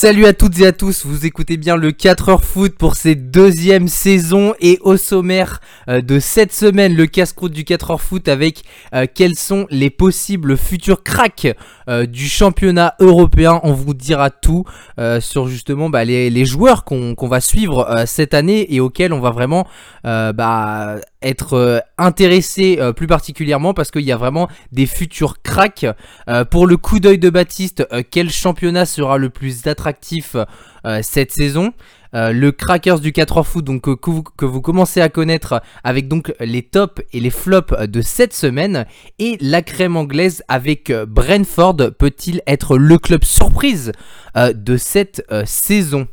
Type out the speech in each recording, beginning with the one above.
Salut à toutes et à tous, vous écoutez bien le 4h foot pour cette deuxième saison et au sommaire euh, de cette semaine le casse-croûte du 4h foot avec euh, quels sont les possibles futurs cracks euh, du championnat européen. On vous dira tout sur justement bah, les, joueurs qu'on va suivre cette année et auxquels on va vraiment bah, être intéressé plus particulièrement parce qu'il y a vraiment des futurs cracks. pour le coup d'œil de Baptiste, quel championnat sera le plus attractif euh, cette saison? Euh, le Crackers du 4 foot donc que, vous, commencez à connaître avec donc les tops et les flops de cette semaine et la crème anglaise avec Brentford peut-il être le club surprise euh, de cette saison?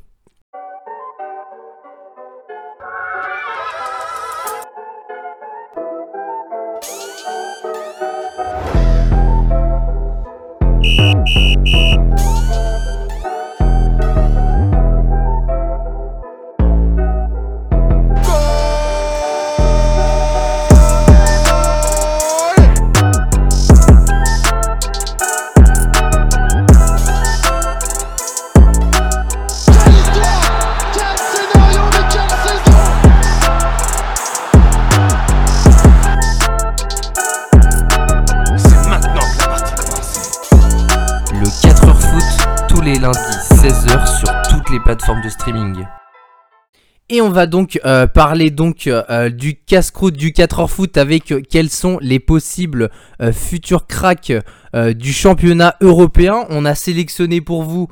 Et on va donc euh, parler donc euh, du casse-croûte du 4h foot avec euh, quels sont les possibles futurs cracks du championnat européen. On a sélectionné pour vous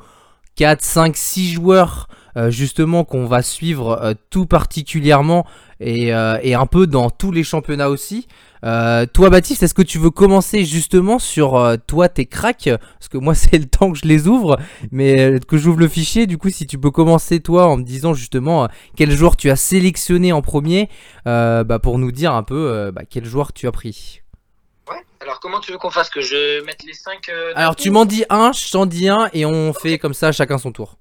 4, 5, 6 joueurs justement qu'on va suivre tout particulièrement et, un peu dans tous les championnats aussi. Euh, toi, Baptiste, est-ce que tu veux commencer justement sur euh, toi tes cracks? Parce que moi, c'est le temps que je les ouvre, mais euh, que j'ouvre le fichier. Du coup, si tu peux commencer toi en me disant justement quel joueur tu as sélectionné en premier, bah, pour nous dire un peu bah, quel joueur tu as pris. Ouais. Alors, comment tu veux qu'on fasse? Que je mette les 5 Alors, tu m'en dis un, je t'en dis un, et on fait comme ça chacun son tour.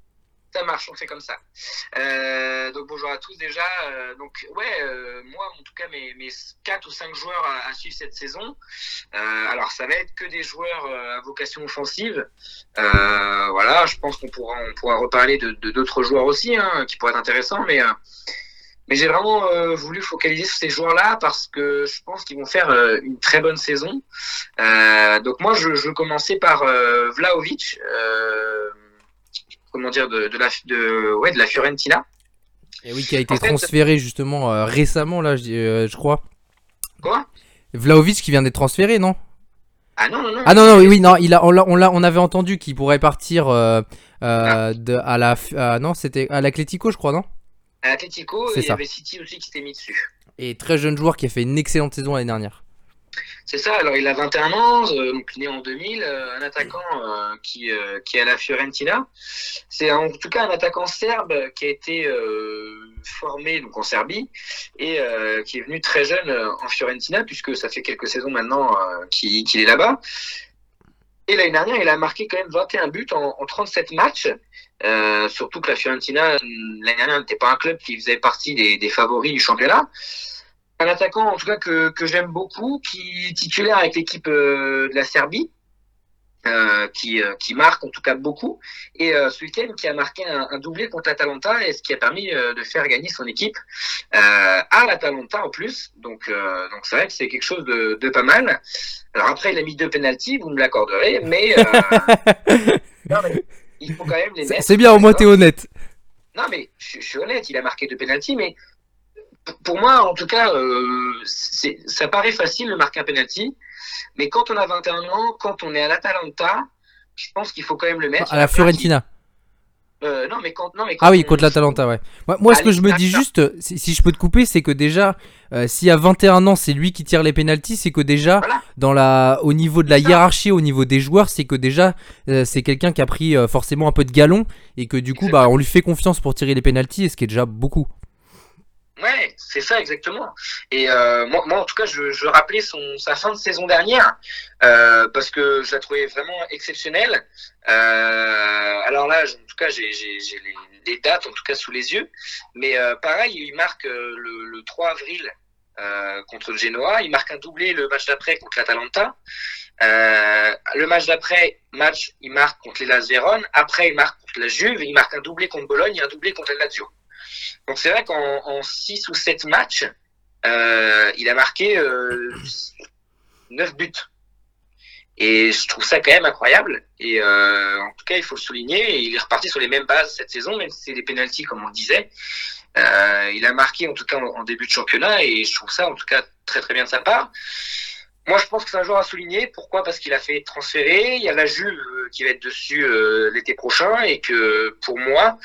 Ça marche, on fait comme ça. Euh, donc bonjour à tous déjà. Euh, donc ouais, euh, moi en tout cas mes, mes 4 ou 5 joueurs à, suivre cette saison. alors ça va être que des joueurs à vocation offensive. voilà, je pense qu'on pourra on pourra reparler de d'autres joueurs aussi hein, qui pourraient être intéressants, mais mais j'ai vraiment voulu focaliser sur ces joueurs-là parce que je pense qu'ils vont faire une très bonne saison. donc moi je, je commencer par Vlaovic comment dire, de, de la, de, ouais, de la Fiorentina. Et oui, qui a été transféré justement euh, récemment, là, je, euh, je crois. Quoi? Vlaovic qui vient d'être transféré, non? Ah non, non, non. Ah non, non, oui, non, il a, on, l'a, on, avait entendu qu'il pourrait partir euh, ah. de, à la. non, c'était à l'Atletico, je crois, non? À l'Atletico, et il y avait City aussi qui s'était mis dessus. Et très jeune joueur qui a fait une excellente saison l'année dernière. C'est ça, alors il a 21 ans, euh, donc né en 2000, euh, un attaquant euh, qui, qui est à la Fiorentina. C'est en tout cas un attaquant serbe qui a été formé donc en Serbie et qui est venu très jeune en Fiorentina puisque ça fait quelques saisons maintenant qu'il est là-bas. Et l'année dernière, il a marqué quand même 21 buts en, 37 matchs. surtout que la Fiorentina, l'année dernière, n'était pas un club qui faisait partie des, des favoris du championnat un attaquant en tout cas que, que j'aime beaucoup, qui est titulaire avec l'équipe euh, de la Serbie, euh, qui, euh, qui marque en tout cas beaucoup, et ce week-end qui a marqué un, doublé contre l'Atalanta, et ce qui a permis de faire gagner son équipe à l'Atalanta en plus. Donc donc c'est vrai que c'est quelque chose de, de, pas mal. Alors après il a mis deux penalties, vous me l'accorderez, mais, il faut quand même les mettre. C'est bien au moins t'es honnête. Non mais je, je, suis honnête, il a marqué deux penalties, mais pour moi, en tout cas, euh, ça paraît facile de marquer un penalty, mais quand on a 21 ans, quand on est à l'Atalanta, je pense qu'il faut quand même le mettre. À la Fiorentina. Euh, non, mais quand, non, mais ah oui, contre l'Atalanta, ouais. Moi, ce que je me dis juste, si, je peux te couper, c'est que déjà, euh, s'il y a 21 ans, c'est lui qui tire les pénalties, c'est que déjà, dans la, au niveau de la hiérarchie, au niveau des joueurs, c'est que déjà, c'est quelqu'un qui a pris forcément un peu de galon et que du coup, bah, on lui fait confiance pour tirer les pénalties, et ce qui est déjà beaucoup. Ouais, c'est ça exactement. Et euh, moi, moi, en tout cas, je, rappelais son, sa fin de saison dernière euh, parce que je la trouvais vraiment exceptionnelle. Euh, alors là, en tout cas, j'ai les, les, dates en tout cas sous les yeux. Mais pareil, il marque le, le 3 avril contre Genoa. Il marque un doublé le match d'après contre l'Atalanta. le match d'après, match, il marque contre les Las Après, il marque contre la Juve. Il marque un doublé contre Bologne et un doublé contre la Lazio. Donc c'est vrai qu'en 6 ou 7 matchs, il a marqué 9 buts. Et je trouve ça quand même incroyable. Et euh, en tout cas, il faut le souligner. Il est reparti sur les mêmes bases cette saison, même si c'est des pénalties, comme on disait. Euh, il a marqué en tout cas en, début de championnat et je trouve ça en tout cas très très bien de sa part. Moi, je pense que c'est un joueur à souligner. Pourquoi? Parce qu'il a fait transférer. Il y a la Juve euh, qui va être dessus euh, l'été prochain et que pour moi,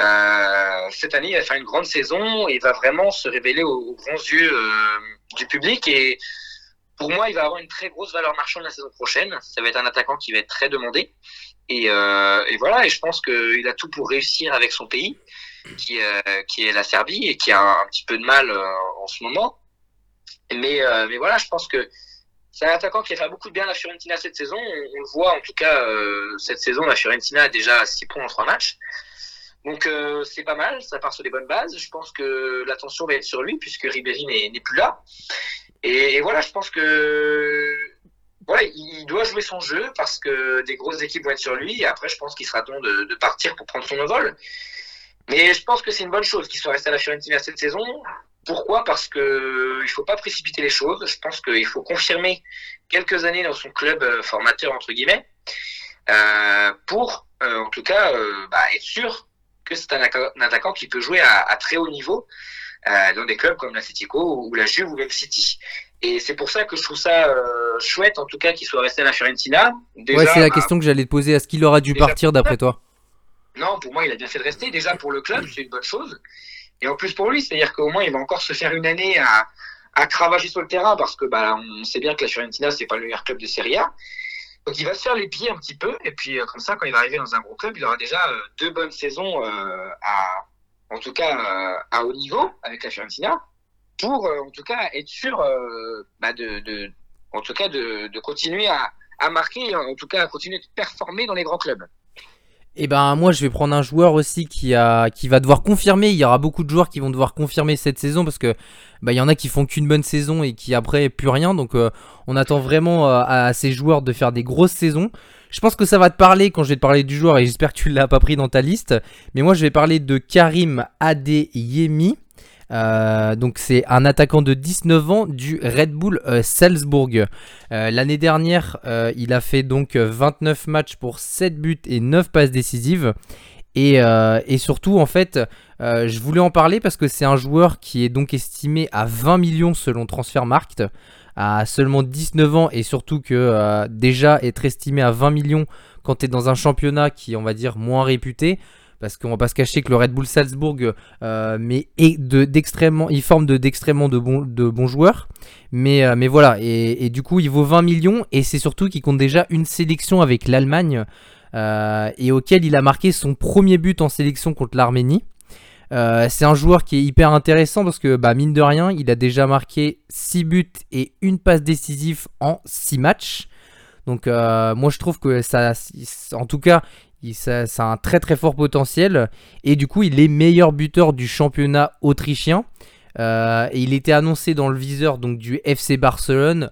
euh, cette année, il va faire une grande saison et va vraiment se révéler aux, grands yeux du public et pour moi, il va avoir une très grosse valeur marchande la saison prochaine. Ça va être un attaquant qui va être très demandé. Et, euh, et voilà, et je pense qu'il a tout pour réussir avec son pays, qui, euh, qui est la Serbie, et qui a un, petit peu de mal euh, en ce moment. Mais, euh, mais voilà, je pense que c'est un attaquant qui a fait beaucoup de bien à la Fiorentina cette saison. On, le voit, en tout cas, euh, cette saison, la Fiorentina a déjà 6 points en 3 matchs. Donc c'est pas mal, ça part sur les bonnes bases. Je pense que l'attention va être sur lui, puisque Ribéry n'est plus là. Et, voilà, je pense que il doit jouer son jeu parce que des grosses équipes vont être sur lui. Et après, je pense qu'il sera temps de, partir pour prendre son envol. Mais je pense que c'est une bonne chose qu'il soit resté à la Fiorentina cette saison. Pourquoi? Parce que il faut pas précipiter les choses. Je pense qu'il faut confirmer quelques années dans son club euh, formateur entre guillemets euh, pour, euh, en tout cas, bah, être sûr que c'est un, attaquant qui peut jouer à, à très haut niveau euh, dans des clubs comme la Citico ou la Juve ou même City. Et c'est pour ça que je trouve ça euh, chouette, en tout cas, qu'il soit resté à la Fiorentina. Déjà, ouais, c'est la bah, question que j'allais te poser. Est-ce qu'il aura dû partir d'après toi? Non, pour moi, il a bien fait de rester. Déjà pour le club, c'est une bonne chose. Et en plus pour lui, c'est-à-dire qu'au moins, il va encore se faire une année à, à cravager sur le terrain parce que bah, on sait bien que la Fiorentina, c'est pas le meilleur club de Serie A. Donc il va se faire les pieds un petit peu. Et puis euh, comme ça, quand il va arriver dans un gros club, il aura déjà deux bonnes saisons à en tout cas euh, à haut niveau avec la Fiorentina, pour euh, en tout cas être sûr euh, bah, de, de, en tout cas de, de continuer à, à marquer, en tout cas à continuer de performer dans les grands clubs. Et eh ben moi je vais prendre un joueur aussi qui a qui va devoir confirmer. Il y aura beaucoup de joueurs qui vont devoir confirmer cette saison parce que bah il y en a qui font qu'une bonne saison et qui après plus rien. Donc on attend vraiment à ces joueurs de faire des grosses saisons. Je pense que ça va te parler quand je vais te parler du joueur et j'espère que tu l'as pas pris dans ta liste. Mais moi je vais parler de Karim Adeyemi. Euh, donc c'est un attaquant de 19 ans du Red Bull euh, Salzbourg. Euh, l'année dernière, il a fait donc 29 matchs pour 7 buts et 9 passes décisives. Et, et surtout, en fait, je voulais en parler parce que c'est un joueur qui est donc estimé à 20 millions selon Transfermarkt à seulement 19 ans et surtout que déjà être estimé à 20 millions quand tu es dans un championnat qui on va dire moins réputé parce qu'on va pas se cacher que le Red Bull Salzbourg euh, mais d'extrêmement il forme d'extrêmement de, bons joueurs. Mais, euh, voilà. Et, du coup il vaut 20 millions. Et c'est surtout qu'il compte déjà une sélection avec l'Allemagne et auquel il a marqué son premier but en sélection contre l'Arménie. Euh, c'est un joueur qui est hyper intéressant parce que, bah, mine de rien, il a déjà marqué 6 buts et une passe décisive en 6 matchs. Donc, euh, moi, je trouve que ça, en tout cas, ça, a un très très fort potentiel. Et du coup, il est meilleur buteur du championnat autrichien. Euh, et il était annoncé dans le viseur donc du FC Barcelone,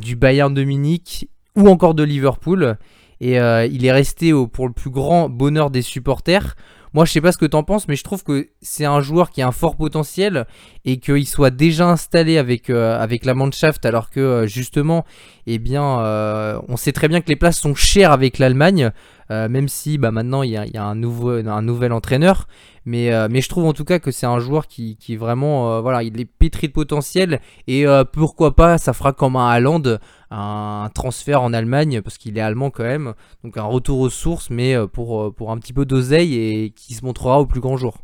du Bayern de Munich ou encore de Liverpool. Et il est resté pour le plus grand bonheur des supporters. Moi, je sais pas ce que t'en penses, mais je trouve que c'est un joueur qui a un fort potentiel et qu'il soit déjà installé avec, euh, avec la Mannschaft, alors que euh, justement, eh bien, euh, on sait très bien que les places sont chères avec l'Allemagne, même si bah, maintenant il y a, un, nouveau, un nouvel entraîneur. Mais, mais je trouve en tout cas que c'est un joueur qui, qui vraiment, voilà, il est pétri de potentiel et pourquoi pas, ça fera comme un Haaland un transfert en Allemagne parce qu'il est allemand quand même. Donc un retour aux sources, mais euh, pour, euh, pour un petit peu d'oseille et qui se montrera au plus grand jour.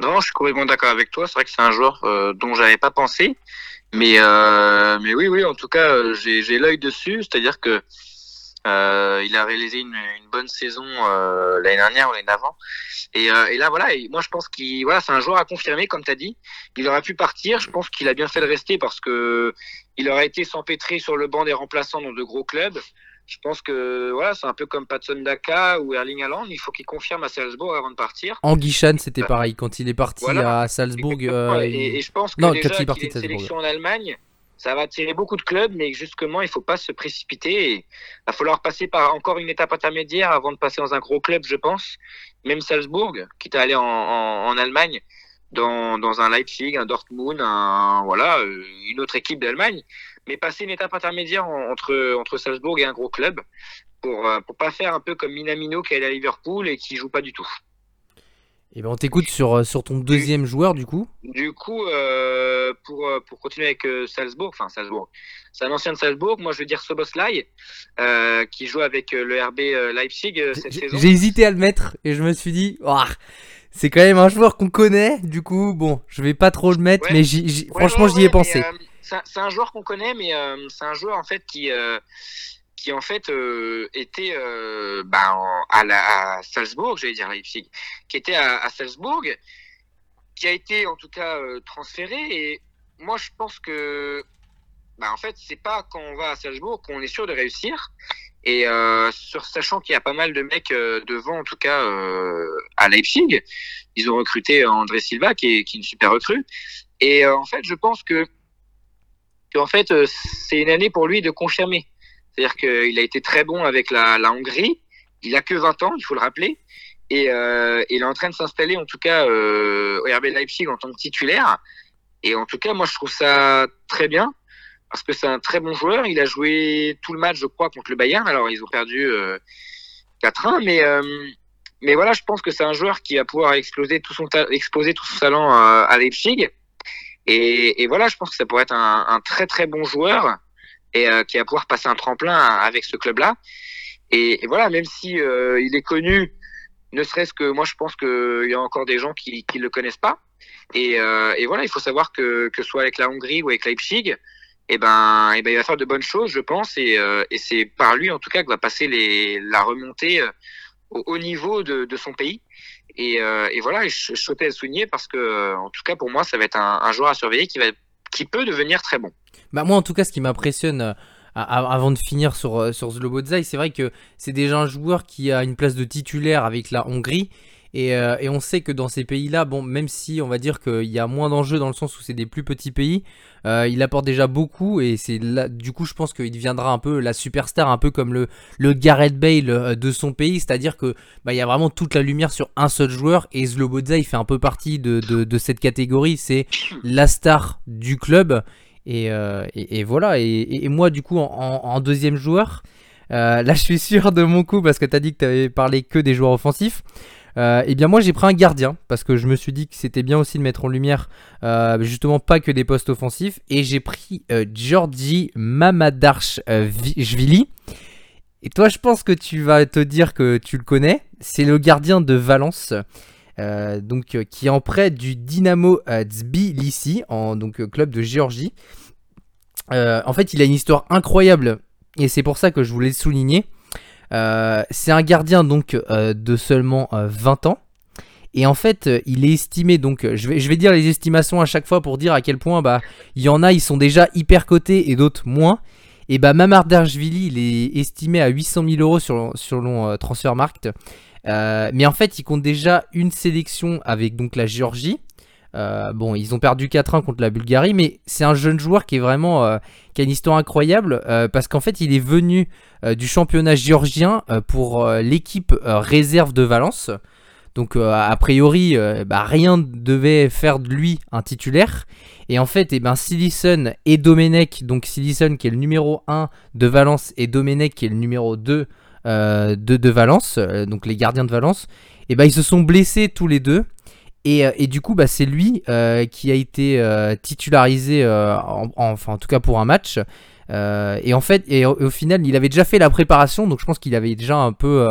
Non, je suis complètement d'accord avec toi. C'est vrai que c'est un joueur euh, dont j'avais pas pensé. Mais, mais oui, oui, en tout cas, j'ai l'œil dessus. C'est-à-dire que euh, il a réalisé une, une bonne saison euh, l'année dernière ou l'année d'avant. Et, euh, et, là, voilà, moi je pense qu'il voilà, c'est un joueur à confirmer, comme tu as dit. Il aurait pu partir. Je pense qu'il a bien fait de rester parce que il aurait été s'empêtrer sur le banc des remplaçants dans de gros clubs. Je pense que voilà, c'est un peu comme Patson Daka ou Erling Haaland. Il faut qu'il confirme à Salzbourg avant de partir. Anguichan, c'était pareil quand il est parti à Salzbourg. et, et, je pense que non, déjà qu'il est sélection en Allemagne ça va attirer beaucoup de clubs, mais justement, il faut pas se précipiter. Il va falloir passer par encore une étape intermédiaire avant de passer dans un gros club, je pense. Même Salzbourg, qui est allé en, Allemagne, dans, un Leipzig, un Dortmund, un, voilà, euh, une autre équipe d'Allemagne. Mais passer une étape intermédiaire entre, entre Salzbourg et un gros club pour, euh, pour pas faire un peu comme Minamino qui est allé à Liverpool et qui joue pas du tout. Et eh ben on t'écoute sur, euh, sur ton deuxième joueur du coup. Du coup, euh, pour, euh, pour continuer avec Salzbourg, enfin Salzbourg, c'est un ancien de Salzbourg, moi je veux dire Soboslai, qui joue avec le RB Leipzig cette saison. J'ai hésité à le mettre et je me suis dit, c'est quand même un joueur qu'on connaît, du coup, bon, je vais pas trop le mettre, mais franchement j'y ai pensé. c'est un joueur qu'on connaît, mais c'est un joueur en fait qui qui en fait euh, était euh, bah, à, Salzbourg, j'allais dire Leipzig, qui était à, Salzbourg, qui a été en tout cas euh, transféré. Et moi, je pense que, bah, en fait, c'est pas quand on va à Salzbourg qu'on est sûr de réussir. Et euh, sachant qu'il y a pas mal de mecs devant, en tout cas à Leipzig, ils ont recruté André Silva, qui est, qui est une super recrue. Et en fait, je pense que, en fait, c'est une année pour lui de confirmer c'est-à-dire qu'il a été très bon avec la, Hongrie. Il a que 20 ans, il faut le rappeler. Et euh, il est en train de s'installer, en tout cas, euh, au RB Leipzig en tant que titulaire. Et en tout cas, moi, je trouve ça très bien parce que c'est un très bon joueur. Il a joué tout le match, je crois, contre le Bayern. Alors, ils ont perdu euh, 4-1, mais euh, mais voilà, je pense que c'est un joueur qui va pouvoir exploser tout son exposer tout son talent à, Leipzig. Et, voilà, je pense que ça pourrait être un très très bon joueur et euh, qui va pouvoir passer un tremplin avec ce club-là. Et, voilà, même si euh, il est connu, ne serait-ce que moi, je pense qu'il y a encore des gens qui ne le connaissent pas. Et, euh, et, voilà, il faut savoir que que soit avec la Hongrie ou avec Leipzig, et eh ben, et eh ben, il va faire de bonnes choses, je pense, et, et c'est par lui en tout cas que va passer les, la remontée au haut niveau de, de son pays. Et, et voilà, je, je souhaitais le souligner parce que, en tout cas, pour moi, ça va être un, un joueur à surveiller qui va qui peut devenir très bon. Bah moi en tout cas ce qui m'impressionne euh, avant de finir sur, euh, sur Zlobodzai, c'est vrai que c'est déjà un joueur qui a une place de titulaire avec la Hongrie. Et, euh, et on sait que dans ces pays-là, bon, même si on va dire qu'il y a moins d'enjeux dans le sens où c'est des plus petits pays, il apporte déjà beaucoup et c'est là, du coup, je pense qu'il deviendra un peu la superstar, un peu comme le, le Gareth Bale de son pays, c'est-à-dire que bah, il y a vraiment toute la lumière sur un seul joueur et Zlobodza il fait un peu partie de, de cette catégorie, c'est la star du club euh, et, voilà. Et, moi, du coup, en, deuxième joueur, euh, là, je suis sûr de mon coup parce que tu as dit que tu avais parlé que des joueurs offensifs. Euh, et bien moi j'ai pris un gardien parce que je me suis dit que c'était bien aussi de mettre en lumière justement pas que des postes offensifs et j'ai pris Georgi Mamadarchvili. Et toi je pense que tu vas te dire que tu le connais, c'est le gardien de Valence. Euh, donc, euh, qui est en prêt du Dynamo euh, Tbilisi, en donc, club de Géorgie. en fait, il a une histoire incroyable et c'est pour ça que je voulais le souligner. c'est un gardien donc de seulement 20 ans. Et en fait, il est estimé, donc je vais, je vais dire les estimations à chaque fois pour dire à quel point bah, il y en a, ils sont déjà hyper cotés et d'autres moins. Et bah Mamar il est estimé à 800 000 euros sur, sur Transfermarkt. Euh, mais en fait, ils comptent déjà une sélection avec donc la Géorgie. Euh, bon, ils ont perdu 4-1 contre la Bulgarie, mais c'est un jeune joueur qui est vraiment euh, qui a une histoire incroyable parce qu'en fait, il est venu du championnat géorgien pour l'équipe réserve de Valence. Donc a priori, bah, rien ne devait faire de lui un titulaire. Et en fait, eh ben, Silisson et Domenech, donc Silisson qui est le numéro 1 de Valence et Domenech qui est le numéro 2 euh, de, Valence, euh, donc les gardiens de Valence, et ben ils se sont blessés tous les deux. Et, euh, du coup, bah, c'est lui qui a été titularisé, en, enfin en tout cas pour un match. et en fait, et au, final, il avait déjà fait la préparation, donc je pense qu'il avait déjà un peu,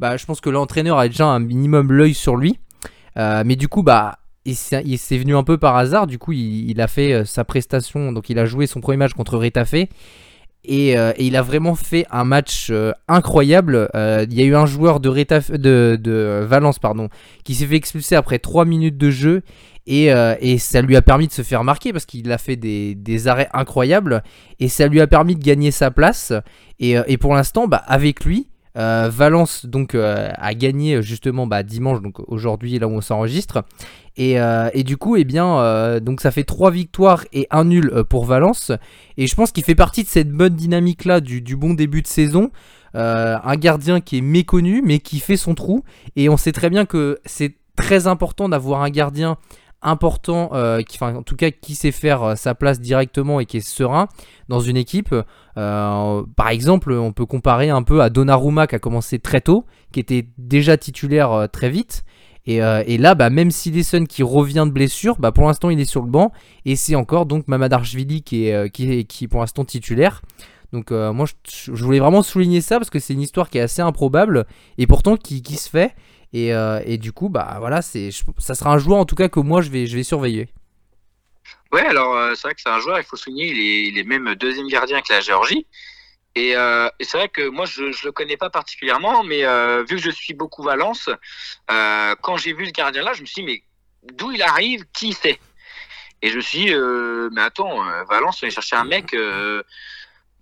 bah, je pense que l'entraîneur a déjà un minimum l'œil sur lui. mais du coup, bah, il s'est venu un peu par hasard. Du coup, il, il, a fait sa prestation, donc il a joué son premier match contre Retafe. Euh, et, il a vraiment fait un match euh, incroyable. Euh, il y a eu un joueur de, de, Valence pardon, qui s'est fait expulser après 3 minutes de jeu. Et, ça lui a permis de se faire marquer parce qu'il a fait des, arrêts incroyables. Et ça lui a permis de gagner sa place. Et, pour l'instant, bah, avec lui, Valence donc a gagné justement bah, dimanche, donc aujourd'hui là où on s'enregistre. Et, du coup, eh bien, donc ça fait 3 victoires et un nul pour Valence. Et je pense qu'il fait partie de cette bonne dynamique là du, du bon début de saison. un gardien qui est méconnu mais qui fait son trou. Et on sait très bien que c'est très important d'avoir un gardien important, euh, qui, enfin, en tout cas qui sait faire euh, sa place directement et qui est serein dans une équipe. Euh, par exemple, on peut comparer un peu à Donnarumma qui a commencé très tôt, qui était déjà titulaire très vite. Et, là, bah, même si Lesson qui revient de blessure, bah, pour l'instant il est sur le banc. Et c'est encore donc Mamadarchvili qui est, qui est, qui pour l'instant titulaire. Donc moi je, voulais vraiment souligner ça parce que c'est une histoire qui est assez improbable et pourtant qui, qui se fait. Euh, et, du coup, bah voilà, c'est, ça sera un joueur en tout cas que moi je vais, je vais surveiller. Ouais, alors euh, c'est vrai que c'est un joueur, il faut souligner, il est, même deuxième gardien avec la Géorgie. Euh, et, c'est vrai que moi, je ne le connais pas particulièrement, mais vu que je suis beaucoup Valence, quand j'ai vu ce gardien-là, je me suis dit, mais d'où il arrive, qui c'est? Et je me suis dit, mais attends, Valence, on est chercher un mec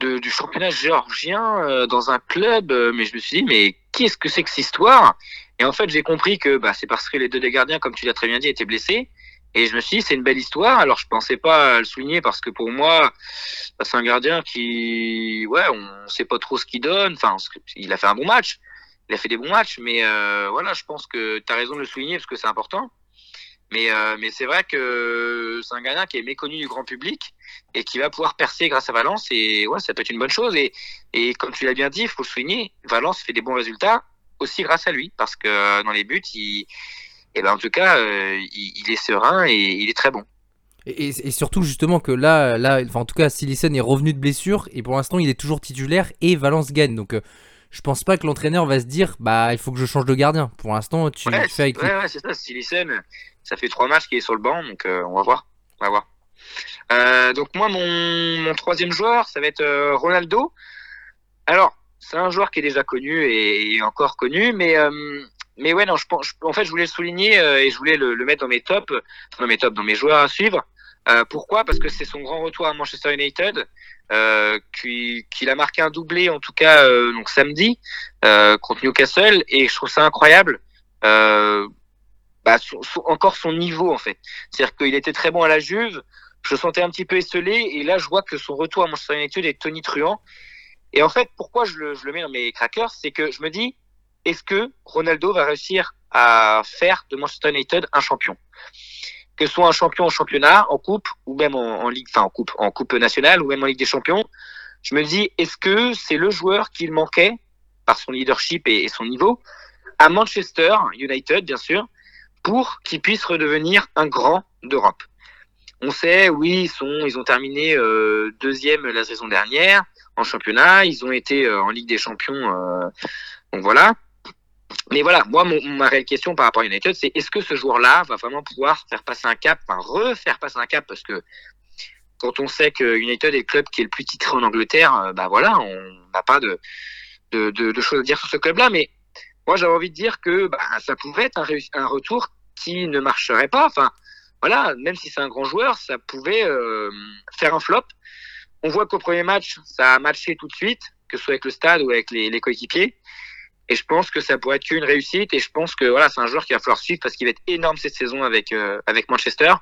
du championnat géorgien dans un club, mais je me suis dit, mais qu'est-ce que c'est que cette histoire? Et en fait, j'ai compris que bah, c'est parce que les deux des gardiens, comme tu l'as très bien dit, étaient blessés. Et je me suis dit, c'est une belle histoire. Alors, je pensais pas le souligner parce que pour moi, bah, c'est un gardien qui, ouais, on sait pas trop ce qu'il donne. Enfin, il a fait un bon match. Il a fait des bons matchs. Mais euh, voilà, je pense que tu as raison de le souligner parce que c'est important. Mais, euh, mais c'est vrai que c'est un gardien qui est méconnu du grand public et qui va pouvoir percer grâce à Valence. Et ouais, ça peut être une bonne chose. Et, et comme tu l'as bien dit, il faut le souligner, Valence fait des bons résultats aussi grâce à lui, parce que euh, dans les buts, il, eh ben, en tout cas, euh, il, est serein et il est très bon. Et, surtout justement que là, là enfin, en tout cas, Silicen est revenu de blessure et pour l'instant il est toujours titulaire et Valence gagne. Donc euh, je pense pas que l'entraîneur va se dire bah il faut que je change de gardien. Pour l'instant tu, fais avec. Ouais, ouais c'est ça. Silicen, ça fait trois matchs qu'il est sur le banc, donc on va voir, on va voir. donc moi mon, mon, troisième joueur, ça va être Ronaldo. Alors c'est un joueur qui est déjà connu et, encore connu, mais euh, mais ouais non, je, pense, en fait je voulais le souligner euh, et je voulais le, mettre dans mes tops, dans mes tops, dans mes joueurs à suivre. Euh, pourquoi? Parce que c'est son grand retour à Manchester United, qu'il a marqué un doublé en tout cas donc samedi contre Newcastle et je trouve ça incroyable. Bah, encore son niveau en fait, c'est-à-dire qu'il était très bon à la Juve, je le sentais un petit peu esselé et là je vois que son retour à Manchester United est tonitruant et en fait, pourquoi je le, je le mets dans mes crackers, c'est que je me dis, est-ce que Ronaldo va réussir à faire de Manchester United un champion? Que ce soit un champion en championnat, en coupe, ou même en, ligue, enfin en coupe, en coupe nationale, ou même en Ligue des Champions. Je me dis, est-ce que c'est le joueur qu'il manquait par son leadership et, son niveau à Manchester United, bien sûr, pour qu'il puisse redevenir un grand d'Europe? On sait, oui, ils sont, ils ont terminé euh, deuxième la saison dernière en championnat, ils ont été euh, en Ligue des Champions. Euh, donc voilà. Mais voilà, moi, ma réelle question par rapport à United, c'est est-ce que ce joueur-là va vraiment pouvoir faire passer un cap, enfin refaire passer un cap, parce que quand on sait que United est le club qui est le plus titré en Angleterre, euh, bah voilà, on n'a pas de, de, choses à dire sur ce club-là. Mais moi, j'avais envie de dire que bah, ça pouvait être un, retour qui ne marcherait pas. Enfin, voilà, même si c'est un grand joueur, ça pouvait faire un flop on voit qu'au premier match, ça a matché tout de suite, que ce soit avec le stade ou avec les, coéquipiers. Et je pense que ça pourrait être qu'une réussite. Et je pense que voilà, c'est un joueur qui va falloir suivre parce qu'il va être énorme cette saison avec, euh, Manchester.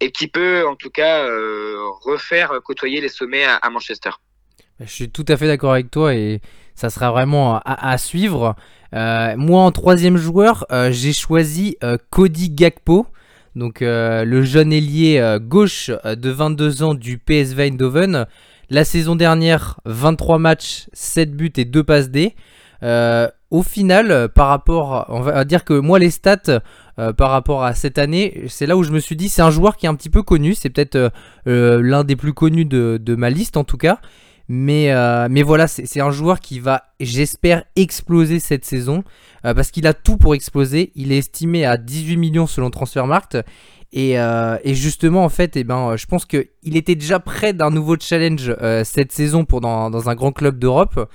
Et qui peut, en tout cas, euh, refaire côtoyer les sommets à, Manchester. Je suis tout à fait d'accord avec toi et ça sera vraiment à, suivre. Euh, moi, en troisième joueur, j'ai choisi Cody Gakpo. Donc euh, le jeune ailier euh, gauche euh, de 22 ans du PSV Eindhoven. La saison dernière, 23 matchs, 7 buts et 2 passes D. au final, par rapport, on va dire que moi les stats par rapport à cette année, c'est là où je me suis dit c'est un joueur qui est un petit peu connu, c'est peut-être l'un des plus connus de, de, ma liste en tout cas. Mais, euh, mais voilà, c'est un joueur qui va, j'espère, exploser cette saison. Euh, parce qu'il a tout pour exploser. Il est estimé à 18 millions selon Transfermarkt. Et, euh, justement, en fait, eh ben, je pense qu'il était déjà prêt d'un nouveau challenge cette saison dans, un grand club d'Europe.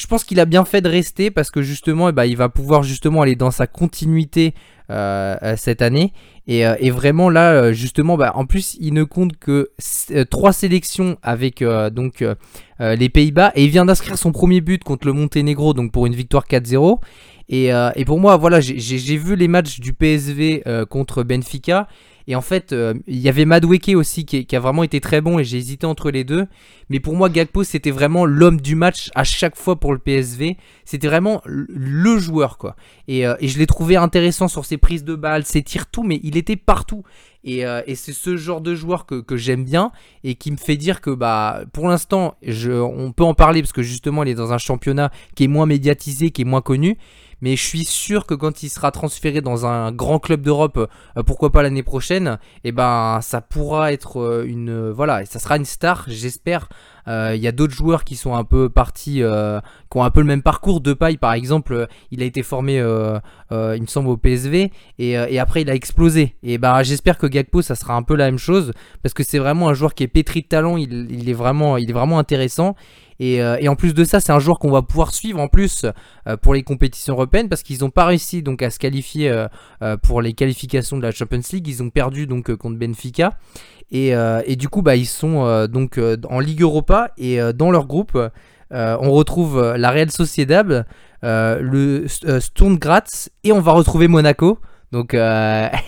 Je pense qu'il a bien fait de rester parce que justement, eh ben, il va pouvoir justement aller dans sa continuité cette année. Et, vraiment là, justement, bah, en plus, il ne compte que trois sélections avec donc les Pays-Bas et il vient d'inscrire son premier but contre le Monténégro, donc pour une victoire 4-0. Et, et, pour moi, voilà, j'ai vu les matchs du PSV contre Benfica et en fait, euh, il y avait Madweke aussi qui, a vraiment été très bon et j'ai hésité entre les deux. Mais pour moi, Gagpo, c'était vraiment l'homme du match à chaque fois pour le PSV. C'était vraiment le joueur, quoi. Et, euh, je l'ai trouvé intéressant sur ses prises de balles, ses tirs, tout, mais il était partout. Et, euh, c'est ce genre de joueur que, j'aime bien et qui me fait dire que bah pour l'instant, on peut en parler parce que justement, il est dans un championnat qui est moins médiatisé, qui est moins connu mais je suis sûr que quand il sera transféré dans un grand club d'Europe, euh, pourquoi pas l'année prochaine, et eh ben ça pourra être euh, une voilà, ça sera une star, j'espère. Euh, il y a d'autres joueurs qui sont un peu partis, qui ont un peu le même parcours. De paille, par exemple, il a été formé, il me semble, au PSV, et, après il a explosé. Et ben j'espère que Gakpo, ça sera un peu la même chose, parce que c'est vraiment un joueur qui est pétri de talent. il est vraiment intéressant. Euh, et, en plus de ça, c'est un joueur qu'on va pouvoir suivre en plus euh, pour les compétitions européennes parce qu'ils n'ont pas réussi donc à se qualifier euh, pour les qualifications de la Champions League. Ils ont perdu donc contre Benfica. Et, du coup, bah, ils sont donc en Ligue Europa et dans leur groupe, on retrouve la Real Sociedad, le Sturm Graz et on va retrouver Monaco. Donc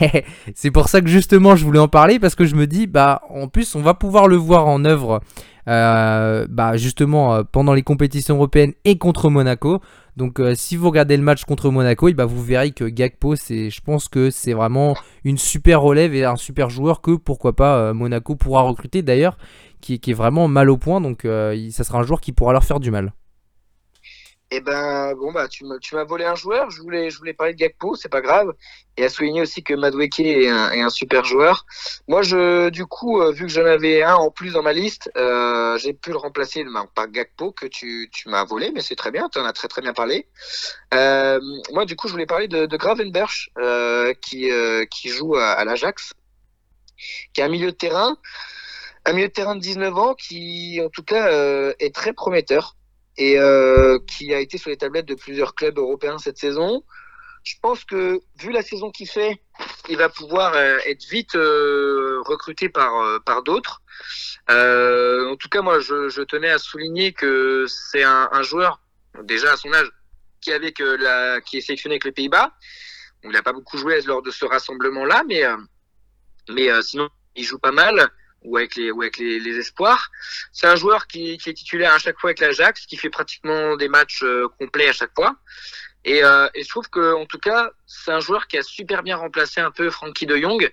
c'est pour ça que justement je voulais en parler parce que je me dis bah en plus on va pouvoir le voir en œuvre euh, bah justement euh, pendant les compétitions européennes et contre Monaco. Donc euh, si vous regardez le match contre Monaco, et bah, vous verrez que Gakpo, c'est, je pense que c'est vraiment une super relève et un super joueur que pourquoi pas Monaco pourra recruter d'ailleurs, qui, est vraiment mal au point. Donc ça sera un joueur qui pourra leur faire du mal. Eh ben, bon, bah, tu m'as volé un joueur. Je voulais, parler de Gakpo, c'est pas grave. Et à souligner aussi que Madweke est un, super joueur. Moi, je, du coup, euh, vu que j'en avais un en plus dans ma liste, euh, j'ai pu le remplacer par Gakpo que tu, tu m'as volé, mais c'est très bien. Tu en as très très bien parlé. Euh, moi, du coup, je voulais parler de, Gravenberch qui, qui joue à, à l'Ajax, qui est un milieu de terrain, un milieu de terrain de 19 ans qui, en tout cas, est très prometteur et euh, qui a été sur les tablettes de plusieurs clubs européens cette saison. Je pense que vu la saison qu'il fait, il va pouvoir euh, être vite euh, recruté par par d'autres. en tout cas, moi, je, je, tenais à souligner que c'est un, un, joueur déjà à son âge qui avec la qui est sélectionné avec les Pays-Bas. Il n'a pas beaucoup joué lors de ce rassemblement-là, mais mais sinon il joue pas mal ou avec les, ou avec les, les espoirs. C'est un joueur qui, qui, est titulaire à chaque fois avec l'Ajax, qui fait pratiquement des matchs euh, complets à chaque fois. Et, euh, et je trouve que, en tout cas, c'est un joueur qui a super bien remplacé un peu Frankie de Jong,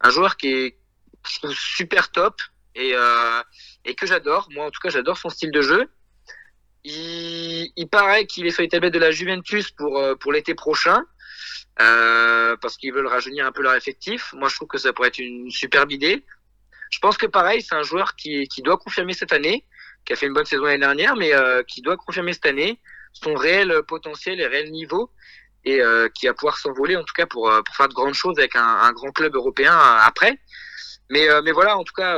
un joueur qui est super top et, euh, et que j'adore. Moi, en tout cas, j'adore son style de jeu. Il, il paraît qu'il est sur les tablettes de la Juventus pour, euh, pour l'été prochain. Euh, parce qu'ils veulent rajeunir un peu leur effectif. Moi, je trouve que ça pourrait être une superbe idée. Je pense que pareil, c'est un joueur qui, qui doit confirmer cette année, qui a fait une bonne saison l'année dernière, mais euh, qui doit confirmer cette année son réel potentiel et réel niveau et euh, qui va pouvoir s'envoler en tout cas pour, euh, pour faire de grandes choses avec un, un grand club européen après. Mais, mais voilà, en tout cas,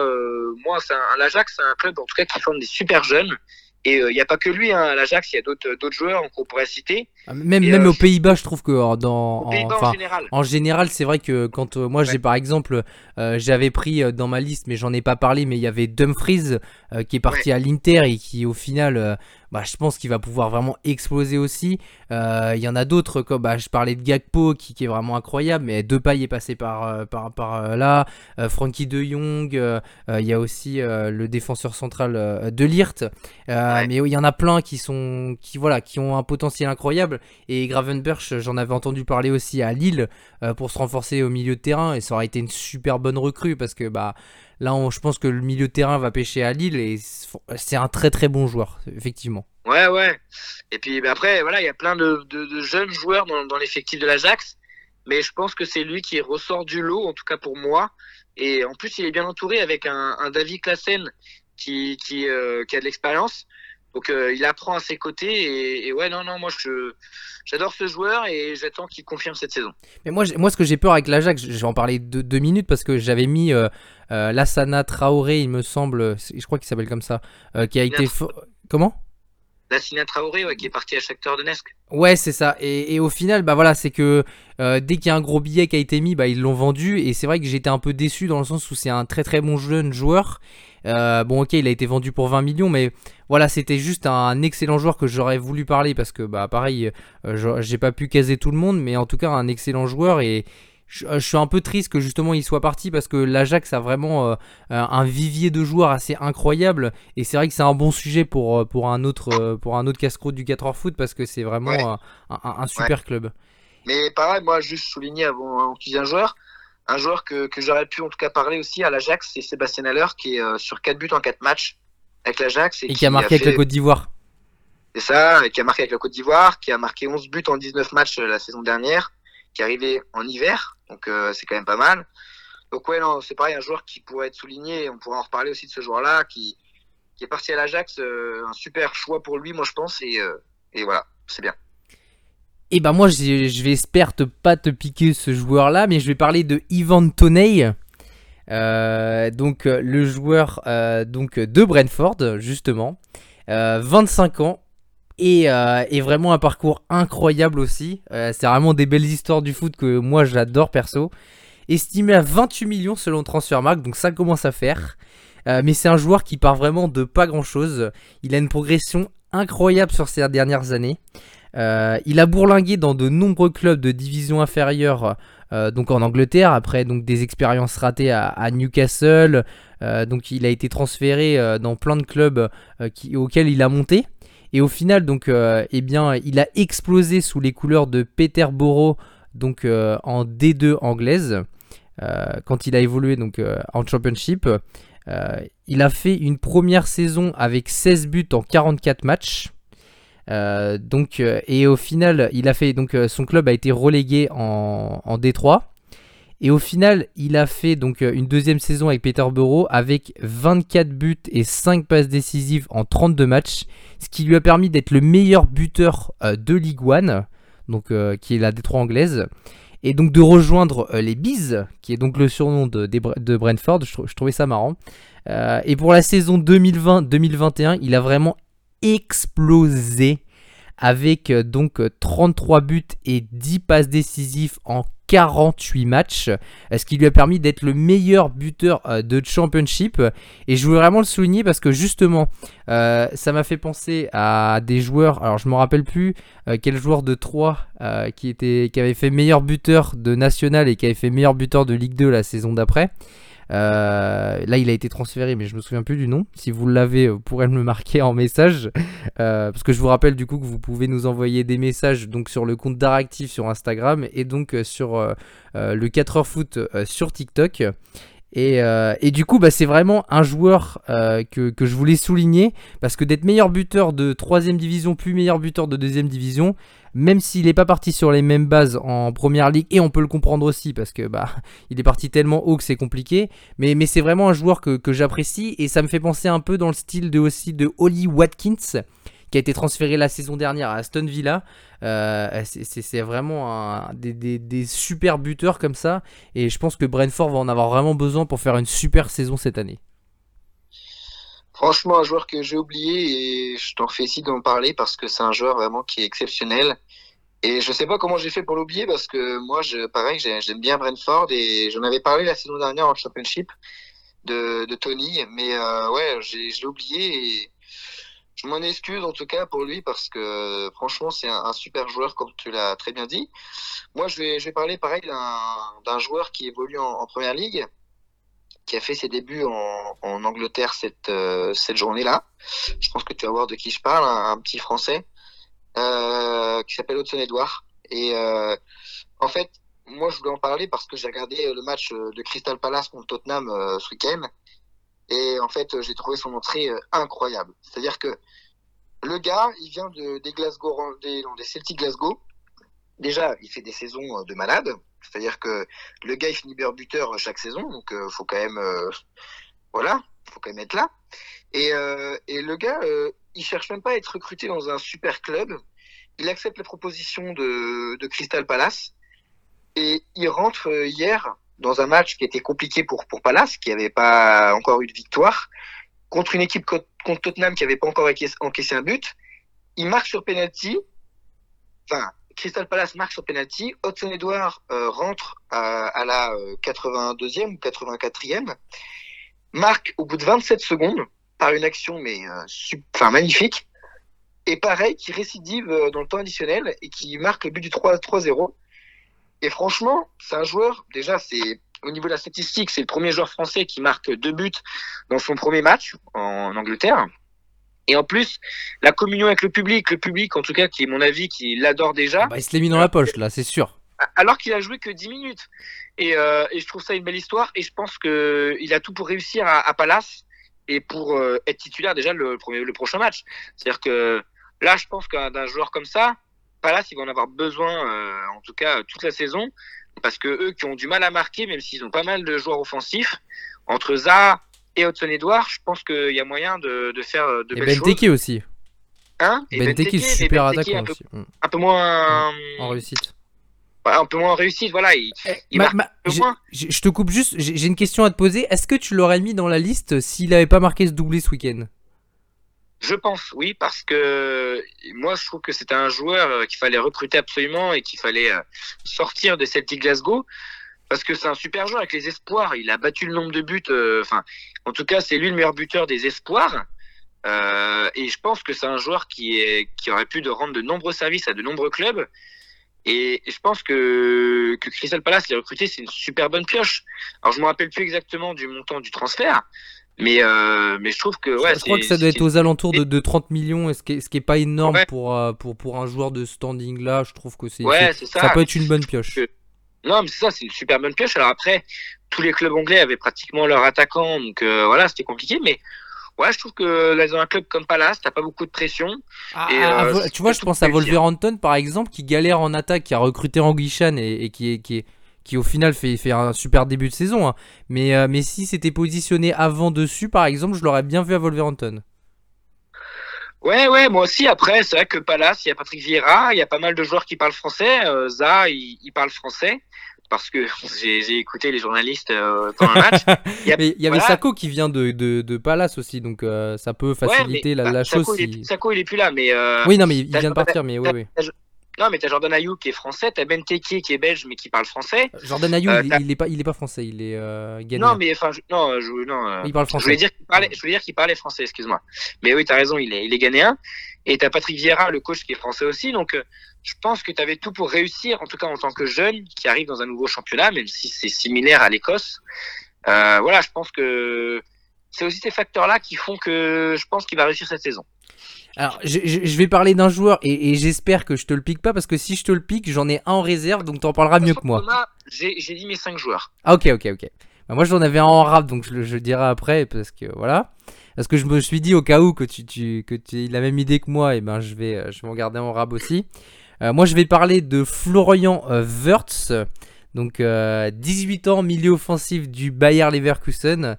moi, l'Ajax, c'est un club en tout cas qui forme des super jeunes et il euh, n'y a pas que lui, hein, à l'Ajax, il y a d'autres joueurs qu'on pourrait citer. Même, même euh, aux Pays-Bas, je trouve que euh, dans, en, général, en général c'est vrai que quand moi j'ai par exemple, j'avais pris dans ma liste, mais j'en ai pas parlé, mais il y avait Dumfries qui est parti à l'Inter et qui au final bah, je pense qu'il va pouvoir vraiment exploser aussi. Euh, il y en a d'autres, comme bah, je parlais de Gakpo qui, est vraiment incroyable, mais Depay est passé par, euh, par, par euh, là. Frankie de Jong, il y a aussi le défenseur central de Lirt. Mais il y en a plein qui, sont, qui, voilà, qui ont un potentiel incroyable. Et Gravenberch, j'en avais entendu parler aussi à Lille pour se renforcer au milieu de terrain. Et ça aurait été une super bonne recrue parce que bah, Là, je pense que le milieu de terrain va pêcher à Lille et c'est un très très bon joueur, effectivement. Ouais, ouais. Et puis ben, après, voilà, il y a plein de, jeunes joueurs dans, l'effectif de l'Ajax, mais je pense que c'est lui qui ressort du lot, en tout cas pour moi. Et en plus, il est bien entouré avec un, David Klassen qui, qui, euh, qui a de l'expérience. Donc euh, il apprend à ses côtés et, ouais non non moi je j'adore ce joueur et j'attends qu'il confirme cette saison. Mais moi moi ce que j'ai peur avec l'Ajax, je vais en parler deux, deux minutes parce que j'avais mis euh, euh, Lassana Traoré il me semble, je crois qu'il s'appelle comme ça, qui a été comment? Lassina Traoré, qui est parti à Shakhtar Donetsk. Ouais, c'est ça. Et, et, au final, bah voilà, c'est que euh, dès qu'il y a un gros billet qui a été mis, bah ils l'ont vendu. Et c'est vrai que j'étais un peu déçu dans le sens où c'est un très très bon jeune joueur. Euh, bon, ok, il a été vendu pour 20 millions, mais voilà, c'était juste un excellent joueur que j'aurais voulu parler parce que, bah, pareil, euh, j'ai pas pu caser tout le monde, mais en tout cas, un excellent joueur et je, suis un peu triste que justement il soit parti parce que l'Ajax a vraiment euh, un vivier de joueurs assez incroyable et c'est vrai que c'est un bon sujet pour, pour un autre, pour un autre casse-croûte du 4 h foot parce que c'est vraiment un, super club. Mais pareil, moi, juste souligner avant, qu'il y ait un joueur, un joueur que, que j'aurais pu en tout cas parler aussi à l'Ajax, c'est Sébastien Haller qui est euh, sur 4 buts en 4 matchs avec l'Ajax. Et, qui, a marqué avec la Côte d'Ivoire. C'est ça, et qui a marqué avec la Côte d'Ivoire, qui a marqué 11 buts en 19 matchs euh, la saison dernière, qui est arrivé en hiver, donc euh, c'est quand même pas mal. Donc ouais, non, c'est pareil, un joueur qui pourrait être souligné, on pourrait en reparler aussi de ce joueur-là, qui, qui est parti à l'Ajax, un super choix pour lui, moi je pense, et, et voilà, c'est bien. Et bah moi je vais espérer pas te piquer ce joueur là, mais je vais parler de Ivan Toney. Euh, donc euh, le joueur euh, donc de Brentford justement, 25 ans et, et, vraiment un parcours incroyable aussi. c'est vraiment des belles histoires du foot que moi j'adore perso. Estimé à 28 millions selon Transfermarkt, donc ça commence à faire. mais c'est un joueur qui part vraiment de pas grand chose. Il a une progression incroyable sur ces dernières années. Euh, il a bourlingué dans de nombreux clubs de division inférieure, euh, donc en Angleterre, après des expériences ratées à, Newcastle. Euh, donc il a été transféré dans plein de clubs auxquels il a monté. Et au final, donc, eh bien, il a explosé sous les couleurs de Peterborough, donc en D2 anglaise, quand il a évolué donc en Championship. il a fait une première saison avec 16 buts en 44 matchs. Euh, donc, euh, et au final, il a fait donc euh, son club a été relégué en D3. Et au final, il a fait donc une deuxième saison avec Peterborough avec 24 buts et 5 passes décisives en 32 matchs, ce qui lui a permis d'être le meilleur buteur de Ligue 1, donc qui est la D3 anglaise, et donc de rejoindre les Bees, qui est donc le surnom de, de Brentford. Je, je, trouvais ça marrant. et pour la saison 2020-2021, il a vraiment explosé avec euh, donc 33 buts et 10 passes décisives en 48 matchs, ce qui lui a permis d'être le meilleur buteur euh, de Championship. Et je voulais vraiment le souligner parce que justement, euh, ça m'a fait penser à des joueurs. Alors je me rappelle plus quel joueur de 3 qui était, qui avait fait meilleur buteur de National et qui avait fait meilleur buteur de Ligue 2 la saison d'après. Euh, là, il a été transféré, mais je me souviens plus du nom. Si vous l'avez, vous pourrez me le marquer en message. Euh, parce que je vous rappelle du coup que vous pouvez nous envoyer des messages donc sur le compte d'Aractif sur Instagram et donc euh, sur le 4h foot sur TikTok. Et, et, du coup, bah, c'est vraiment un joueur que, que, je voulais souligner parce que d'être meilleur buteur de 3 division puis meilleur buteur de 2 division, même s'il n'est pas parti sur les mêmes bases en première ligue, et on peut le comprendre aussi parce que bah il est parti tellement haut que c'est compliqué, mais, c'est vraiment un joueur que, j'apprécie et ça me fait penser un peu dans le style de aussi de Holly Watkins qui a été transféré la saison dernière à Aston Villa. Euh, c'est vraiment des, des, super buteurs comme ça. Et je pense que Brentford va en avoir vraiment besoin pour faire une super saison cette année. Franchement, un joueur que j'ai oublié et je t'en ici d'en parler parce que c'est un joueur vraiment qui est exceptionnel. Et je sais pas comment j'ai fait pour l'oublier parce que moi, je, pareil, j'aime bien Brentford et j'en avais parlé la saison dernière en Championship de, Tony. Mais euh, ouais, je l'ai oublié et je m'en excuse en tout cas pour lui parce que franchement, c'est un, super joueur comme tu l'as très bien dit. Moi, je vais, je vais parler pareil d'un joueur qui évolue en, en Première Ligue qui a fait ses débuts en, Angleterre cette, euh, cette journée-là. Je pense que tu vas voir de qui je parle, un, petit Français euh, qui s'appelle Hudson Edouard. Et euh, en fait, moi, je voulais en parler parce que j'ai regardé le match de Crystal Palace contre Tottenham ce week-end. Et en fait, j'ai trouvé son entrée incroyable. C'est-à-dire que le gars, il vient de, des Glasgow, des, des Celtic Glasgow. Déjà, il fait des saisons de malade. C'est-à-dire que le gars, il finit buteur chaque saison, donc euh, faut quand même, euh, voilà, faut quand même être là. Et, euh, le gars, il cherche même pas à être recruté dans un super club. Il accepte la proposition de, Crystal Palace et il rentre hier dans un match qui était compliqué pour pour Palace, qui n'avait pas encore eu de victoire, contre une équipe contre Tottenham qui n'avait pas encore encaissé un but. il marque sur penalty. Enfin, Crystal Palace marque sur penalty. Hudson Edouard euh, rentre à, à la 82e ou 84e. Marque au bout de 27 secondes par une action mais enfin magnifique. Et pareil, qui récidive dans le temps additionnel et qui marque le but du 3-0. Et franchement, c'est un joueur, déjà, c'est au niveau de la statistique, c'est le premier joueur français qui marque deux buts dans son premier match en Angleterre. Et en plus, la communion avec le public, le public en tout cas, qui est mon avis, qui l'adore déjà. Ah bah, il se l'est mis dans la poche là, c'est sûr. Alors qu'il a joué que 10 minutes. Et, euh, et, je trouve ça une belle histoire. Et je pense qu'il a tout pour réussir à, à Palace et pour euh, être titulaire déjà le, premier, le prochain match. C'est-à-dire que là, je pense qu'un d'un joueur comme ça, Palace, ils vont en avoir besoin, euh, en tout cas toute la saison parce que eux qui ont du mal à marquer, même s'ils ont pas mal de joueurs offensifs, entre Zaha et Hudson Edouard, je pense qu'il y a moyen de, de faire de et belles Benteke choses. aussi. Hein? Et Benteke, super Benteke, attaquant un peu, aussi. Mm. un peu moins, En réussite. ouais, un peu moins réussite. Voilà, il, Ma- ma- moins. j'ai- je te coupe juste, j'ai une question à te poser. Est-ce que tu l'aurais mis dans la liste s'il avait pas marqué ce doublé ce week-end? Je pense, oui, parce que moi, je trouve que c'était un joueur euh, qu'il fallait recruter absolument et qu'il fallait euh, sortir de Celtic Glasgow. Parce que c'est un super joueur avec les espoirs. Il a battu le nombre de buts. euh, Enfin, en tout cas, c'est lui le meilleur buteur des espoirs. Euh, et je pense que c'est un joueur qui, est, qui aurait pu de rendre de nombreux services à de nombreux clubs. Et, je pense que, que Crystal Palace l'a recruté, c'est une super bonne pioche. Alors, je me rappelle plus exactement du montant du transfert, mais, euh, mais je trouve que ouais, Je crois que ça doit être aux alentours de, de 30 millions, et ce qui est, ce qui est pas énorme Ouais. pour, pour, pour un joueur de standing là. Je trouve que c'est Ouais, ça peut être une bonne pioche. Non, mais c'est ça, c'est une super bonne pioche. Alors après, tous les clubs anglais avaient pratiquement leur attaquant, donc euh, voilà, c'était compliqué. Mais ouais, je trouve que là, dans un club comme Palace, t'as pas beaucoup de pression. Ah, Et, ah, euh, c'est tu vois, je pense à. Wolverhampton par exemple, qui galère en attaque, qui a recruté Anguichan et, et qui, est, qui, est, qui au final fait, fait un super début de saison. hein. Mais, euh, mais si c'était positionné avant dessus, par exemple, je l'aurais bien vu à Wolverhampton. Ouais, ouais, moi aussi. Après, c'est vrai que Palace, il y a Patrick Vieira, il y a pas mal de joueurs qui parlent français. Euh, Zaha, il, il parle français parce que j'ai écouté les journalistes euh, pendant le match. Il y a- Mais il y avait. Sako qui vient de, de, de Palace aussi, donc euh, ça peut faciliter Ouais, mais, la, la bah, chose. Sako, il si- Sako, il est plus là, mais euh, Oui, non, mais il vient de partir, mais oui, oui. Non, mais t'as Jordan Ayou qui est français, t'as Benteke qui est belge mais qui parle français. Jordan Ayou, Euh, il, il est pas, il est pas français, il est euh, ghanéen. Non, mais enfin, je- non, je, non. euh, Il parle Je voulais français. dire qu'il parlait, je voulais dire qu'il parlait français, excuse-moi. Mais oui, t'as raison, il est, il est ghanéen. Et t'as Patrick Vieira, le coach, qui est français aussi. Donc, euh, je pense que t'avais tout pour réussir, en tout cas en tant que jeune qui arrive dans un nouveau championnat, même si c'est similaire à l'Écosse. Euh, voilà, je pense que c'est aussi ces facteurs-là qui font que je pense qu'il va réussir cette saison. Alors, je, je- je vais parler d'un joueur et, et j'espère que je te le pique pas parce que si je te le pique, j'en ai un en réserve, donc t'en parleras mieux que moi. J'ai dit mes cinq joueurs. Ah, ok, ok, ok. Bah, moi, j'en avais un en rap, donc je le je dirai après parce que voilà. Parce que je me suis dit au cas où que tu, tu que tu aies la même idée que moi, et ben je vais euh, je vais en garder en rap aussi. Euh, moi, je vais parler de Florian euh, Wirtz, donc euh, 18 ans, milieu offensif du Bayer Leverkusen,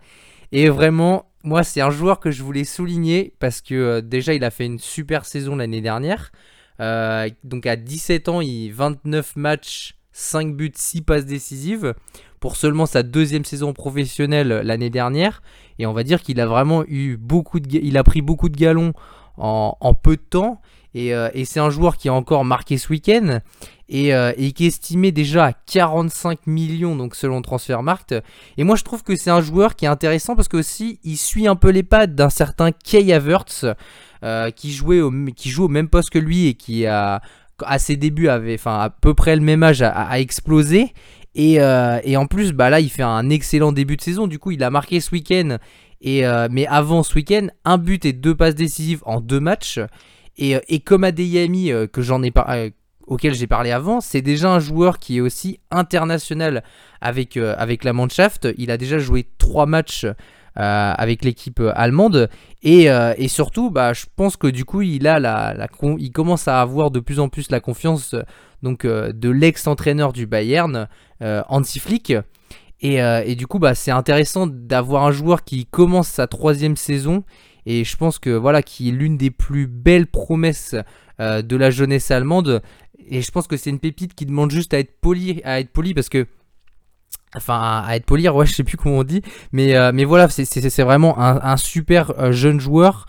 et vraiment, moi, c'est un joueur que je voulais souligner parce que euh, déjà, il a fait une super saison l'année dernière. Euh, donc à 17 ans, il 29 matchs, 5 buts, 6 passes décisives pour seulement sa deuxième saison professionnelle l'année dernière. Et on va dire qu'il a vraiment eu beaucoup de, il a pris beaucoup de galons en peu de temps. Et, euh, et c'est un joueur qui a encore marqué ce week-end et, euh, qui est estimé déjà à 45 millions donc selon Transfermarkt. Et moi je trouve que c'est un joueur qui est intéressant parce que aussi il suit un peu les pattes d'un certain Kay Havertz euh, qui jouait qui joue au même poste que lui et qui à ses débuts avait enfin à peu près le même âge a, explosé et, en plus, bah là, il fait un excellent début de saison. Du coup, il a marqué ce week-end. Et mais avant ce week-end, un but et deux passes décisives en deux matchs. Et, euh, et comme Adeyemi, euh, que j'en ai euh, auquel j'ai parlé avant, c'est déjà un joueur qui est aussi international avec, avec la Mannschaft. Il a déjà joué trois matchs avec l'équipe allemande. Et, surtout, bah, je pense que du coup, il, a il commence à avoir de plus en plus la confiance donc, de l'ex-entraîneur du Bayern, Hansi Flick. Et, et du coup, bah, c'est intéressant d'avoir un joueur qui commence sa troisième saison. Et je pense que voilà, qui est l'une des plus belles promesses euh, de la jeunesse allemande. Et je pense que c'est une pépite qui demande juste à être poli, à être poli parce que enfin à, être polir, ouais, je sais plus comment on dit, mais, euh, mais voilà, c'est vraiment un, super euh, jeune joueur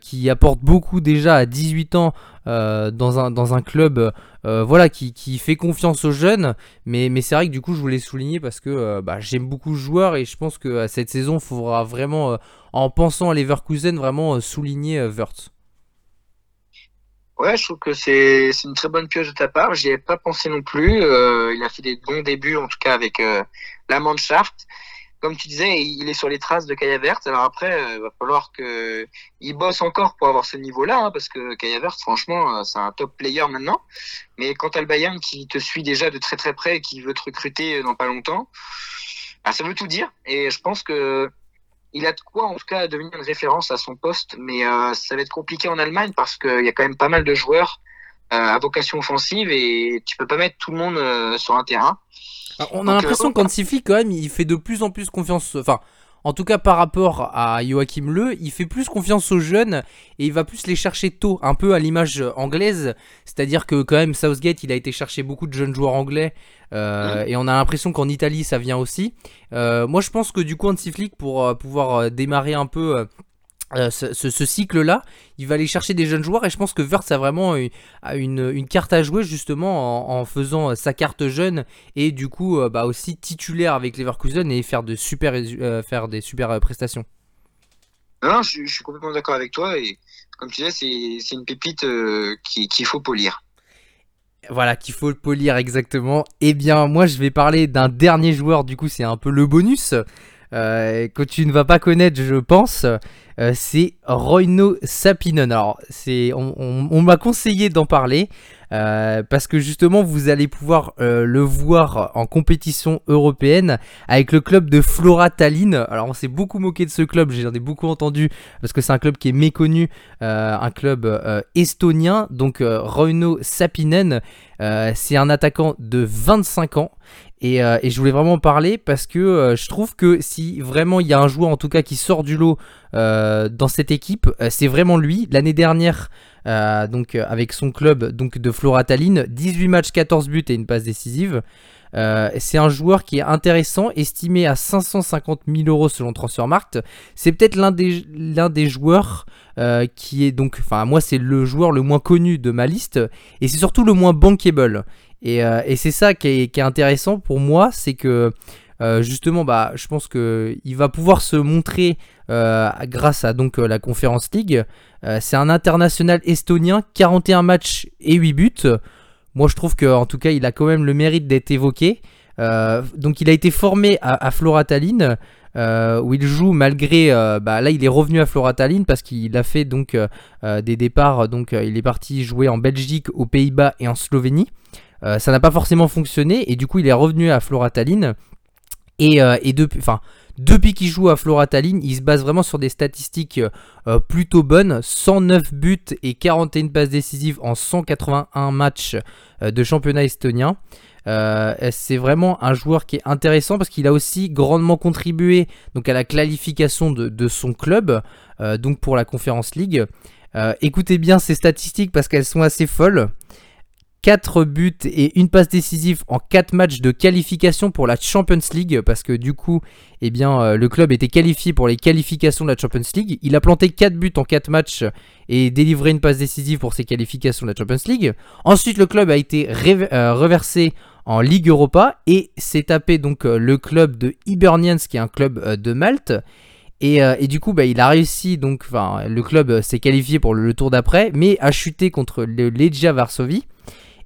qui apporte beaucoup déjà à 18 ans dans, un, dans un club voilà, qui, qui, fait confiance aux jeunes, mais, mais c'est vrai que du coup je voulais souligner parce que bah, j'aime beaucoup ce joueur et je pense que cette saison il faudra vraiment, en pensant à Leverkusen, vraiment souligner Wurtz. Ouais, je trouve que c'est une très bonne pioche de ta part. J'y ai pas pensé non plus. Euh, il a fait des bons débuts, en tout cas avec euh, la Mannschaft. Comme tu disais, il est sur les traces de Kaya Vert. Alors après, il euh, va falloir que il bosse encore pour avoir ce niveau-là, hein, parce que Kaya Vert, franchement, c'est un top player maintenant. Mais quand t'as le Bayern qui te suit déjà de très très près et qui veut te recruter dans pas longtemps, bah, ça veut tout dire. Et je pense que il a de quoi en tout cas devenir une référence à son poste, mais euh, ça va être compliqué en Allemagne parce qu'il y a quand même pas mal de joueurs euh, à vocation offensive et tu peux pas mettre tout le monde euh, sur un terrain. on a l'impression qu'en quand même, il fait de plus en plus confiance. Enfin, en tout cas, par rapport à Joachim Le, il fait plus confiance aux jeunes et il va plus les chercher tôt, un peu à l'image anglaise. C'est-à-dire que quand même, Southgate, il a été chercher beaucoup de jeunes joueurs anglais euh, et on a l'impression qu'en Italie, ça vient aussi. Euh, moi, je pense que du coup, Hansi Flick, pour euh, pouvoir démarrer un peu euh, ce, cycle-là, il va aller chercher des jeunes joueurs et je pense que Verts a vraiment une, carte à jouer justement en, faisant euh, sa carte jeune et du coup euh, bah, aussi titulaire avec Leverkusen et faire de super, faire des super prestations. Non, je, suis complètement d'accord avec toi et comme tu disais, c'est une pépite qu'il faut polir. Voilà, qu'il faut polir exactement. Eh bien, moi je vais parler d'un dernier joueur, du coup c'est un peu le bonus. Que tu ne vas pas connaître, je pense. Euh, c'est Royno Sapinen. Alors, c'est, on, m'a conseillé d'en parler euh, parce que justement, vous allez pouvoir euh, le voir en compétition européenne avec le club de Flora Tallinn. Alors, on s'est beaucoup moqué de ce club, j'en ai beaucoup entendu parce que c'est un club qui est méconnu, un club estonien. Donc, Royno Sapinen, c'est un attaquant de 25 ans. Euh, et, je voulais vraiment en parler parce que euh, je trouve que si vraiment il y a un joueur en tout cas qui sort du lot euh, dans cette équipe, c'est vraiment lui. L'année dernière, donc avec son club donc de Flora Tallinn, 18 matchs, 14 buts et une passe décisive. c'est un joueur qui est intéressant, estimé à 550 000 euros selon Transfermarkt. C'est peut-être l'un des, l'un des joueurs qui est donc, enfin moi c'est le joueur le moins connu de ma liste et c'est surtout le moins bankable. Euh, et, c'est ça qui est, intéressant pour moi, c'est que euh, justement, bah, je pense qu'il va pouvoir se montrer euh, grâce à donc la Conférence League. c'est un international estonien, 41 matchs et 8 buts. Moi, je trouve qu'en tout cas, il a quand même le mérite d'être évoqué. donc, il a été formé à, Flora Tallinn. où il joue malgré bah, là il est revenu à Flora Tallinn parce qu'il a fait donc des départs donc il est parti jouer en Belgique, aux Pays-Bas et en Slovénie. Euh, ça n'a pas forcément fonctionné et du coup il est revenu à Flora Tallinn. Et, euh, depuis, qu'il joue à Flora Tallinn, il se base vraiment sur des statistiques euh, plutôt bonnes. 109 buts et 41 passes décisives en 181 matchs de championnat estonien. c'est vraiment un joueur qui est intéressant parce qu'il a aussi grandement contribué donc à la qualification de, de son club, donc pour la Conference League. écoutez bien ces statistiques parce qu'elles sont assez folles. 4 buts et une passe décisive en 4 matchs de qualification pour la Champions League parce que du coup eh bien, euh, le club était qualifié pour les qualifications de la Champions League. Il a planté 4 buts en 4 matchs et délivré une passe décisive pour ses qualifications de la Champions League. Ensuite le club a été euh, reversé en Ligue Europa et s'est tapé donc euh, le club de Hibernians qui est un club de Malte. Et, du coup, bah, il a réussi, donc, le club s'est qualifié pour le, tour d'après, mais a chuté contre le Legia Varsovie.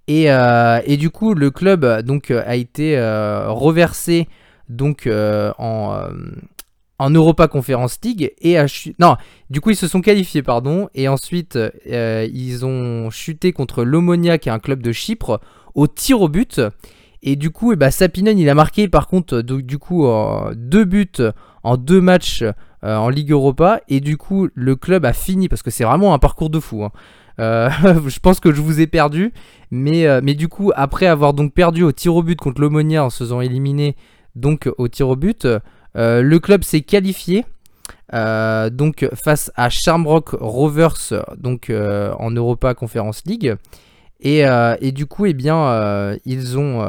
Euh, et, du coup, le club donc, a été euh, reversé donc, euh, en, Europa Conference League. Et a non, du coup, ils se sont qualifiés, pardon. Et ensuite, ils ont chuté contre l'Omonia, qui est un club de Chypre, au tir au but. Et du coup, et eh Sapinen, il a marqué par contre du coup deux buts en deux matchs en Ligue Europa. Et du coup, le club a fini, parce que c'est vraiment un parcours de fou. Hein. Euh, je pense que je vous ai perdu. Mais, euh, mais du coup, après avoir donc perdu au tir au but contre l'Omonia en se faisant éliminer donc au tir au but, euh, le club s'est qualifié. donc face à Shamrock Rovers donc en Europa Conference League et, et, du coup eh bien ils ont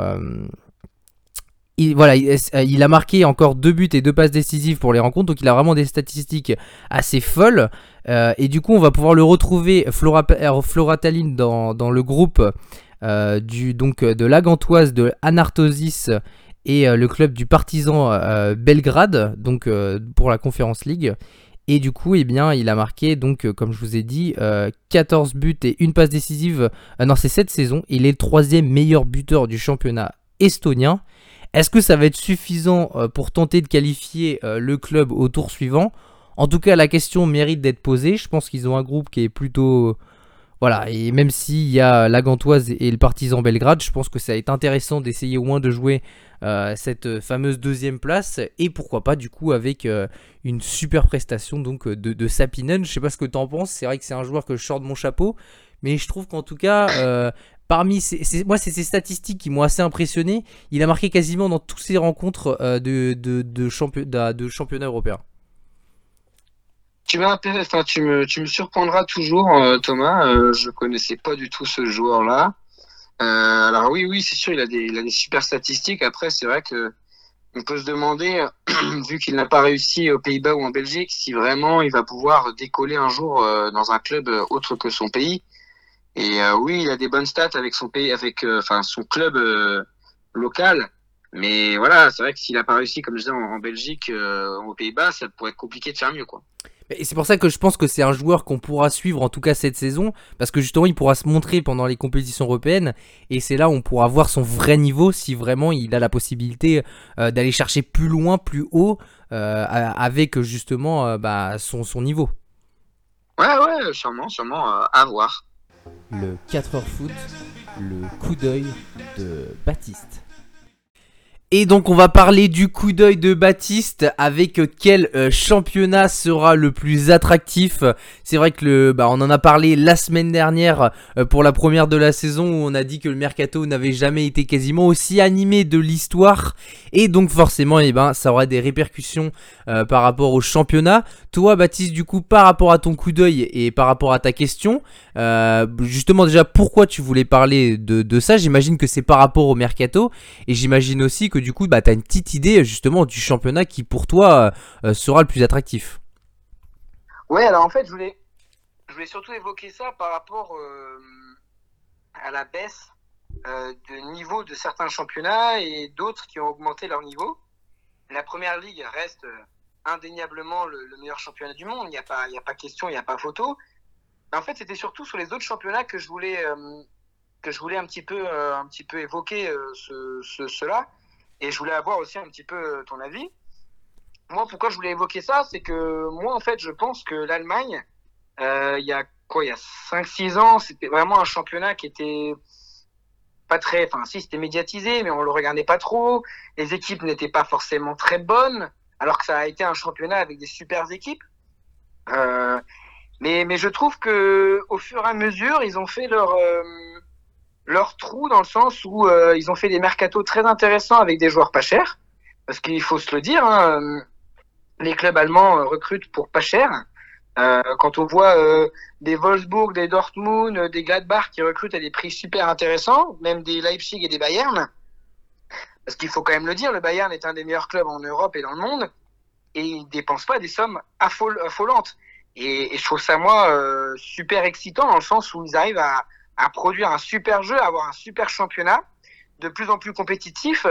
il, voilà, il, a marqué encore deux buts et deux passes décisives pour les rencontres, donc il a vraiment des statistiques assez folles. Et du coup, on va pouvoir le retrouver, Flora, Flora Tallinn, dans, le groupe du, donc, de l'Agantoise, de Anartosis et le club du Partizan Belgrade, donc pour la Conference League. Et du coup, eh bien, il a marqué, donc, euh, comme je vous ai dit, 14 euh, buts et une passe décisive euh, dans ces 7 saisons. Il est le troisième meilleur buteur du championnat estonien. Est-ce que ça va être suffisant pour tenter de qualifier le club au tour suivant? En tout cas, la question mérite d'être posée. Je pense qu'ils ont un groupe qui est plutôt voilà, et même s'il y a la Gantoise et le Partizan Belgrade, je pense que ça va être intéressant d'essayer au moins de jouer euh, cette fameuse deuxième place, et pourquoi pas du coup avec euh, une super prestation donc de, de Sapinen. Je sais pas ce que tu en penses, c'est vrai que c'est un joueur que je sors de mon chapeau, mais je trouve qu'en tout cas, euh, parmi ces, moi c'est ces statistiques qui m'ont assez impressionné. Il a marqué quasiment dans toutes ses rencontres de championnat européen. Tu, enfin, tu, me, tu me surprendras toujours, euh, Thomas. Euh, je connaissais pas du tout ce joueur-là. Euh, alors oui, oui, c'est sûr, il a, des, il a des super statistiques. Après, c'est vrai que on peut se demander, vu qu'il n'a pas réussi aux Pays-Bas ou en Belgique, si vraiment il va pouvoir décoller un jour euh, dans un club autre que son pays. Et oui, il a des bonnes stats avec son pays, avec enfin son club local. Mais voilà, c'est vrai que s'il n'a pas réussi, comme je disais, en, en Belgique, aux Pays-Bas, ça pourrait être compliqué de faire mieux, quoi. Et c'est pour ça que je pense que c'est un joueur qu'on pourra suivre en tout cas cette saison, parce que justement il pourra se montrer pendant les compétitions européennes, et c'est là où on pourra voir son vrai niveau si vraiment il a la possibilité euh, d'aller chercher plus loin, plus haut, euh, avec justement euh, bah, son, son niveau. Ouais, ouais, sûrement, sûrement à voir. Le 4 heures foot, le coup d'œil de Baptiste. Et donc on va parler du coup d'œil de Baptiste avec quel euh, championnat sera le plus attractif. C'est vrai que le bah on en a parlé la semaine dernière euh, pour la première de la saison où on a dit que le mercato n'avait jamais été quasiment aussi animé de l'histoire et donc forcément eh ben ça aura des répercussions euh, par rapport au championnat. Toi Baptiste du coup par rapport à ton coup d'œil et par rapport à ta question, justement déjà pourquoi tu voulais parler de ça? J'imagine que c'est par rapport au mercato et j'imagine aussi que du coup, bah, tu as une petite idée justement du championnat qui pour toi euh, sera le plus attractif. Ouais, alors en fait, je voulais, je voulais surtout évoquer ça par rapport euh, à la baisse euh, de niveau de certains championnats et d'autres qui ont augmenté leur niveau. La première ligue reste indéniablement le, meilleur championnat du monde, il n'y a, pas, a pas question, il n'y a pas photo. en fait, c'était surtout sur les autres championnats que je voulais, que je voulais un, petit peu, un petit peu évoquer ce, cela. Et je voulais avoir aussi un petit peu euh, ton avis. Moi, pourquoi je voulais évoquer ça, c'est que moi, en fait, je pense que l'Allemagne, euh, il y a quoi, il y a 5-6 ans, c'était vraiment un championnat qui était pas très, enfin, si, c'était médiatisé, mais on le regardait pas trop. Les équipes n'étaient pas forcément très bonnes, alors que ça a été un championnat avec des super équipes. Euh, mais, mais je trouve que au fur et à mesure, ils ont fait leur, euh, leur trou dans le sens où euh, ils ont fait des mercatos très intéressants avec des joueurs pas chers. Parce qu'il faut se le dire, hein, euh, les clubs allemands euh, recrutent pour pas cher. Quand on voit des Wolfsburg, des Dortmund, des Gladbach qui recrutent à des prix super intéressants, même des Leipzig et des Bayern, parce qu'il faut quand même le dire, le Bayern est un des meilleurs clubs en Europe et dans le monde, et ils dépensent pas des sommes affolantes. Et, et je trouve ça moi super excitant dans le sens où ils arrivent à, à produire un super jeu, à avoir un super championnat de plus en plus compétitif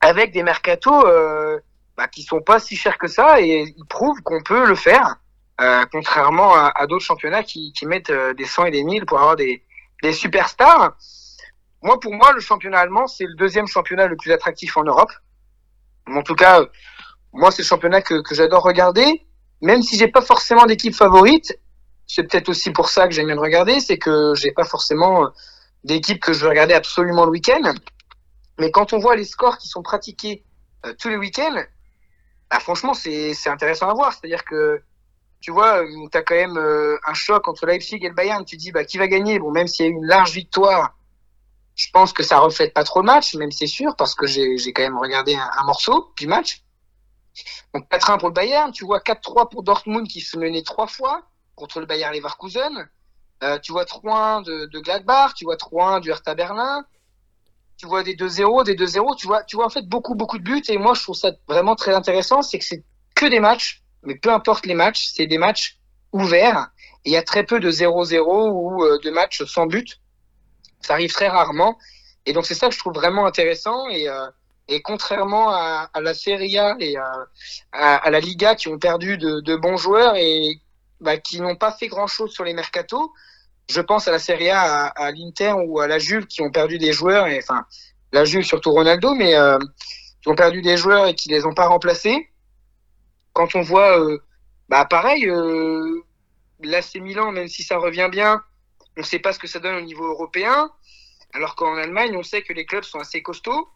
avec des mercatos euh, bah, qui sont pas si chers que ça et ils prouvent qu'on peut le faire euh, contrairement à, d'autres championnats qui, qui mettent euh, des 100 et des 1000 pour avoir des, des superstars. Moi, pour moi, le championnat allemand, c'est le deuxième championnat le plus attractif en Europe. En tout cas, moi, c'est le championnat que, que j'adore regarder. Même si j'ai pas forcément d'équipe favorite, c'est peut-être aussi pour ça que j'aime bien le regarder, c'est que j'ai pas forcément euh, d'équipe que je veux regarder absolument le week-end. Mais quand on voit les scores qui sont pratiqués euh, tous les week-ends, bah, franchement, c'est intéressant à voir. C'est-à-dire que, tu vois, euh, tu as quand même un choc entre Leipzig et le Bayern. Tu dis, bah, qui va gagner? Même s'il y a eu une large victoire, je pense que ça reflète pas trop le match, même c'est sûr, parce que j'ai quand même regardé un, un, morceau du match. Donc 4-1 pour le Bayern, tu vois 4-3 pour Dortmund qui se menait trois fois contre le Bayern Leverkusen. Euh, tu vois 3-1 de, Gladbach, tu vois 3-1 du Hertha Berlin. tu vois des 2-0, des 2-0, tu vois, tu vois en fait beaucoup, beaucoup de buts. Et moi, je trouve ça vraiment très intéressant, c'est que c'est que des matchs, mais peu importe les matchs, c'est des matchs ouverts. Et il y a très peu de 0-0 ou euh, de matchs sans but. Ça arrive très rarement. Et donc c'est ça que je trouve vraiment intéressant. Et, euh, et contrairement à, la Serie A et à, à, la Liga qui ont perdu de, de bons joueurs et bah, qui n'ont pas fait grand-chose sur les mercatos, je pense à la Serie A, à, l'Inter ou à la Juve qui ont perdu des joueurs, et, enfin la Juve surtout Ronaldo, mais euh, qui ont perdu des joueurs et qui les ont pas remplacés. Quand on voit, euh, bah pareil, euh, l'AC Milan, même si ça revient bien, on ne sait pas ce que ça donne au niveau européen. Alors qu'en Allemagne, on sait que les clubs sont assez costauds.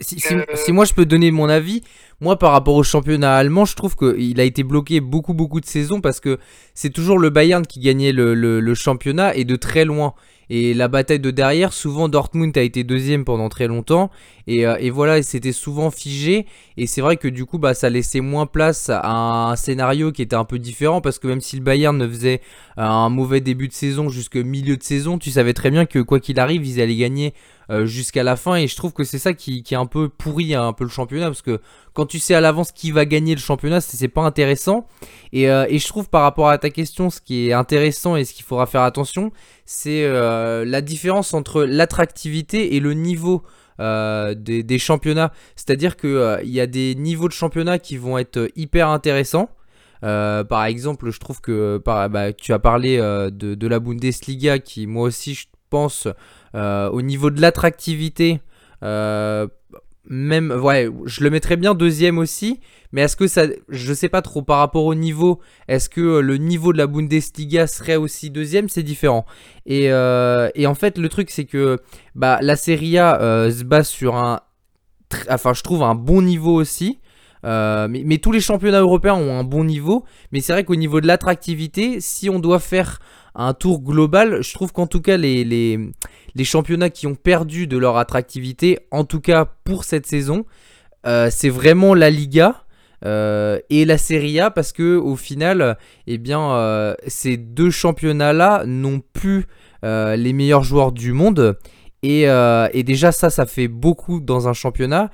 Si, si, moi je peux donner mon avis, moi par rapport au championnat allemand, je trouve qu'il a été bloqué beaucoup beaucoup de saisons parce que c'est toujours le Bayern qui gagnait le, le, championnat et de très loin. Et la bataille de derrière, souvent Dortmund a été deuxième pendant très longtemps. Et, euh, et voilà, c'était souvent figé. Et c'est vrai que du coup, bah, ça laissait moins place à un scénario qui était un peu différent. Parce que même si le Bayern ne faisait un mauvais début de saison jusqu'au milieu de saison, tu savais très bien que quoi qu'il arrive, ils allaient gagner euh, jusqu'à la fin. Et je trouve que c'est ça qui, qui, est un peu pourri un peu le championnat. Parce que quand tu sais à l'avance qui va gagner le championnat, c'est pas intéressant. Et, euh, et, je trouve par rapport à ta question, ce qui est intéressant et ce qu'il faudra faire attention, c'est euh, la différence entre l'attractivité et le niveau. des, des, championnats. C'est-à-dire qu'il il y a des niveaux de championnat qui vont être hyper intéressants. par exemple, je trouve que bah, tu as parlé de, la Bundesliga qui, moi aussi, je pense, euh, au niveau de l'attractivité, euh, même, ouais, je le mettrais bien deuxième aussi. Mais est-ce que ça, je sais pas trop par rapport au niveau, est-ce que le niveau de la Bundesliga serait aussi deuxième? C'est différent. Et, euh, et, en fait, le truc c'est que bah, la Serie A se base sur un, enfin, je trouve un bon niveau aussi. mais, mais, tous les championnats européens ont un bon niveau. Mais c'est vrai qu'au niveau de l'attractivité, si on doit faire un tour global, je trouve qu'en tout cas les, les, championnats qui ont perdu de leur attractivité, en tout cas pour cette saison, euh, c'est vraiment la Liga. Euh, et la Serie A parce que au final, eh bien, euh, ces deux championnats-là n'ont plus les meilleurs joueurs du monde et, déjà ça, ça fait beaucoup dans un championnat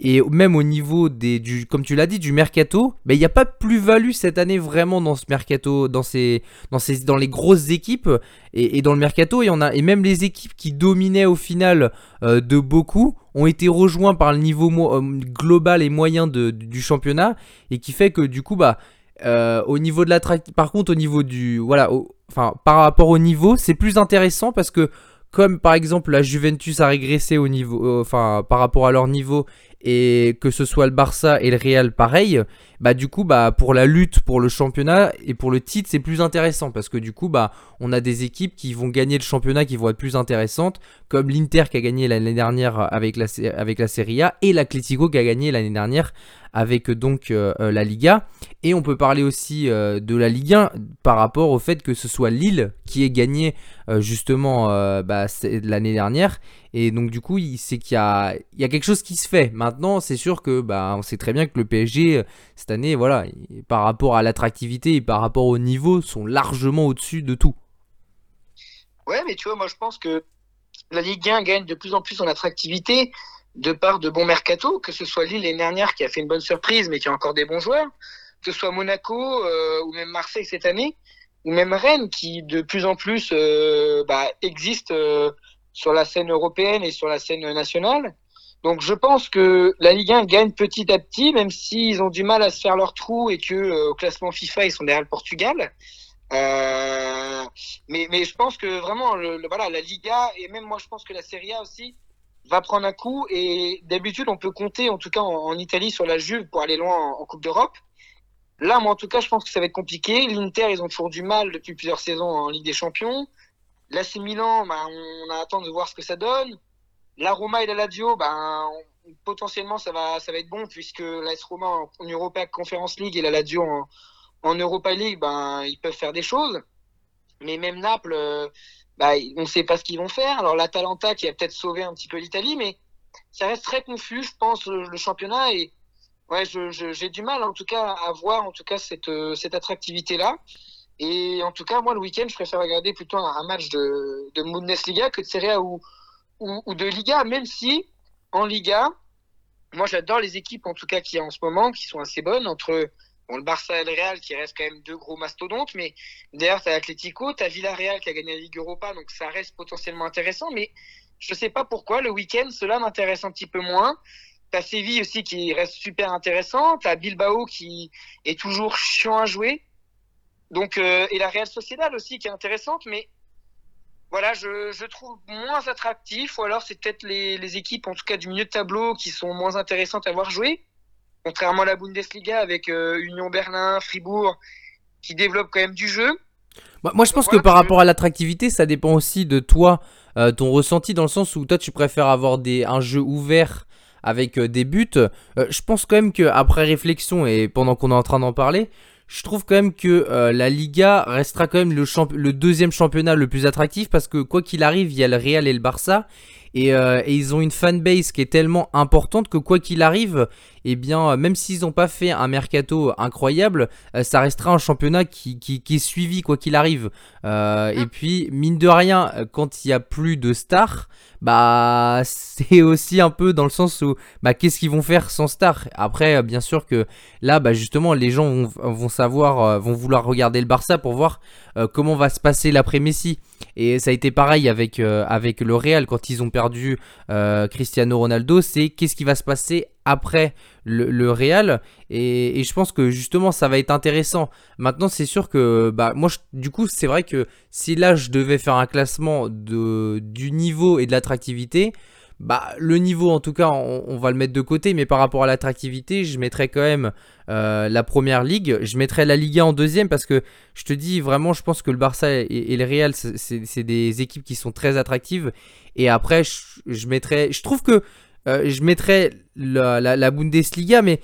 et même au niveau des, du, comme tu l'as dit, du mercato, ben, il n'y a pas plus-value cette année vraiment dans ce mercato, dans, ces, dans, ces, dans les grosses équipes et, dans le mercato. Et, a, et même les équipes qui dominaient au final euh, de beaucoup ont été rejoints par le niveau euh, global et moyen de, du championnat et qui fait que du coup, bah, euh, au niveau de la par contre, au niveau du, voilà, enfin, par rapport au niveau, c'est plus intéressant parce que comme par exemple la Juventus a régressé au niveau, enfin par rapport à leur niveau et que ce soit le Barça et le Real pareil, bah du coup bah pour la lutte pour le championnat et pour le titre c'est plus intéressant parce que du coup bah on a des équipes qui vont gagner le championnat qui vont être plus intéressantes comme l'Inter qui a gagné l'année dernière avec la avec Serie A et l'Atlético qui a gagné l'année dernière avec donc euh, euh, la Liga. Et on peut parler aussi euh, de la Ligue 1 par rapport au fait que ce soit Lille qui ait gagné justement bah, l'année dernière et donc du coup, c'est qu'il y a, il quelque chose qui se fait. Maintenant, c'est sûr que bah, on sait très bien que le PSG cette année, voilà, par rapport à l'attractivité et par rapport au niveau, sont largement au-dessus de tout. Ouais, mais tu vois, moi je pense que la Ligue 1 gagne de plus en plus en attractivité de par de bons mercato, que ce soit Lille l'année dernière qui a fait une bonne surprise mais qui a encore des bons joueurs, que ce soit Monaco euh, ou même Marseille cette année, ou même Rennes qui de plus en plus euh, bah, existe euh, sur la scène européenne et sur la scène nationale. Donc je pense que la Ligue 1 gagne petit à petit, même s'ils ont du mal à se faire leur trou et que euh, au classement FIFA ils sont derrière le Portugal. Euh, mais, je pense que vraiment voilà la Liga et même moi je pense que la Serie A aussi va prendre un coup et d'habitude on peut compter en tout cas en, Italie sur la Juve pour aller loin en, Coupe d'Europe. Là moi en tout cas je pense que ça va être compliqué. L'Inter ils ont toujours du mal depuis plusieurs saisons en Ligue des Champions. L'AC Milan, ben, on attend de voir ce que ça donne. La Roma et la Lazio, ben, potentiellement ça va, ça va être bon puisque l'AS Roma en, Europa Conference League et la Lazio en, Europa League, ben, ils peuvent faire des choses. Mais même Naples, euh, ben, on ne sait pas ce qu'ils vont faire. Alors l'Atalanta qui a peut-être sauvé un petit peu l'Italie, mais ça reste très confus, je pense, le, championnat. Et ouais, j'ai du mal en tout cas à voir en tout cas cette, cette attractivité-là. Et en tout cas, moi, le week-end, je préfère regarder plutôt un, match de, de Bundesliga que de Serie A ou, de Liga, même si en Liga, moi j'adore les équipes en tout cas qui en ce moment, qui sont assez bonnes, entre le Barça et le Real qui restent quand même deux gros mastodontes, mais derrière tu as Atletico, tu as Villarreal qui a gagné la Ligue Europa, donc ça reste potentiellement intéressant, mais je sais pas pourquoi, le week-end, cela m'intéresse un petit peu moins. T'as Séville aussi qui reste super intéressant. T'as Bilbao qui est toujours chiant à jouer. Donc, euh, et la Real Sociedad aussi qui est intéressante, mais voilà, je, je trouve moins attractif. Ou alors, c'est peut-être les, les, équipes, en tout cas du milieu de tableau, qui sont moins intéressantes à voir jouer. Contrairement à la Bundesliga avec euh, Union Berlin, Fribourg, qui développent quand même du jeu. Moi, je pense que par rapport à l'attractivité, ça dépend aussi de toi, euh, ton ressenti, dans le sens où toi, tu préfères avoir des, un jeu ouvert avec des buts. Je pense quand même qu'après réflexion et pendant qu'on est en train d'en parler, je trouve quand même que euh, la Liga restera quand même le, le, deuxième championnat le plus attractif parce que quoi qu'il arrive, il y a le Real et le Barça. Et, et ils ont une fanbase qui est tellement importante que quoi qu'il arrive, eh bien, même s'ils n'ont pas fait un mercato incroyable, ça restera un championnat qui, qui, qui est suivi quoi qu'il arrive. et puis, mine de rien, quand il y a plus de stars, bah c'est aussi un peu dans le sens où bah qu'est-ce qu'ils vont faire sans star après bien sûr que là bah justement les gens vont, vont savoir euh, vont vouloir regarder le Barça pour voir euh, comment va se passer l'après Messi. Et ça a été pareil avec euh, avec le Real quand ils ont perdu Cristiano Ronaldo. C'est qu'est-ce qui va se passer après le, Real. Et, je pense que justement ça va être intéressant. Maintenant c'est sûr que bah moi du coup c'est vrai que si là je devais faire un classement de, du niveau et de l'attractivité, bah le niveau en tout cas on, va le mettre de côté mais par rapport à l'attractivité je mettrais quand même euh, la première ligue je mettrais la Liga en deuxième parce que je te dis vraiment je pense que le Barça et, le Real c'est des équipes qui sont très attractives et après je, mettrais je trouve que euh, je mettrais la, Bundesliga, mais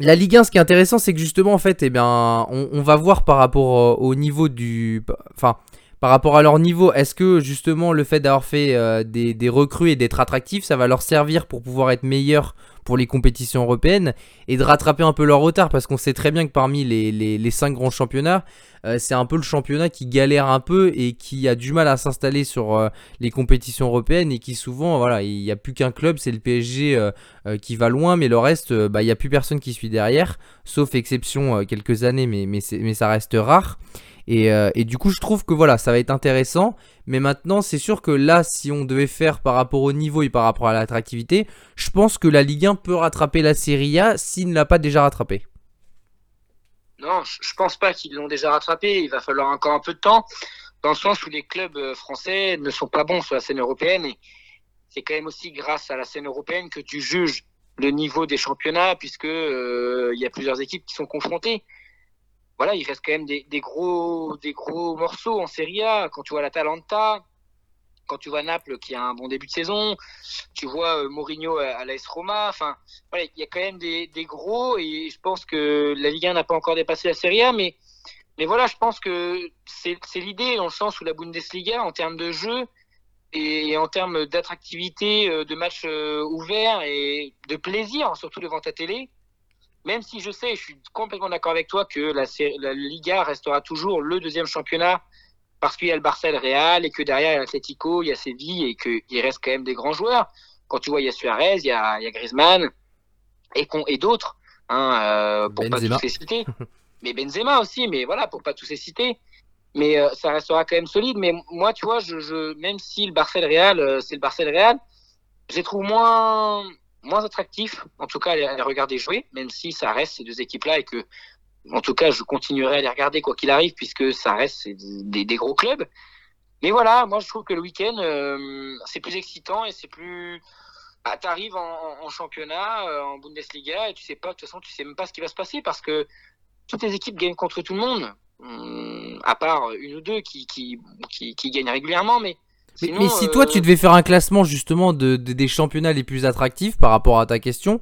la Ligue 1, ce qui est intéressant, c'est que justement, en fait, eh bien, on, va voir par rapport au niveau du. Enfin, par rapport à leur niveau, est-ce que justement le fait d'avoir fait euh, des, recrues et d'être attractif, ça va leur servir pour pouvoir être meilleur pour les compétitions européennes et de rattraper un peu leur retard? Parce qu'on sait très bien que parmi les, cinq grands championnats, euh, c'est un peu le championnat qui galère un peu et qui a du mal à s'installer sur euh, les compétitions européennes et qui souvent, voilà, il n'y a plus qu'un club, c'est le PSG qui va loin, mais le reste, bah, il n'y a plus personne qui suit derrière, sauf exception quelques années, mais ça reste rare. Euh, et, du coup, je trouve que voilà, ça va être intéressant. Mais maintenant, c'est sûr que là, si on devait faire par rapport au niveau et par rapport à l'attractivité, je pense que la Ligue 1 peut rattraper la Serie A s'il ne l'a pas déjà rattrapé. Non, je pense pas qu'ils l'ont déjà rattrapé. Il va falloir encore un peu de temps, dans le sens où les clubs euh, français ne sont pas bons sur la scène européenne. Et c'est quand même aussi grâce à la scène européenne que tu juges le niveau des championnats, puisque euh, il y a plusieurs équipes qui sont confrontées voilà, il reste quand même des, gros, des gros morceaux en Serie A. Quand tu vois l'Atalanta, quand tu vois Naples qui a un bon début de saison, tu vois euh, Mourinho à, l'AS Roma. Enfin, il y a quand même des, gros et je pense que la Ligue 1 n'a pas encore dépassé la Serie A, mais mais voilà, je pense que c'est l'idée dans le sens où la Bundesliga, en termes de jeu et, en termes d'attractivité, euh, de matchs euh, ouverts et de plaisir, surtout devant ta télé, même si je sais, je suis complètement d'accord avec toi que la, la, Liga restera toujours le deuxième championnat parce qu'il y a le Barça et le Real et que derrière il y a l'Atlético, il y a Séville et qu'il reste quand même des grands joueurs. Quand tu vois, il y a Suarez, il y a, il y a Griezmann et, et d'autres, hein, euh, pour pas tous les citer. mais Benzema aussi, mais voilà, pour pas tous les citer. Mais euh, ça restera quand même solide. Mais moi, tu vois, je, je même si le Barça et le Real, euh, c'est le Barça et le Real, je les trouve moins moins attractif, en tout cas, à les, regarder jouer, même si ça reste ces deux équipes-là et que, en tout cas, je continuerai à les regarder quoi qu'il arrive, puisque ça reste des, gros clubs. Mais voilà, moi, je trouve que le week-end, euh, c'est plus excitant et c'est plus. Bah, tu arrives en, championnat, euh, en Bundesliga, et tu sais pas, de toute façon, tu sais même pas ce qui va se passer parce que toutes les équipes gagnent contre tout le monde, hum, à part une ou deux qui, qui, qui gagnent régulièrement, mais mais, si toi tu euh, devais faire un classement justement de, des championnats les plus attractifs par rapport à ta question,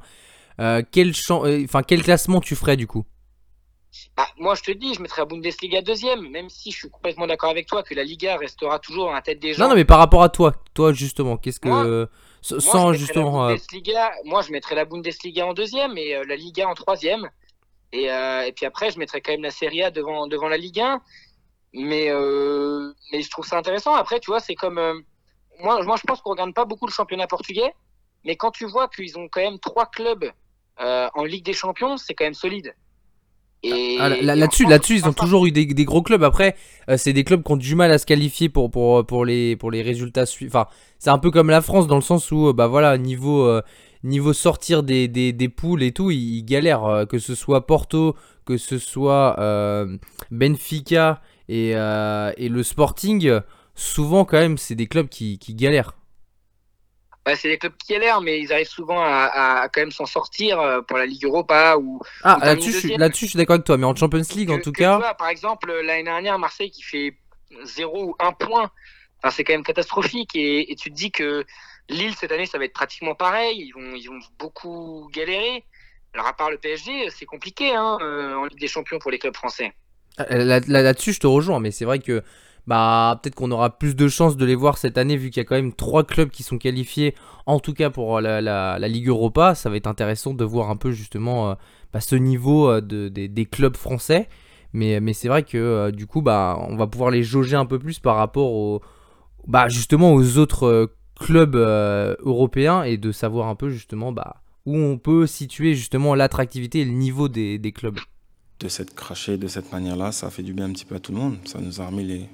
euh, quel, euh, enfin, quel classement tu ferais du coup? Bah, moi, je te dis, je mettrais la Bundesliga deuxième, même si je suis complètement d'accord avec toi que la Liga restera toujours dans la tête des gens. Non, non, mais par rapport à toi, toi justement, qu'est-ce que. sans justement. moi, je mettrais la Bundesliga en deuxième et la Liga en troisième. Et, et, puis après, je mettrais quand même la Serie A devant, devant la Ligue 1. Mais, euh, mais je trouve ça intéressant. Après, tu vois, c'est comme. Euh, moi, moi, je pense qu'on regarde pas beaucoup le championnat portugais, mais quand tu vois qu'ils ont quand même trois clubs euh, en Ligue des Champions, c'est quand même solide. Et, ah, là-dessus, là-dessus, ils ont toujours eu des, gros clubs. Après, euh, c'est des clubs qui ont du mal à se qualifier pour, pour, pour, les, pour les résultats suivants. Enfin, c'est un peu comme la France dans le sens où, bah voilà, niveau, niveau sortir des, des, des, poules et tout, ils, galèrent. que ce soit Porto, que ce soit Benfica et, et le Sporting souvent quand même c'est des clubs qui, galèrent. c'est des clubs qui galèrent, mais ils arrivent souvent à, quand même s'en sortir euh, pour la Ligue Europa ou. Ah, là-dessus, je suis d'accord avec toi, mais en Champions League, en tout cas. par exemple, l'année dernière, Marseille qui fait 0 ou 1 point, enfin, c'est quand même catastrophique. Et, tu te dis que Lille, cette année, ça va être pratiquement pareil. Ils vont, ils vont beaucoup galérer. Alors, à part le PSG, c'est compliqué hein, euh, en Ligue des Champions pour les clubs français. Ah, là-dessus, je te rejoins, mais c'est vrai que bah peut-être qu'on aura plus de chances de les voir cette année vu qu'il y a quand même trois clubs qui sont qualifiés en tout cas pour la, Ligue Europa. Ça va être intéressant de voir un peu justement euh, bah, ce niveau euh, de, des clubs français. Mais, c'est vrai que euh, du coup bah on va pouvoir les jauger un peu plus par rapport aux bah justement aux autres clubs européens et de savoir un peu justement bah où on peut situer justement l'attractivité et le niveau des clubs de cette cracher de cette manière-là, ça fait du bien un petit peu à tout le monde. Ça nous a remis les,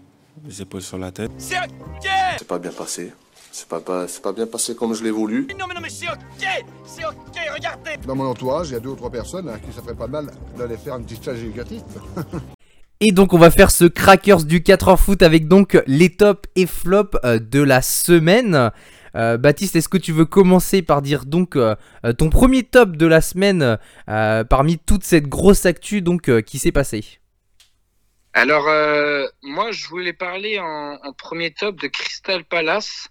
les épaules sur la tête. C'est ok C'est pas bien passé. C'est pas, pas, pas bien passé comme je l'ai voulu. Non mais non mais c'est ok C'est ok, regardez Dans mon entourage, il y a deux ou trois personnes hein, qui ça ferait pas mal d'aller faire un petit stage éducatif. Et donc on va faire ce crackers du 4 heures foot avec donc les tops et flops euh, de la semaine. Euh, Baptiste, est-ce que tu veux commencer par dire donc euh, ton premier top de la semaine parmi toute cette grosse actu donc qui s'est passée? Alors, euh, moi, je voulais parler en, premier top de Crystal Palace.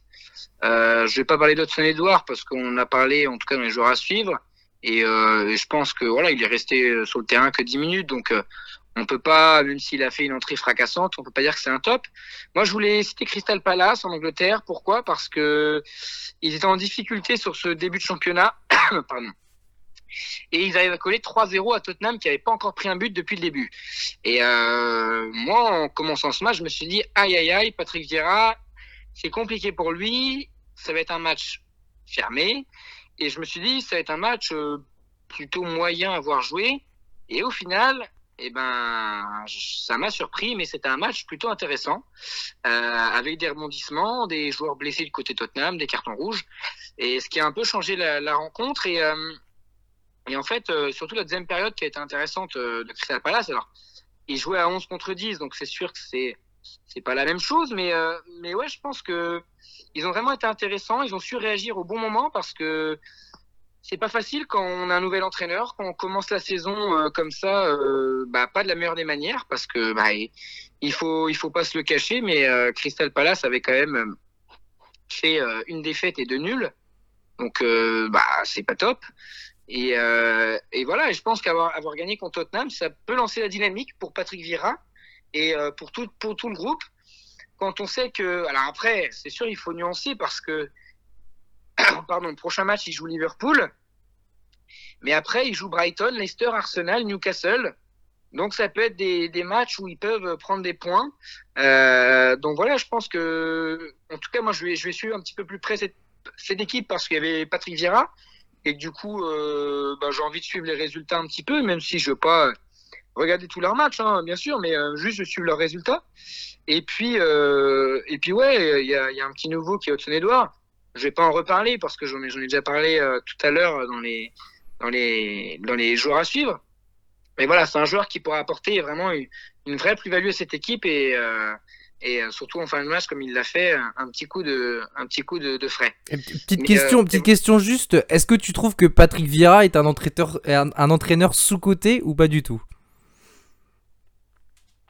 Euh, je vais pas parler d'Hudson Edouard parce qu'on a parlé, en tout cas, dans les joueurs à suivre. Et, euh, je pense que voilà, il est resté euh, sur le terrain que 10 minutes, donc euh, on peut pas, même s'il a fait une entrée fracassante, on peut pas dire que c'est un top. Moi, je voulais citer Crystal Palace en Angleterre. Pourquoi? Parce que ils étaient en difficulté sur ce début de championnat. Pardon et ils arrivent à coller 3-0 à Tottenham qui n'avait pas encore pris un but depuis le début. Et euh, moi, en commençant ce match, je me suis dit aïe aïe aïe, Patrick Vieira, c'est compliqué pour lui, ça va être un match fermé. Et je me suis dit ça va être un match euh, plutôt moyen à voir jouer. Et au final, eh ben, ça m'a surpris, mais c'était un match plutôt intéressant, euh, avec des rebondissements, des joueurs blessés du côté Tottenham, des cartons rouges, et ce qui a un peu changé la, la rencontre. Et, euh, et en fait, euh, surtout la deuxième période qui a été intéressante euh, de Crystal Palace. Alors, ils jouaient à 11 contre 10, donc c'est sûr que c'est c'est pas la même chose, mais euh, mais ouais, je pense que ils ont vraiment été intéressants. Ils ont su réagir au bon moment parce que c'est pas facile quand on a un nouvel entraîneur, quand on commence la saison comme ça, bah pas de la meilleure des manières parce que bah il faut il faut pas se le cacher, mais Crystal Palace avait quand même fait une défaite et deux nuls, donc bah c'est pas top. Et, euh, et voilà, je pense qu'avoir avoir gagné contre Tottenham, ça peut lancer la dynamique pour Patrick Vieira et euh, pour, tout, pour tout le groupe. Quand on sait que. Alors après, c'est sûr, il faut nuancer parce que. Pardon, le prochain match, il joue Liverpool. Mais après, il joue Brighton, Leicester, Arsenal, Newcastle. Donc ça peut être des, matchs où ils peuvent prendre des points. Euh, donc voilà, je pense que. En tout cas, moi, je vais, suivre un petit peu plus près cette, équipe parce qu'il y avait Patrick Vieira. Et du coup, euh, bah, j'ai envie de suivre les résultats un petit peu, même si je veux pas regarder tous leurs matchs, hein, bien sûr, mais euh, juste je suis leurs résultats. Et puis, euh, et puis ouais, il y a, y a, un petit nouveau qui est Hudson Edouard. Je vais pas en reparler parce que j'en ai, déjà parlé euh, tout à l'heure dans les, dans, les, dans les joueurs à suivre. Mais voilà, c'est un joueur qui pourra apporter vraiment une, une vraie plus-value à cette équipe et, euh, et euh, surtout en fin de match comme il l'a fait un petit coup de un petit coup de, frais. petite question, euh, petite question juste, est-ce que tu trouves que Patrick Vieira est un entraîneur un, entraîneur sous coté ou pas du tout?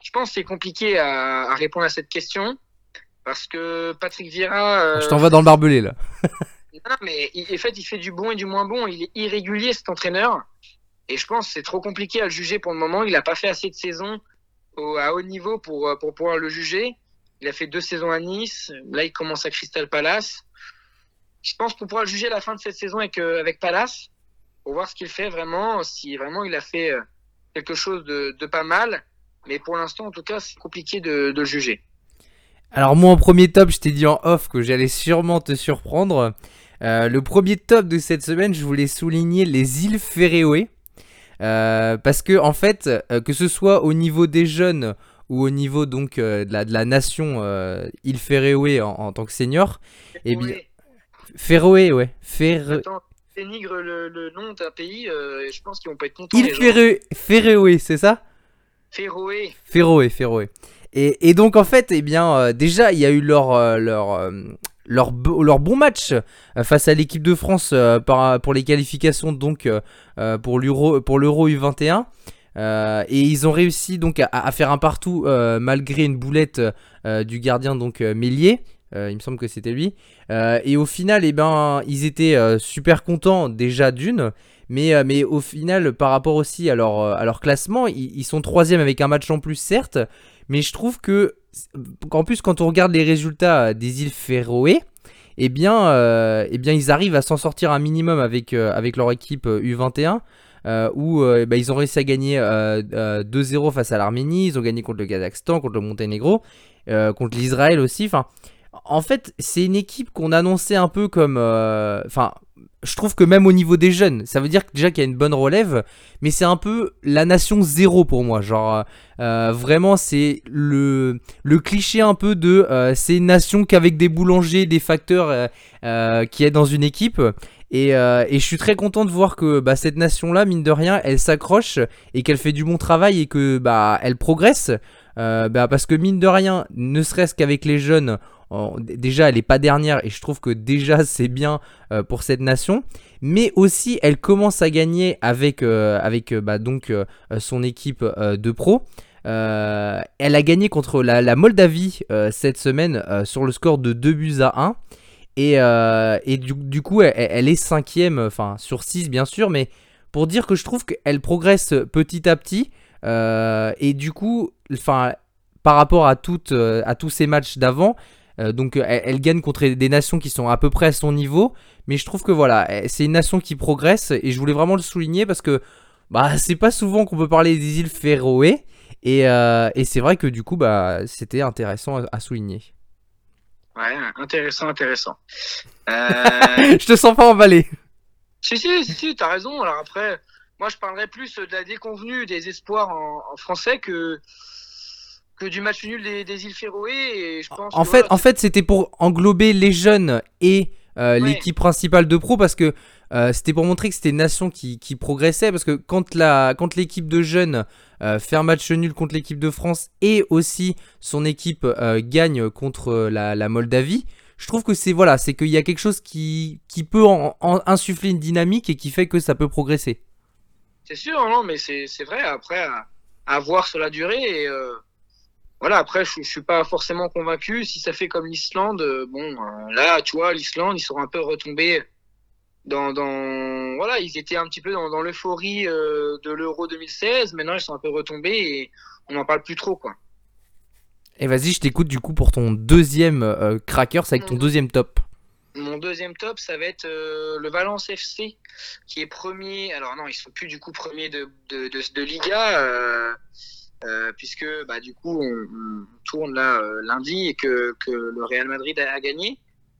Je pense que c'est compliqué à, répondre à cette question parce que Patrick Vieira. Euh, Je t'en vais dans le barbelé là. non mais en fait il fait du bon et du moins bon. Il est irrégulier cet entraîneur et je pense que c'est trop compliqué à le juger pour le moment. Il n'a pas fait assez de saisons à haut niveau pour, euh, pour pouvoir le juger. Il a fait deux saisons à Nice. Là, il commence à Crystal Palace. Je pense pour pouvoir le juger à la fin de cette saison avec, euh, avec Palace, pour voir ce qu'il fait vraiment, si vraiment il a fait quelque chose de, de pas mal. Mais pour l'instant, en tout cas, c'est compliqué de, de, le juger. Alors moi en premier top, je t'ai dit en off que j'allais sûrement te surprendre. Euh, le premier top de cette semaine, je voulais souligner les îles Féroé. Euh, parce que en fait, euh, que ce soit au niveau des jeunes ou au niveau donc de, la, de la nation île Féroé en, en tant que senior, eh bien. Féroé, ouais, Féroé. Dénigre le, le nom d'un pays, et je pense qu'ils vont pas être contents. Île Féroé, c'est ça? Féroé. Féroé, Féroé. Et, donc en fait, eh bien, euh, déjà, il y a eu leur, euh, leur, euh, leur, leur bon match face à l'équipe de France pour les qualifications donc pour l'Euro pour l'Euro U21. Euh, et ils ont réussi donc à, faire un partout malgré une boulette du gardien donc Mélier. Il me semble que c'était lui. Et au final, eh ben, ils étaient super contents déjà d'une. Mais, mais au final, par rapport aussi à leur, à leur classement, ils, ils sont troisième avec un match en plus, certes. Mais je trouve que, qu'en plus, quand on regarde les résultats des îles Féroé, eh bien, euh, eh bien, ils arrivent à s'en sortir un minimum avec, euh, avec leur équipe euh, U21. euh, où eh ben, ils ont réussi à gagner euh, euh, 2-0 face à l'Arménie, ils ont gagné contre le Kazakhstan, contre le Monténégro, contre l'Israël aussi. Enfin, en fait, c'est une équipe qu'on annonçait un peu comme. Enfin, je trouve que même au niveau des jeunes, ça veut dire que déjà qu'il y a une bonne relève, mais c'est un peu la nation zéro pour moi. Genre, euh, vraiment, c'est le, le cliché un peu de euh, c'est une nation qu'avec des boulangers, des facteurs euh, euh, qui est dans une équipe. Et, euh, je suis très content de voir que bah, cette nation-là, mine de rien, elle s'accroche et qu'elle fait du bon travail et que bah, elle progresse. Euh, bah, parce que mine de rien, ne serait-ce qu'avec les jeunes, déjà elle est pas dernière et je trouve que déjà c'est bien euh, pour cette nation. Mais aussi elle commence à gagner avec, euh, avec euh, bah, donc son équipe de pro. Elle a gagné contre la, Moldavie cette semaine sur le score de 2 buts à 1. Et, et du, coup, elle, est cinquième, enfin sur 6 bien sûr, mais pour dire que je trouve qu'elle progresse petit à petit. et du coup, enfin, par rapport à, toutes, à tous ces matchs d'avant, euh, donc elle, elle gagne contre des nations qui sont à peu près à son niveau. Mais je trouve que voilà, elle- c'est une nation qui progresse et je voulais vraiment le souligner parce que bah, c'est pas souvent qu'on peut parler des îles Féroé. Et, euh, et c'est vrai que du coup, bah, c'était intéressant à, à souligner. Ouais, intéressant, intéressant. Euh, je te sens pas emballé. si, si, si, si, t'as raison. Alors après, moi, je parlerais plus de la déconvenue des espoirs en, en français que, que du match nul des, des îles Féroé. Et je pense En que, fait, voilà, en fait, c'était pour englober les jeunes et euh, Ouais. l'équipe principale de pro parce que euh, c'était pour montrer que c'était une nation qui, qui progressait parce que quand la quand l'équipe de jeunes euh, fait un match nul contre l'équipe de France et aussi son équipe gagne contre la, la Moldavie, je trouve que c'est voilà, c'est qu'il y a quelque chose qui, qui peut en- en insuffler une dynamique et qui fait que ça peut progresser. C'est sûr, non, mais c'est c'est vrai. Après, à, à voir sur la durée. Et voilà, après, je, je suis pas forcément convaincu. Si ça fait comme l'Islande, euh, bon, euh, là, tu vois, l'Islande, ils sont un peu retombés dans, dans. Voilà, ils étaient un petit peu dans, dans l'euphorie euh, de l'Euro 2016. Maintenant, ils sont un peu retombés et on n'en parle plus trop, quoi. Et vas-y, je t'écoute du coup pour ton deuxième euh, cracker, c'est avec ton deuxième top. Mon deuxième top, ça va être euh, le Valence FC, qui est premier. Alors non, ils sont plus du coup premiers de, de, de, de Liga, euh, euh, puisque bah, du coup on, on tourne là euh, lundi et que, que le Real Madrid a, a gagné.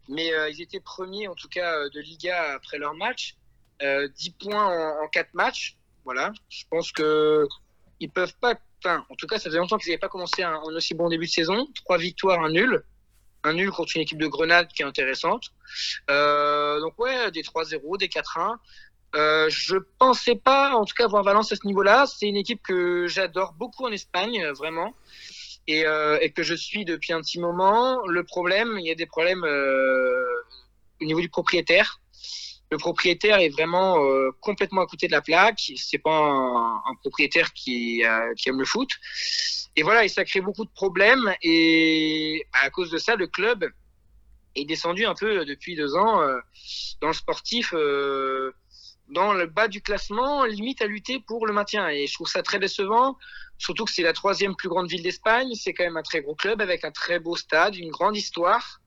Mais euh, ils étaient premiers en tout cas euh, de Liga après leur match. Euh, 10 points en, en 4 matchs. Voilà, je pense que ils peuvent pas. Enfin, en tout cas, ça faisait longtemps qu'ils n'avaient pas commencé un, un aussi bon début de saison. Trois victoires, un nul. Un nul contre une équipe de Grenade qui est intéressante. Euh, donc ouais, des 3-0, des 4-1. Euh, je pensais pas, en tout cas, voir Valence à ce niveau-là. C'est une équipe que j'adore beaucoup en Espagne, euh, vraiment, et, euh, et que je suis depuis un petit moment. Le problème, il y a des problèmes au niveau du propriétaire. Le propriétaire est vraiment complètement à côté de la plaque. C'est pas un, propriétaire qui, qui aime le foot. Et voilà, et ça crée beaucoup de problèmes. Et bah, à cause de ça, le club est descendu un peu depuis deux ans dans le sportif, dans le bas du classement, limite à lutter pour le maintien. Et je trouve ça très décevant, surtout que c'est la troisième plus grande ville d'Espagne. C'est quand même un très gros club avec un très beau stade, une grande histoire.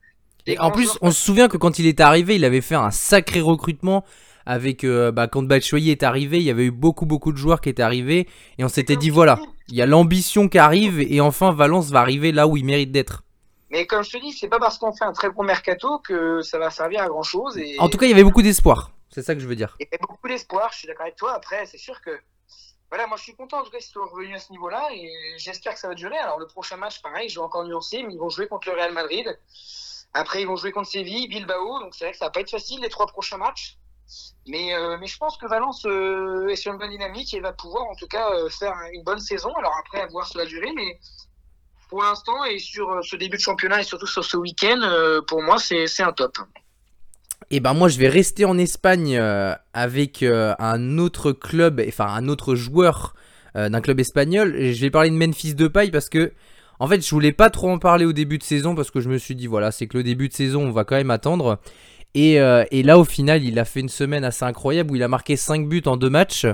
Et en plus, on se souvient que quand il est arrivé, il avait fait un sacré recrutement. Avec euh, bah, quand Batshuayi est arrivé, il y avait eu beaucoup beaucoup de joueurs qui étaient arrivés et on s'était dit voilà, il y a l'ambition qui arrive et enfin Valence va arriver là où il mérite d'être. Mais comme je te dis, c'est pas parce qu'on fait un très gros mercato que ça va servir à grand chose. Et... En tout cas, il y avait beaucoup d'espoir. C'est ça que je veux dire. Il y avait beaucoup d'espoir, je suis d'accord avec toi. Après, c'est sûr que. Voilà, moi je suis content en tout cas qu'ils soient revenus à ce niveau-là et j'espère que ça va durer. Alors le prochain match, pareil, je vais encore nuancer, mais ils vont jouer contre le Real Madrid. Après, ils vont jouer contre Séville, Bilbao, donc c'est vrai que ça va pas être facile les trois prochains matchs. Mais, euh, mais je pense que Valence euh, est sur une bonne dynamique et va pouvoir en tout cas euh, faire une bonne saison. Alors après, à voir sur la durée, mais pour l'instant et sur ce début de championnat et surtout sur ce week-end, pour moi, c'est un top. Et ben moi je vais rester en Espagne euh, avec euh, un autre club, enfin un autre joueur euh, d'un club espagnol. Je vais parler de Memphis Depay parce que en fait je voulais pas trop en parler au début de saison parce que je me suis dit voilà c'est que le début de saison on va quand même attendre. Et, là au final il a fait une semaine assez incroyable où il a marqué 5 buts en deux matchs.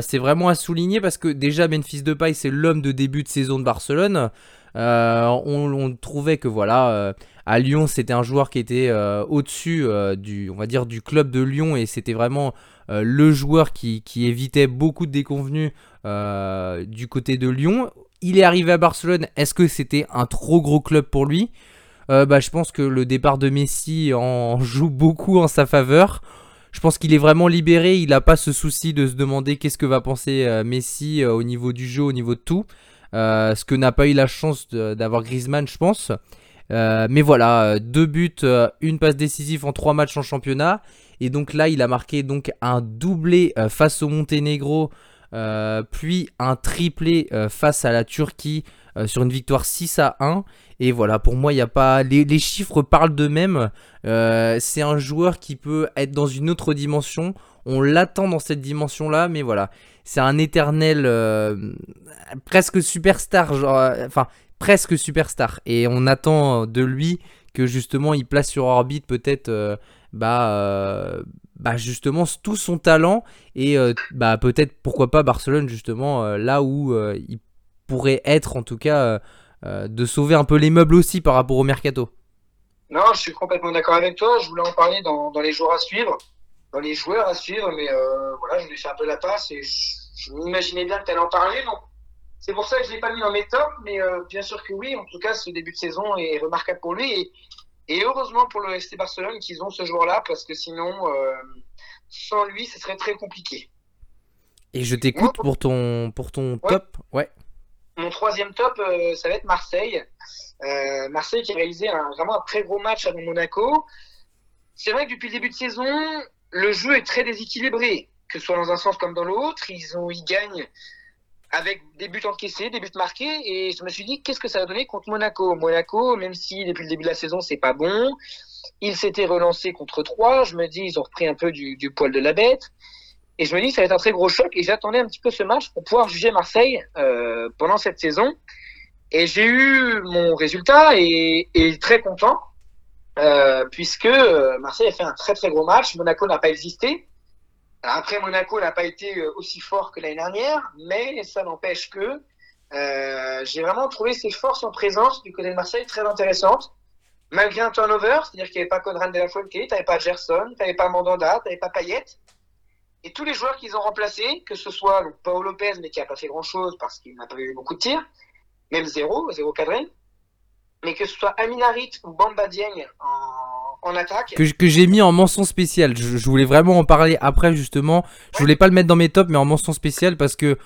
C'est vraiment à souligner parce que déjà Memphis Depay c'est l'homme de début de saison de Barcelone. Euh, on, trouvait que voilà euh, à Lyon c'était un joueur qui était euh, au-dessus du on va dire du club de Lyon et c'était vraiment le joueur qui, évitait beaucoup de déconvenus du côté de Lyon. Il est arrivé à Barcelone. Est-ce que c'était un trop gros club pour lui? Bah, Je pense que le départ de Messi en joue beaucoup en sa faveur. Je pense qu'il est vraiment libéré. Il n'a pas ce souci de se demander qu'est-ce que va penser Messi au niveau du jeu, au niveau de tout. Euh, ce que n'a pas eu la chance d'avoir Griezmann, je pense. Euh, mais voilà, euh, deux buts, une passe décisive en trois matchs en championnat. Et donc là, il a marqué donc un doublé face au Monténégro, puis un triplé face à la Turquie sur une victoire 6 à 1. Et voilà, pour moi, il y a pas les, chiffres parlent d'eux-mêmes. C'est un joueur qui peut être dans une autre dimension. On l'attend dans cette dimension-là, mais voilà, c'est un éternel euh, presque superstar, genre, euh, enfin presque superstar. Et on attend de lui que justement il place sur orbite peut-être euh, bah, euh, bah justement tout son talent et euh, bah peut-être pourquoi pas Barcelone justement euh, là où euh, il pourrait être en tout cas euh, euh, de sauver un peu les meubles aussi par rapport au mercato. Non, je suis complètement d'accord avec toi. Je voulais en parler dans, les joueurs à suivre, dans les joueurs à suivre, mais euh, voilà, je lui ai fait un peu la passe et je m'imaginais bien que tu allais en parler. Donc, c'est pour ça que je l'ai pas mis dans mes tops, mais euh, bien sûr que oui. En tout cas, ce début de saison est remarquable pour lui et, et heureusement pour le FC Barcelone qu'ils ont ce joueur-là parce que sinon, euh, sans lui, ce serait très compliqué. Et je t'écoute pour ton pour ton Ouais. top. Ouais. Mon troisième top, euh, ça va être Marseille. Marseille qui a réalisé un, vraiment un très gros match avant Monaco. C'est vrai que depuis le début de saison, le jeu est très déséquilibré, que ce soit dans un sens comme dans l'autre. Ils, ils gagnent avec des buts encaissés, des buts marqués, et je me suis dit, qu'est-ce que ça va donner contre Monaco? Monaco, même si depuis le début de la saison, c'est pas bon, ils s'étaient relancés contre 3, je me dis, ils ont repris un peu du, du poil de la bête. Et je me dis, ça va être un très gros choc. Et j'attendais un petit peu ce match pour pouvoir juger Marseille euh, pendant cette saison. Et j'ai eu mon résultat et, et très content, euh, puisque euh, Marseille a fait un très très gros match. Monaco n'a pas existé. Après, Monaco n'a pas été euh, aussi fort que l'année dernière, mais ça n'empêche que euh, j'ai vraiment trouvé ses forces en présence du côté de Marseille très intéressantes. Malgré un turnover, c'est-à-dire qu'il n'y avait pas Conrad de la Fuente, tu n'avais pas Gerson, tu n'avais pas Mandanda, tu n'avais pas Payet. Et tous les joueurs qu'ils ont remplacés, que ce soit donc, Paolo Lopez, mais qui n'a pas fait grand-chose parce qu'il n'a pas eu beaucoup de tirs, même zéro, zéro cadré, mais que ce soit Aminarit ou Bamba Dieng en, Que, que j'ai mis en mention spéciale. Je, voulais vraiment en parler après justement. Je voulais pas le mettre dans mes tops, mais en mention spéciale parce que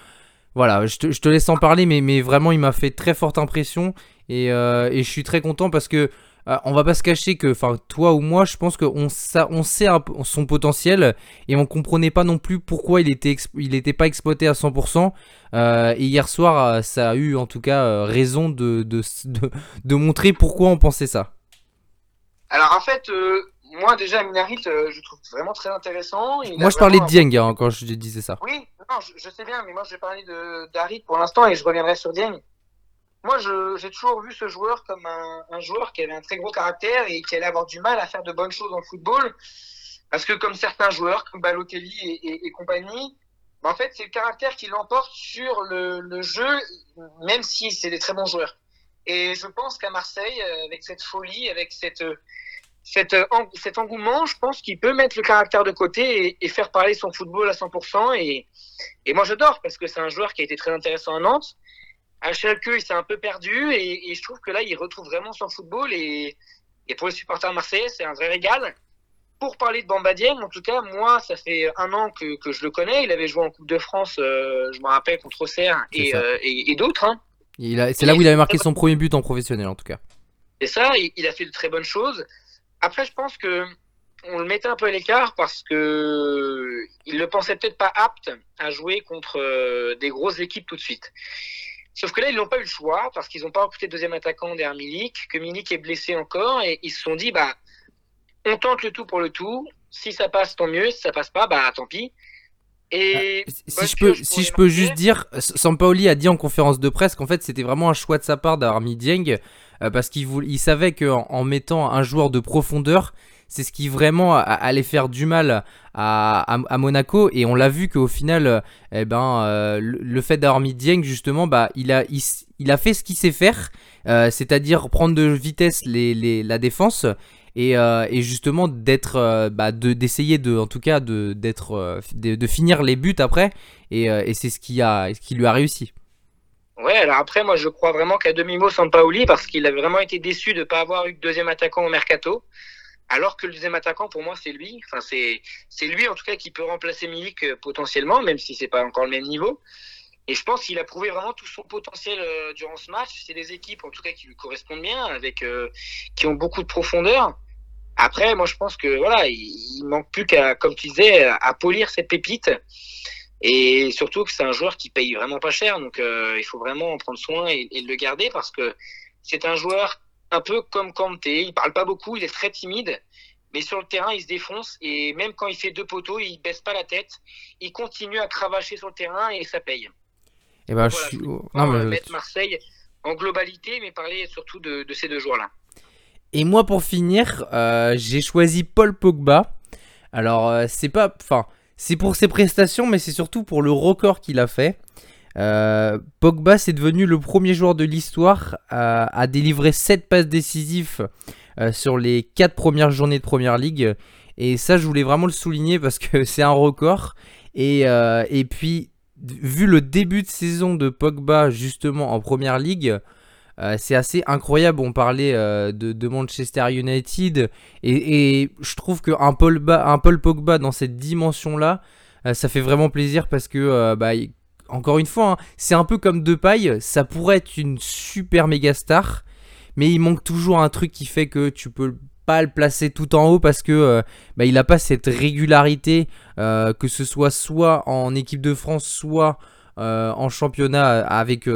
voilà, je te, laisse en parler, mais, mais vraiment il m'a fait très forte impression et, euh, et je suis très content parce que euh, on va pas se cacher que, enfin toi ou moi, je pense qu'on on sait son potentiel et on comprenait pas non plus pourquoi il était il était pas exploité à 100%. Euh, et hier soir, euh, ça a eu en tout cas raison de, de, de montrer pourquoi on pensait ça. Alors en fait, euh, moi déjà Aminarit, euh, je le trouve vraiment très intéressant. Il Moi je parlais de Dieng hein, quand je disais ça. Oui, non, je, je sais bien, mais moi je vais parler de d'Harit pour l'instant et je reviendrai sur Dieng. Moi, j'ai toujours vu ce joueur comme un, un joueur qui avait un très gros caractère et qui allait avoir du mal à faire de bonnes choses dans le football. Parce que comme certains joueurs, comme Balotelli et, et- et compagnie, bah, en fait, c'est le caractère qui l'emporte sur le, le jeu, même si c'est des très bons joueurs. Et je pense qu'à Marseille, euh, avec cette folie, avec cette, cette, euh, cet engouement, je pense qu'il peut mettre le caractère de côté et, et faire parler son football à 100%. Et, et moi, j'adore parce que c'est un joueur qui a été très intéressant à Nantes. À Schalke, il s'est un peu perdu et, et je trouve que là, il retrouve vraiment son football et, et pour les supporters marseillais, c'est un vrai régal. Pour parler de Bamba Dieng, en tout cas, moi, ça fait un an que, que je le connais. Il avait joué en Coupe de France, euh, je me rappelle, contre Auxerre C'est et, euh, et, et d'autres. Hein. C'est là où il avait marqué son premier but en professionnel en tout cas. Et ça, il, il a fait de très bonnes choses. Après, je pense que on le mettait un peu à l'écart parce que il le pensait peut-être pas apte à jouer contre euh, des grosses équipes tout de suite. Sauf que là, ils n'ont pas eu le choix parce qu'ils n'ont pas recruté de deuxième attaquant derrière Milik, que Milik est blessé encore et ils se sont dit, bah, on tente le tout pour le tout. Si ça passe, tant mieux. Si ça passe pas, bah, tant pis. Et Si bonne je peux, si je peux juste dire, Sampaoli a dit en conférence de presse qu'en fait c'était vraiment un choix de sa part d'avoir mis Dieng euh, parce qu'il il savait qu'en en mettant un joueur de profondeur, c'est ce qui vraiment allait faire du mal à, à- à Monaco. Et on l'a vu qu'au final, eh ben, euh, le, le fait d'avoir mis Dieng justement, bah, il a, il a fait ce qu'il sait faire, euh, c'est-à-dire prendre de vitesse les, les- la défense et, euh, et justement d'être euh, bah, de d'essayer de en tout cas de d'être euh, de, finir les buts après et, euh, c'est ce qui a qui lui a réussi Ouais, alors après, moi, je crois vraiment qu'à demi-mot Sampaoli, parce qu'il a vraiment été déçu de ne pas avoir eu de deuxième attaquant au mercato. Alors que le deuxième attaquant, pour moi, c'est lui. Enfin, c'est, lui, en tout cas, qui peut remplacer Milik potentiellement, même si c'est pas encore le même niveau. Et je pense qu'il a prouvé vraiment tout son potentiel durant ce match. C'est des équipes, en tout cas, qui lui correspondent bien, avec, qui ont beaucoup de profondeur. Après, moi, je pense que, voilà, il, il manque plus qu'à, comme tu disais, à, polir ses pépites. Et surtout que c'est un joueur qui paye vraiment pas cher, donc euh, il faut vraiment en prendre soin et, et le garder parce que c'est un joueur un peu comme Kanté, il parle pas beaucoup, il est très timide, mais sur le terrain il se défonce et même quand il fait deux poteaux, il baisse pas la tête, il continue à cravacher sur le terrain et ça paye. et ben Voilà, je suis non, mais- Marseille en globalité, mais parler surtout de, de ces deux joueurs-là. Et moi pour finir euh, j'ai choisi Paul Pogba. Alors euh, c'est pas enfin c'est pour ses prestations mais c'est surtout pour le record qu'il a fait. Euh, Pogba c'est devenu le premier joueur de l'histoire à, délivrer 7 passes décisives sur les 4 premières journées de Première Ligue. Et ça je voulais vraiment le souligner parce que c'est un record. Et, et puis vu le début de saison de Pogba justement en Première Ligue euh, c'est assez incroyable, on parlait euh, de, Manchester United et, je trouve qu'un Paul, un Paul Pogba dans cette dimension-là, euh, ça fait vraiment plaisir parce que, bah, encore une fois, hein, c'est un peu comme Depay, ça pourrait être une super méga star, mais il manque toujours un truc qui fait que tu peux pas le placer tout en haut parce que bah, il a pas cette régularité, que ce soit soit en équipe de France, soit en championnat avec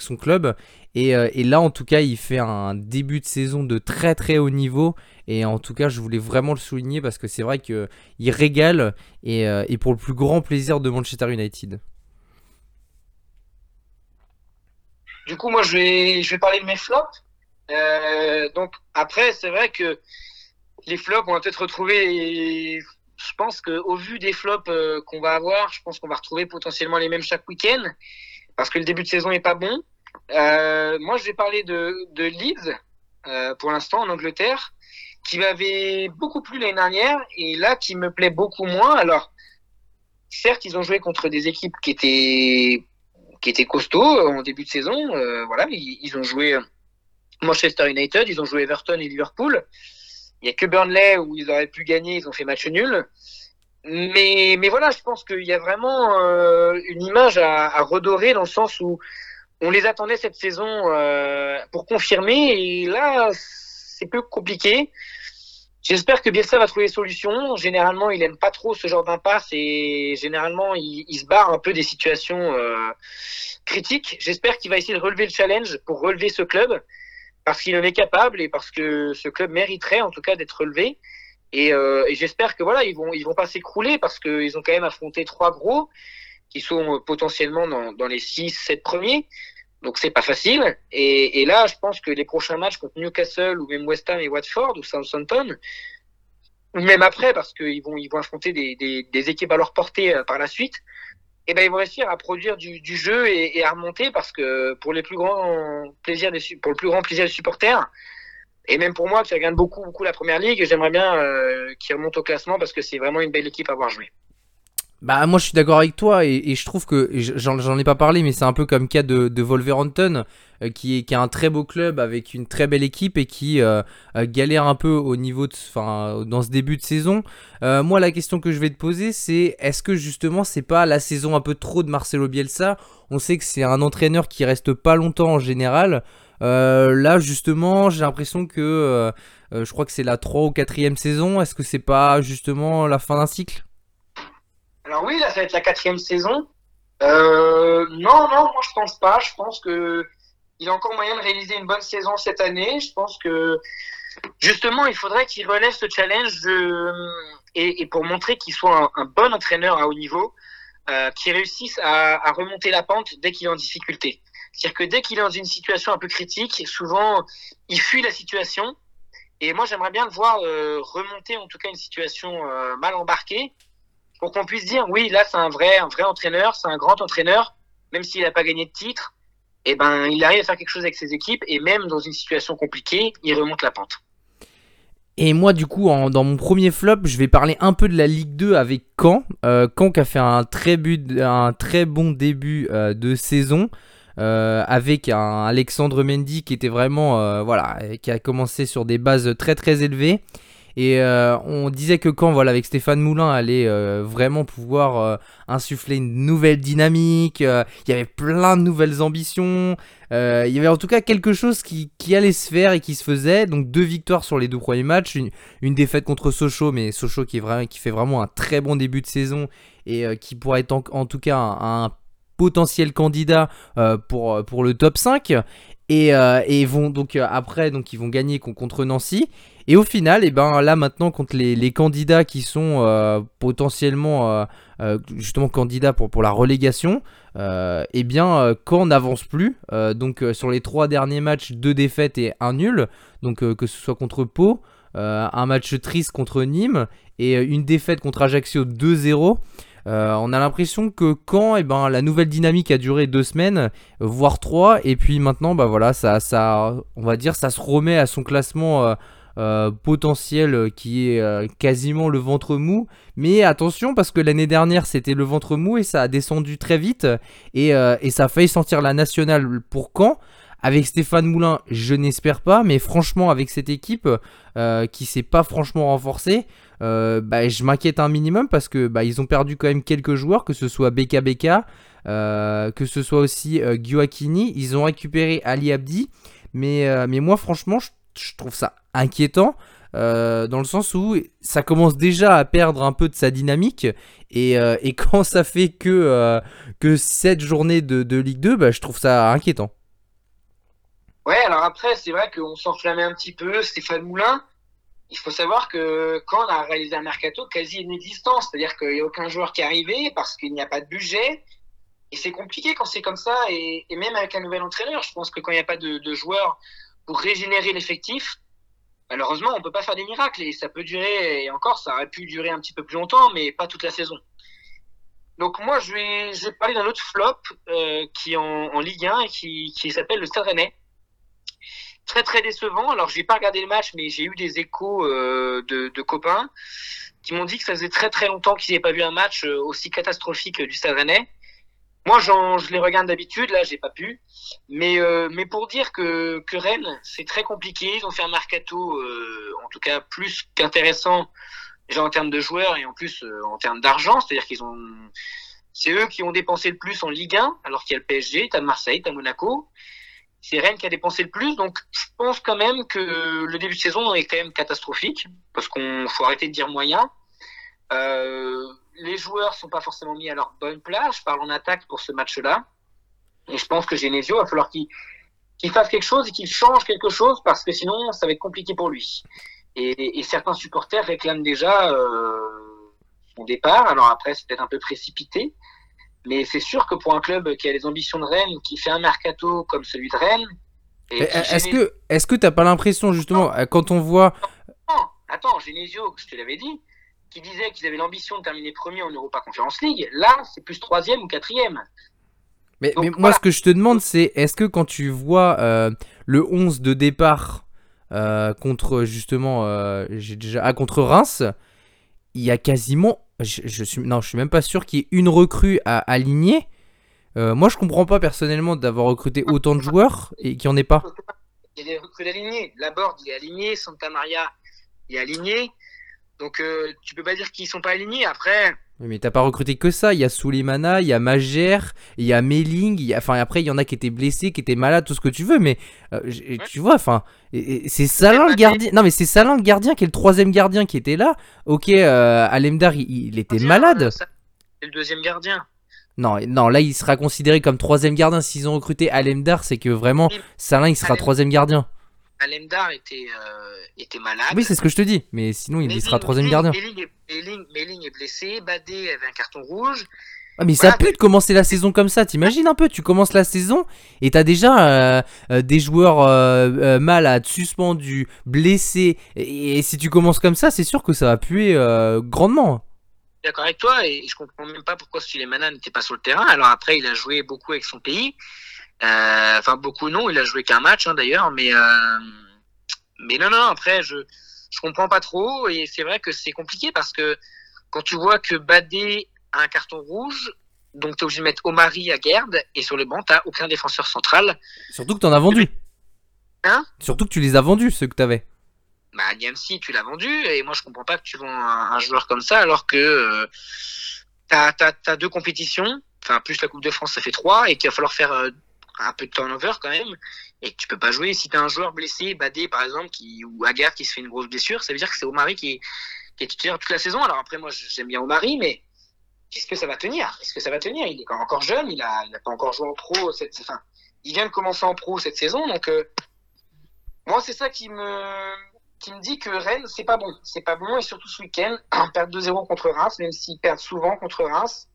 son club. Et, euh, et là, en tout cas, il fait un début de saison de très très haut niveau. Et en tout cas, je voulais vraiment le souligner parce que c'est vrai qu'il régale et, euh, et pour le plus grand plaisir de Manchester United. Du coup, moi, je vais, je vais parler de mes flops. Euh, donc, après, c'est vrai que les flops, on va peut-être retrouver. Je pense qu'au vu des flops qu'on va avoir, je pense qu'on va retrouver potentiellement les mêmes chaque week-end. Parce que le début de saison est pas bon. Euh, moi, je vais parler de, Leeds, euh, pour l'instant, en Angleterre, qui m'avait beaucoup plu l'année dernière et là, qui me plaît beaucoup moins. Alors, certes, ils ont joué contre des équipes qui étaient qui étaient costauds euh, en début de saison. Voilà, ils, ont joué Manchester United, ils ont joué Everton et Liverpool. Il y a que Burnley où ils auraient pu gagner, ils ont fait match nul. Mais, mais voilà, je pense qu'il y a vraiment une image à redorer dans le sens où on les attendait cette saison euh, pour confirmer et là c'est peu compliqué. J'espère que Bielsa va trouver des solutions. Généralement, il aime pas trop ce genre d'impasse et généralement, il, se barre un peu des situations euh, critiques. J'espère qu'il va essayer de relever le challenge pour relever ce club parce qu'il en est capable et parce que ce club mériterait en tout cas d'être relevé. Et, euh, et j'espère que voilà, ils vont ils vont pas s'écrouler parce qu'ils ont quand même affronté trois gros qui sont potentiellement dans, les six, sept premiers. Donc c'est pas facile. Et, là, je pense que les prochains matchs contre Newcastle ou même West Ham et Watford ou Southampton, ou même après, parce qu'ils vont ils vont affronter des, équipes à leur portée euh, par la suite, et ben ils vont réussir à produire du, jeu et, à remonter parce que pour le plus grand plaisir des supporters, et même pour moi qui regarde beaucoup beaucoup la première ligue, j'aimerais bien euh, qu'ils remontent au classement parce que c'est vraiment une belle équipe à avoir joué. Bah moi je suis d'accord avec toi et, et je trouve que j'en ai pas parlé mais c'est un peu comme cas de, de Wolverhampton euh, qui est qui a un très beau club avec une très belle équipe et qui euh, euh, galère un peu au niveau de enfin dans ce début de saison. Euh, moi la question que je vais te poser c'est est-ce que justement c'est pas la saison un peu trop de Marcelo Bielsa? On sait que c'est un entraîneur qui reste pas longtemps en général. Euh, là justement j'ai l'impression que euh, je crois que c'est la 3 ou 4ème saison. Est-ce que c'est pas justement la fin d'un cycle? Alors oui, là, ça va être la quatrième saison. Euh, non, non, moi je pense pas. Je pense que il a encore moyen de réaliser une bonne saison cette année. Je pense que justement, il faudrait qu'il relève ce challenge de- et, et pour montrer qu'il soit un, bon entraîneur à haut niveau, euh, qu'il réussisse à, à remonter la pente dès qu'il est en difficulté. C'est-à-dire que dès qu'il est dans une situation un peu critique, souvent il fuit la situation. Et moi, j'aimerais bien le voir euh, remonter en tout cas une situation euh, mal embarquée pour qu'on puisse dire oui, là c'est un vrai, entraîneur, c'est un grand entraîneur, même s'il n'a pas gagné de titre, et ben il arrive à faire quelque chose avec ses équipes et même dans une situation compliquée, il remonte la pente. Et moi, du coup, dans mon premier flop, je vais parler un peu de la Ligue 2 avec Caen. Euh, Caen qui a fait un très, but, un très bon début euh, de saison. euh, avec un Alexandre Mendy qui était vraiment euh, voilà qui a commencé sur des bases très très élevées et euh, on disait que quand voilà avec Stéphane Moulin allait euh, vraiment pouvoir euh, insuffler une nouvelle dynamique il y avait plein de nouvelles ambitions il y avait en tout cas quelque chose qui, allait se faire et qui se faisait. Donc deux victoires sur les deux premiers matchs, une, une défaite contre Sochaux, mais Sochaux qui, est vraiment, qui fait vraiment un très bon début de saison et qui pourrait être en, en tout cas un, potentiel candidat pour, pour le top 5. Et, euh, et vont donc euh, après ils vont gagner con- contre Nancy et au final et ben là maintenant contre les, candidats qui sont euh, potentiellement justement candidats pour, la relégation euh, eh bien, Caen n'avance plus. Donc, sur les trois derniers matchs, deux défaites et un nul. Donc, que ce soit contre Pau, un match triste contre Nîmes et une défaite contre Ajaccio 2-0. Euh, on a l'impression que Caen, eh ben, la nouvelle dynamique a duré deux semaines, voire trois, et puis maintenant, bah voilà, ça, ça, on va dire, ça se remet à son classement euh, euh, potentiel qui est quasiment le ventre mou. Mais attention, parce que l'année dernière, c'était le ventre mou et ça a descendu très vite. Et, et ça a failli sentir la nationale pour quand? Avec Stéphane Moulin, je n'espère pas, mais franchement, avec cette équipe euh, qui s'est pas franchement renforcée, euh, bah, je m'inquiète un minimum parce que bah, ils ont perdu quand même quelques joueurs, que ce soit BKBK, euh, que ce soit aussi euh, Gyoakini. Ils ont récupéré Ali Abdi, mais, mais moi, franchement, je, trouve ça inquiétant. dans le sens où ça commence déjà à perdre un peu de sa dynamique et, et quand ça fait que, euh, que 7 journées de, de Ligue 2, bah, je trouve ça inquiétant. Ouais, alors après, c'est vrai qu'on s'enflammait un petit peu. Stéphane Moulin, il faut savoir que quand on a réalisé un mercato quasi inexistant, c'est-à-dire qu'il n'y a aucun joueur qui est arrivé parce qu'il n'y a pas de budget. Et c'est compliqué quand c'est comme ça. Et, même avec un nouvel entraîneur, je pense que quand il n'y a pas de, joueurs pour régénérer l'effectif, malheureusement, on peut pas faire des miracles. Et ça peut durer, et encore, ça aurait pu durer un petit peu plus longtemps, mais pas toute la saison. Donc moi, je vais, je parler d'un autre flop euh, qui est en, en Ligue 1 et qui, qui s'appelle le Stade Rennais très très décevant. Alors j'ai pas regardé le match, mais j'ai eu des échos euh, de, copains qui m'ont dit que ça faisait très très longtemps qu'ils n'avaient pas vu un match euh, aussi catastrophique du Stade Rennais. Moi, je les regarde d'habitude, là, j'ai pas pu. Mais, euh, mais pour dire que, que Rennes, c'est très compliqué. Ils ont fait un mercato, euh, en tout cas, plus qu'intéressant, déjà en termes de joueurs et en plus euh, en termes d'argent. C'est-à-dire qu'ils ont, c'est eux qui ont dépensé le plus en Ligue 1, alors qu'il y a le PSG, t'as Marseille, t'as Monaco c'est Rennes qui a dépensé le plus. Donc, je pense quand même que le début de saison est quand même catastrophique, parce qu'on faut arrêter de dire moyen. Euh, les joueurs sont pas forcément mis à leur bonne place. Je parle en attaque pour ce match-là. Et je pense que Genesio, il va falloir qu'il fasse quelque chose et qu'il change quelque chose, parce que sinon, ça va être compliqué pour lui. Et, et certains supporters réclament déjà euh, son départ. Alors après, c'est peut-être un peu précipité. Mais c'est sûr que pour un club qui a les ambitions de Rennes, qui fait un mercato comme celui de Rennes. qui Est-ce que est-ce que t'as pas l'impression justement euh, quand on voit Attends, attends, Genesio, je te l'avais dit, qui disait qu'ils avaient l'ambition de terminer premier en Europa Conference League, là, c'est plus troisième ou quatrième. mais, Donc, mais moi ce que je te demande c'est est-ce que quand tu vois euh, le 11 de départ euh, contre justement euh, j'ai déjà ah, contre Reims il y a quasiment je, je suis, non, je suis même pas sûr qu'il y ait une recrue à aligner. Euh, moi, je comprends pas personnellement d'avoir recruté autant de joueurs et qu'il n'y en ait pas. Il y a des recrues alignés. Laborde, il est aligné. Santa Maria, est aligné. Donc, euh, tu peux pas dire qu'ils sont pas alignés. Après, Mais t'as pas recruté que ça. Il y a Souleymana, il y a Magère, il y a Melling. il y a- Enfin, après, il y en a qui étaient blessés, qui étaient malades, tout ce que tu veux. Mais euh, tu vois, enfin, c'est Salin le gardien. Non, mais c'est Salin le gardien qui est le troisième gardien qui était là. Ok, euh, Alemdar, il, il était malade. euh, C'est le deuxième gardien. Non, non, là, il sera considéré comme troisième gardien. S'ils ont recruté Alemdar, c'est que vraiment. Salin, il sera troisième gardien. Alemdar était, euh, était malade. Oui, c'est ce que je te dis. Mais sinon, il, sera troisième gardien. Melling est, blessé. Badé avait un carton rouge. Ah mais ça pue de commencer la saison comme ça, t'imagines un peu, tu commences la saison et t'as déjà euh, euh, des joueurs euh, malades, suspendus, blessés, et, et si tu commences comme ça, c'est sûr que ça va puer grandement. d'accord avec toi et je comprends même pas pourquoi Sulemana n'était pas sur le terrain. Alors après, il a joué beaucoup avec son pays. Euh, Enfin, beaucoup non, il a joué qu'un match hein, d'ailleurs, mais euh, mais non, non, après, je je comprends pas trop et c'est vrai que c'est compliqué parce que quand tu vois que Badé a un carton rouge, donc t'es obligé de mettre Omari à garde et sur le banc t'as aucun défenseur central. Surtout que t'en as vendu. Hein? Surtout que tu les as vendus, ceux que t'avais. Bah Niamsi, tu l'as vendu et moi je comprends pas que tu vends un, un joueur comme ça alors que euh, t'as t'as t'as deux compétitions, enfin plus la Coupe de France ça fait trois et qu'il va falloir faire euh, un peu de turnover quand même et que tu peux pas jouer si t'as un joueur blessé, Badé par exemple qui ou Agar qui se fait une grosse blessure, ça veut dire que c'est Omari qui qui est titulaire toute la saison. Alors après moi j'aime bien Omari mais est-ce que ça va tenir? Est-ce que ça va tenir? Il est encore jeune, il a il a pas encore joué en pro cette enfin il vient de commencer en pro cette saison donc euh, moi c'est ça qui me qui me dit que Rennes, c'est pas bon. C'est pas bon, et surtout ce week-end, perdre 2-0 contre Reims, même s'ils perdent souvent contre Reims.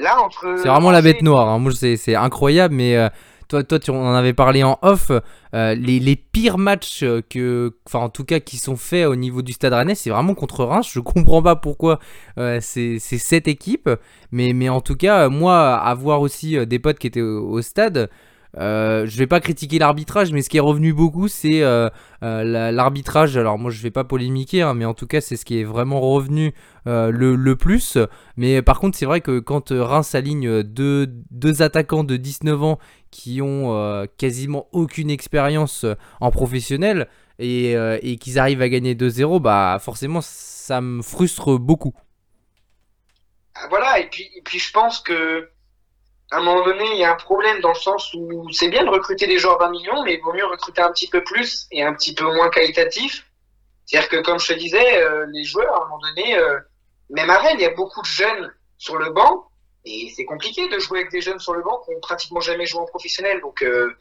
Là, entre. C'est vraiment la bête noire, hein. moi c'est incroyable, mais euh, toi, toi tu en avais parlé en off, euh, les, les pires matchs euh, que, enfin en tout cas qui sont faits au niveau du stade rennais, c'est vraiment contre Reims, je comprends pas pourquoi euh, c'est cette équipe, mais, mais en tout cas, moi, avoir aussi des potes qui étaient au, au stade, euh, je vais pas critiquer l'arbitrage, mais ce qui est revenu beaucoup, c'est euh, euh, la- l'arbitrage. Alors moi, je vais pas polémiquer, hein, mais en tout cas, c'est ce qui est vraiment revenu euh, le, plus. Mais par contre, c'est vrai que quand Reims aligne deux, deux attaquants de 19 ans qui ont quasiment aucune expérience en professionnel et, et qu'ils arrivent à gagner 2-0, bah forcément, ça me frustre beaucoup. Ah, Voilà, et puis, et puis je pense que. À un moment donné, il y a un problème dans le sens où c'est bien de recruter des joueurs 20 millions, mais il vaut mieux recruter un petit peu plus et un petit peu moins qualitatif. C'est-à-dire que, comme je te disais, euh, les joueurs, à un moment donné, euh, même à Rennes, il y a beaucoup de jeunes sur le banc, et c'est compliqué de jouer avec des jeunes sur le banc qui n'ont pratiquement jamais joué en professionnel. Donc, euh,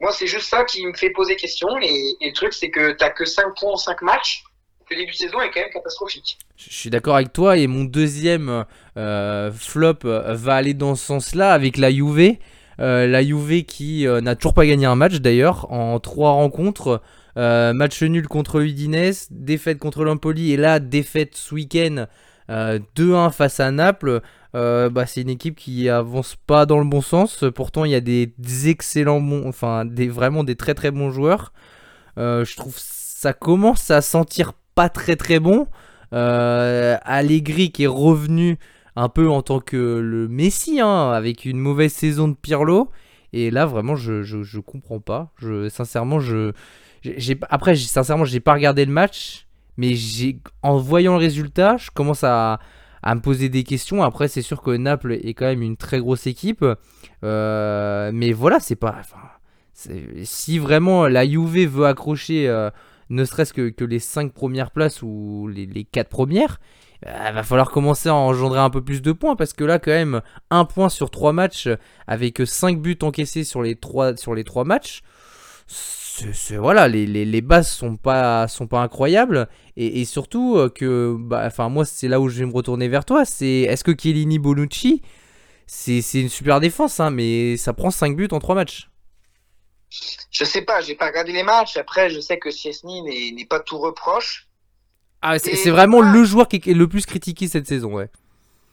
moi, c'est juste ça qui me fait poser question. Et, le truc, c'est que t'as que 5 points en 5 matchs. Le début de saison est quand même catastrophique. Je suis d'accord avec toi et mon deuxième euh, flop euh, va aller dans ce sens-là avec la Juve. Euh, la Juve qui n'a toujours pas gagné un match d'ailleurs en trois rencontres. Match nul contre Udinese, défaite contre l'Empoli et là défaite ce week-end euh, 2-1 face à Naples. Bah, c'est une équipe qui avance pas dans le bon sens. Pourtant il y a des excellents enfin vraiment des très très bons joueurs. Je trouve ça commence à sentir pas très très bon. Euh, Allegri qui est revenu un peu en tant que le Messi, hein, avec une mauvaise saison de Pirlo. Et là, vraiment, je, je, je comprends pas. Je, sincèrement, je, j'ai, après, sincèrement, j'ai pas regardé le match, mais j'ai, en voyant le résultat, je commence à, à me poser des questions. Après, c'est sûr que Naples est quand même une très grosse équipe, Euh, mais voilà, c'est pas. si vraiment la Juve veut accrocher, euh, ne serait-ce que, les 5 premières places ou les, les 4 premières, il va falloir commencer à engendrer un peu plus de points parce que là, quand même, un point sur 3 matchs avec 5 buts encaissés sur les 3, sur les 3 matchs. les, bases sont pas, sont pas incroyables. Et, surtout euh, que, bah, moi, c'est là où je vais me retourner vers toi. C'est est-ce que Chiellini Bonucci, c'est c'est une super défense, hein, mais ça prend 5 buts en 3 matchs? Je sais pas, j'ai pas regardé les matchs. Après, je sais que Chesney n'est pas tout reproche. Ah, c'est vraiment ah. le joueur qui est le plus critiqué cette saison, ouais.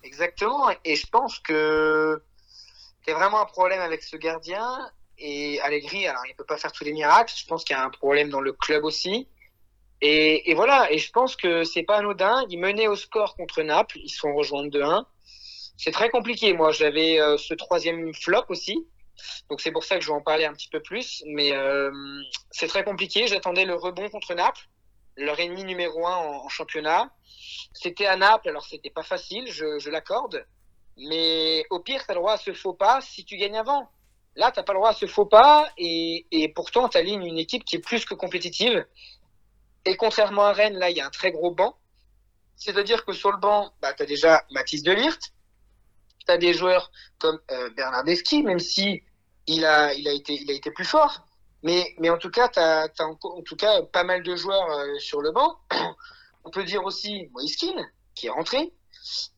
Exactement. Et je pense que y a vraiment un problème avec ce gardien. Et Allegri, alors il peut pas faire tous les miracles. Je pense qu'il y a un problème dans le club aussi. Et, et voilà, et je pense que c'est pas anodin. Ils menaient au score contre Naples, ils sont rejoints 2-1. C'est très compliqué. Moi, j'avais euh, ce troisième flop aussi. Donc c'est pour ça que je vais en parler un petit peu plus. Mais euh, c'est très compliqué. J'attendais le rebond contre Naples, leur ennemi numéro un en, championnat. C'était à Naples, alors c'était pas facile, je, l'accorde. Mais au pire, tu as le droit à ce faux pas si tu gagnes avant. Là, t'as pas le droit à ce faux pas et, et pourtant, tu alignes une équipe qui est plus que compétitive. Et contrairement à Rennes, là, il y a un très gros banc. C'est-à-dire que sur le banc, bah, tu as déjà Mathis Delirte, tu as des joueurs comme euh, Bernardeschi, même si il a, il, a été, il a été plus fort. Mais, mais en tout cas, tu as, en, tout cas pas mal de joueurs euh, sur le banc. On peut dire aussi Moïskine, qui est rentré.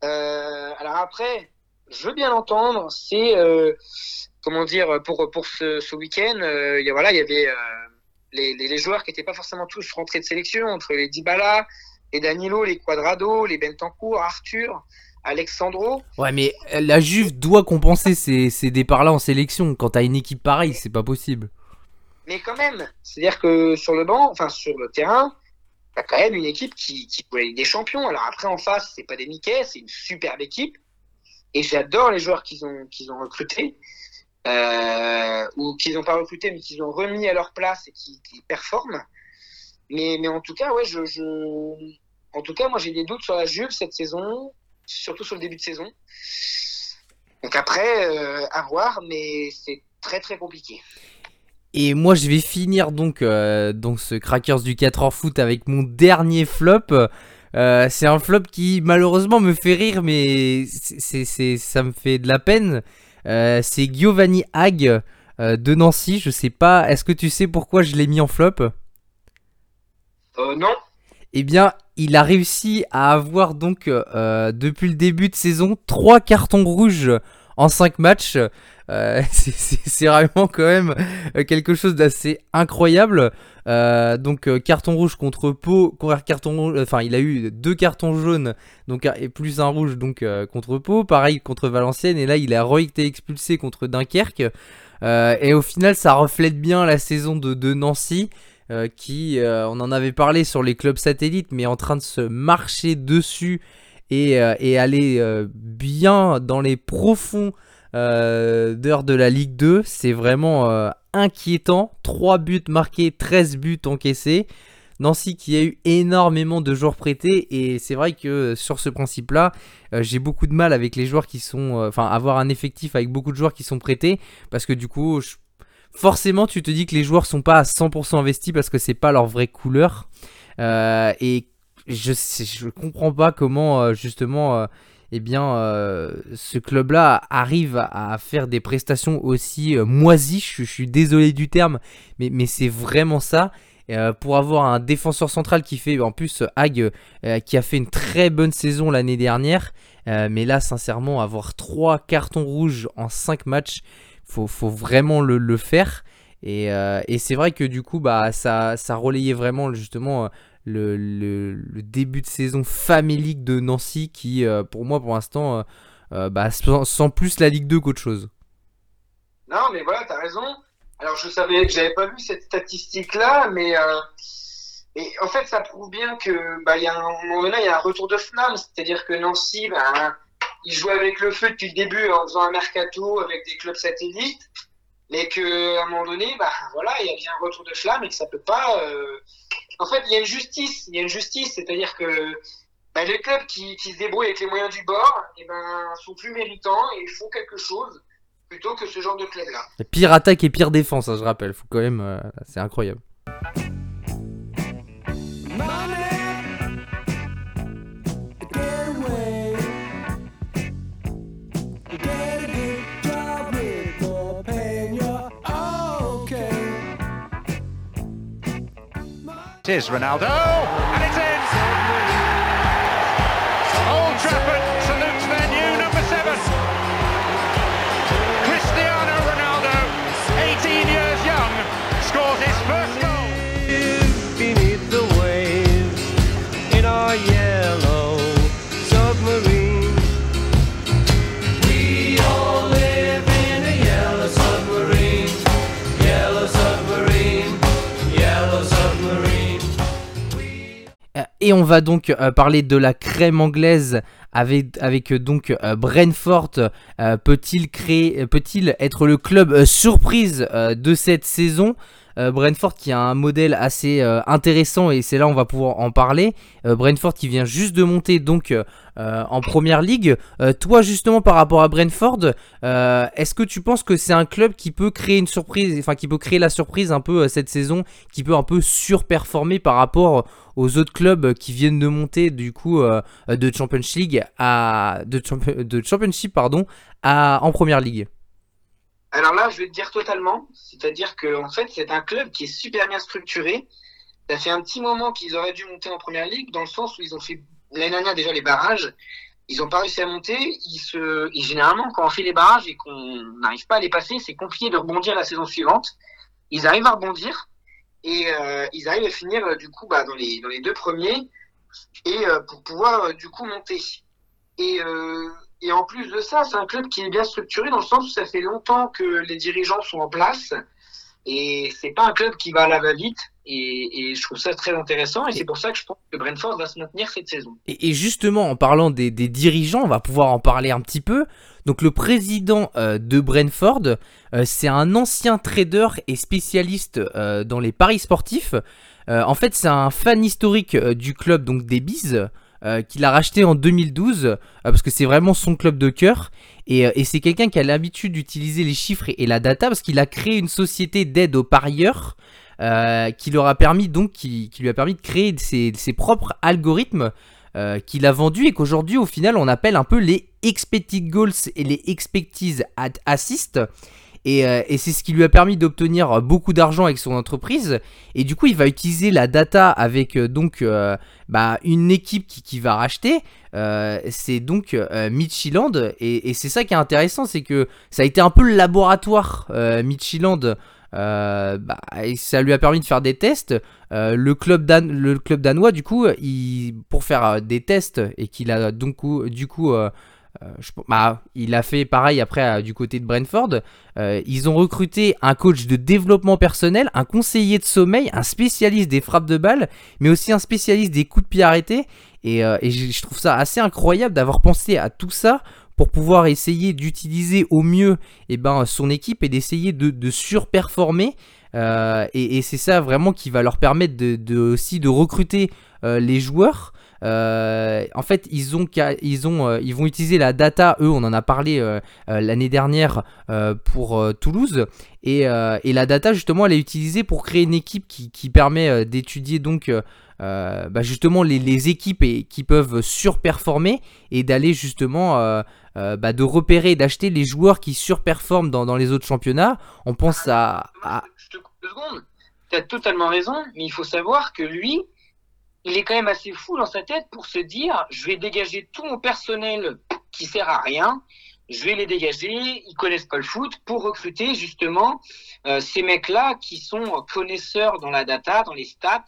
Euh, alors après, je veux bien l'entendre, c'est, euh, comment dire, pour, pour ce, week-end, a, voilà, il y avait les, les, les, joueurs qui n'étaient pas forcément tous rentrés de sélection, entre les Dybala, les Danilo, les Quadrado, les Bentancourt, Arthur, Alexandro. Ouais, mais la Juve doit compenser ces, ces départs-là en sélection. Quand t'as une équipe pareille, c'est pas possible. Mais quand même, c'est-à-dire que sur le banc, enfin sur le terrain, t'as quand même une équipe qui, qui des champions. Alors après, en face, c'est pas des Mickey, c'est une superbe équipe. Et j'adore les joueurs qu'ils ont, qu'ils ont recrutés. Euh, ou qu'ils n'ont pas recruté, mais qu'ils ont remis à leur place et qui, qui performent. Mais, mais en tout cas, ouais, je, je... en tout cas, moi j'ai des doutes sur la Juve cette saison, surtout sur le début de saison. Donc après, euh, à voir, mais c'est très très compliqué. Et moi, je vais finir donc euh, dans ce Crackers du 4 heures foot avec mon dernier flop. Euh, c'est un flop qui malheureusement me fait rire, mais c'est, c'est, ça me fait de la peine. C'est Giovanni Hag de Nancy. Je sais pas, est-ce que tu sais pourquoi je l'ai mis en flop? Euh, Non. Eh bien, il a réussi à avoir donc euh, depuis le début de saison trois cartons rouges en 5 matchs. Euh, c'est vraiment quand même quelque chose d'assez incroyable. Euh, donc euh, carton rouge contre Pau, carton enfin il a eu deux cartons jaunes et plus un rouge donc euh, contre Pau, pareil contre Valenciennes et là il a été expulsé contre Dunkerque euh, et au final ça reflète bien la saison de Nancy. Qui, on en avait parlé sur les clubs satellites, mais en train de se marcher dessus et, et aller bien dans les profonds euh, d'heure de la Ligue 2. C'est vraiment euh, inquiétant. 3 buts marqués, 13 buts encaissés. Nancy qui a eu énormément de joueurs prêtés et c'est vrai que sur ce principe-là, euh, j'ai beaucoup de mal avec les joueurs qui sont, enfin, avoir un effectif avec beaucoup de joueurs qui sont prêtés parce que du coup, je, forcément, tu te dis que les joueurs sont pas à 100% investis parce que c'est pas leur vraie couleur et je je comprends pas comment justement eh bien, euh, ce club-là arrive à faire des prestations aussi euh, moisies. Je, suis désolé du terme, mais, c'est vraiment ça. Euh, pour avoir un défenseur central qui fait, en plus, Hag, euh, qui a fait une très bonne saison l'année dernière. Euh, mais là, sincèrement, avoir 3 cartons rouges en 5 matchs, faut, faut vraiment le, le faire. Et, et c'est vrai que du coup, bah, ça, ça relayait vraiment justement le, le, le, début de saison famélique de Nancy qui, euh, pour moi, pour l'instant, euh, euh, bah, sent plus la Ligue 2 qu'autre chose. Non, mais voilà, t'as raison. Alors, je savais que j'avais pas vu cette statistique-là, mais en fait, ça prouve bien que bah, y a un moment donné, il y a un retour de flamme, c'est-à-dire que Nancy, bah, il joue avec le feu depuis le début en faisant un mercato avec des clubs satellites, mais que à un moment donné, bah voilà, il y a bien un retour de flamme et que ça peut pas. Euh... En fait, il y a une justice, il y a une justice, c'est-à-dire que bah, les clubs qui, se débrouillent avec les moyens du bord, et ben sont plus méritants et font quelque chose plutôt que ce genre de club-là. Pire attaque et pire défense, hein, je rappelle. Faut quand même, euh, c'est incroyable. It is Ronaldo, Et on va donc euh, parler de la crème anglaise avec, avec euh, donc euh, Brentford. Peut-il peut-il être le club surprise de cette saison? Brentford qui a un modèle assez euh, intéressant et c'est là on va pouvoir en parler. Euh, Brentford qui vient juste de monter donc euh, euh, en première ligue. Euh, toi justement par rapport à Brentford, euh, est-ce que tu penses que c'est un club qui peut créer une surprise, enfin qui peut créer la surprise un peu euh, cette saison, qui peut un peu surperformer par rapport aux autres clubs qui viennent de monter du coup euh, de Champions League à Championship en première ligue? Alors là, je vais te dire totalement. C'est-à-dire que en fait, c'est un club qui est super bien structuré. Ça fait un petit moment qu'ils auraient dû monter en première ligue, dans le sens où ils ont fait l'année dernière déjà les barrages. Ils n'ont pas réussi à monter. Ils généralement, quand on fait les barrages et qu'on n'arrive pas à les passer, c'est compliqué de rebondir la saison suivante. Ils arrivent à rebondir et euh, ils arrivent à finir euh, du coup bah, dans les deux premiers et euh, pour pouvoir du coup monter. Et et en plus de ça, c'est un club qui est bien structuré dans le sens où ça fait longtemps que les dirigeants sont en place. Et c'est pas un club qui va à la va-vite. Et, et je trouve ça très intéressant. Et c'est pour ça que je pense que Brentford va se maintenir cette saison. Et, et justement, en parlant des, des dirigeants, on va pouvoir en parler un petit peu. Donc le président euh, de Brentford, euh, c'est un ancien trader et spécialiste euh, dans les paris sportifs. En fait, c'est un fan historique du club donc des Bees. Euh, qu'il a racheté en 2012 euh, parce que c'est vraiment son club de cœur. Et, euh, c'est quelqu'un qui a l'habitude d'utiliser les chiffres et, la data parce qu'il a créé une société d'aide aux parieurs qui leur a permis donc qui, lui a permis de créer ses, ses propres algorithmes qu'il a vendus et qu'aujourd'hui au final on appelle un peu les expected goals et les expected assist et, euh, et c'est ce qui lui a permis d'obtenir beaucoup d'argent avec son entreprise. Et du coup il va utiliser la data avec euh, donc euh, bah, une équipe qui, va racheter. C'est donc euh, Midtjylland et, c'est ça qui est intéressant c'est que ça a été un peu le laboratoire euh, euh, bah, et ça lui a permis de faire des tests. Le, club dan- le club danois, du coup, pour faire des tests et qu'il a donc du coup, euh, bah, il a fait pareil après du côté de Brentford. Euh, ils ont recruté un coach de développement personnel, un conseiller de sommeil, un spécialiste des frappes de balles, mais aussi un spécialiste des coups de pied arrêtés. Et, euh, je trouve ça assez incroyable d'avoir pensé à tout ça pour pouvoir essayer d'utiliser au mieux eh ben, son équipe et d'essayer de, surperformer. Et c'est ça vraiment qui va leur permettre de, aussi de recruter les joueurs. Euh, en fait, ils ont, ils ont, euh, ils vont utiliser la data. Eux, on en a parlé euh, l'année dernière pour Toulouse. Et, et la data, justement, elle est utilisée pour créer une équipe qui, qui permet d'étudier donc bah, justement les, les équipes et, qui peuvent surperformer et d'aller justement bah, de repérer et d'acheter les joueurs qui surperforment dans, dans les autres championnats. On pense à, à- Je te coupe deux secondes. Tu as totalement raison, mais il faut savoir que lui, il est quand même assez fou dans sa tête pour se dire je vais dégager tout mon personnel qui sert à rien, je vais les dégager, ils connaissent pas le foot, pour recruter justement euh, ces mecs-là qui sont connaisseurs dans la data, dans les stats,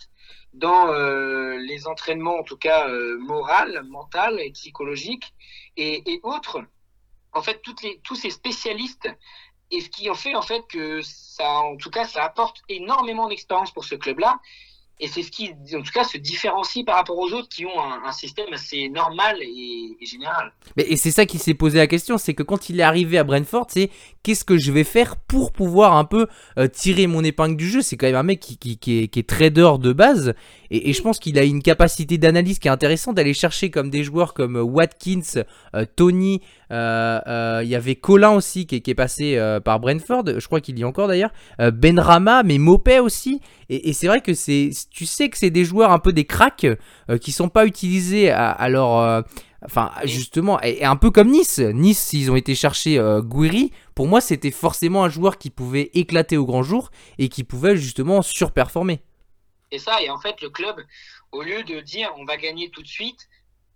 dans euh, les entraînements en tout cas euh, moral, mental et psychologique et, autres. En fait, tous ces spécialistes et ce qui en fait en fait que ça, en tout cas, ça apporte énormément d'expérience pour ce club-là. Et c'est ce qui, en tout cas, se différencie par rapport aux autres qui ont un, système assez normal et, général. Mais et c'est ça qui s'est posé la question, c'est que quand il est arrivé à Brentford, c'est qu'est-ce que je vais faire pour pouvoir un peu euh, tirer mon épingle du jeu? C'est quand même un mec qui est, qui est trader de base, et, je pense qu'il a une capacité d'analyse qui est intéressante d'aller chercher comme des joueurs comme euh, Watkins, euh, Tony, euh, il y avait Colin aussi qui, est- passé par Brentford, je crois qu'il y est encore d'ailleurs, Benrama, mais Mopé aussi, et, c'est vrai que c'est, tu sais que c'est des joueurs un peu des cracks qui sont pas utilisés à, leur Enfin, justement, et, un peu comme Nice. Nice, ils ont été chercher euh, Guiri. Pour moi, c'était forcément un joueur qui pouvait éclater au grand jour et qui pouvait justement surperformer. Et ça, et en fait, le club, au lieu de dire on va gagner tout de suite,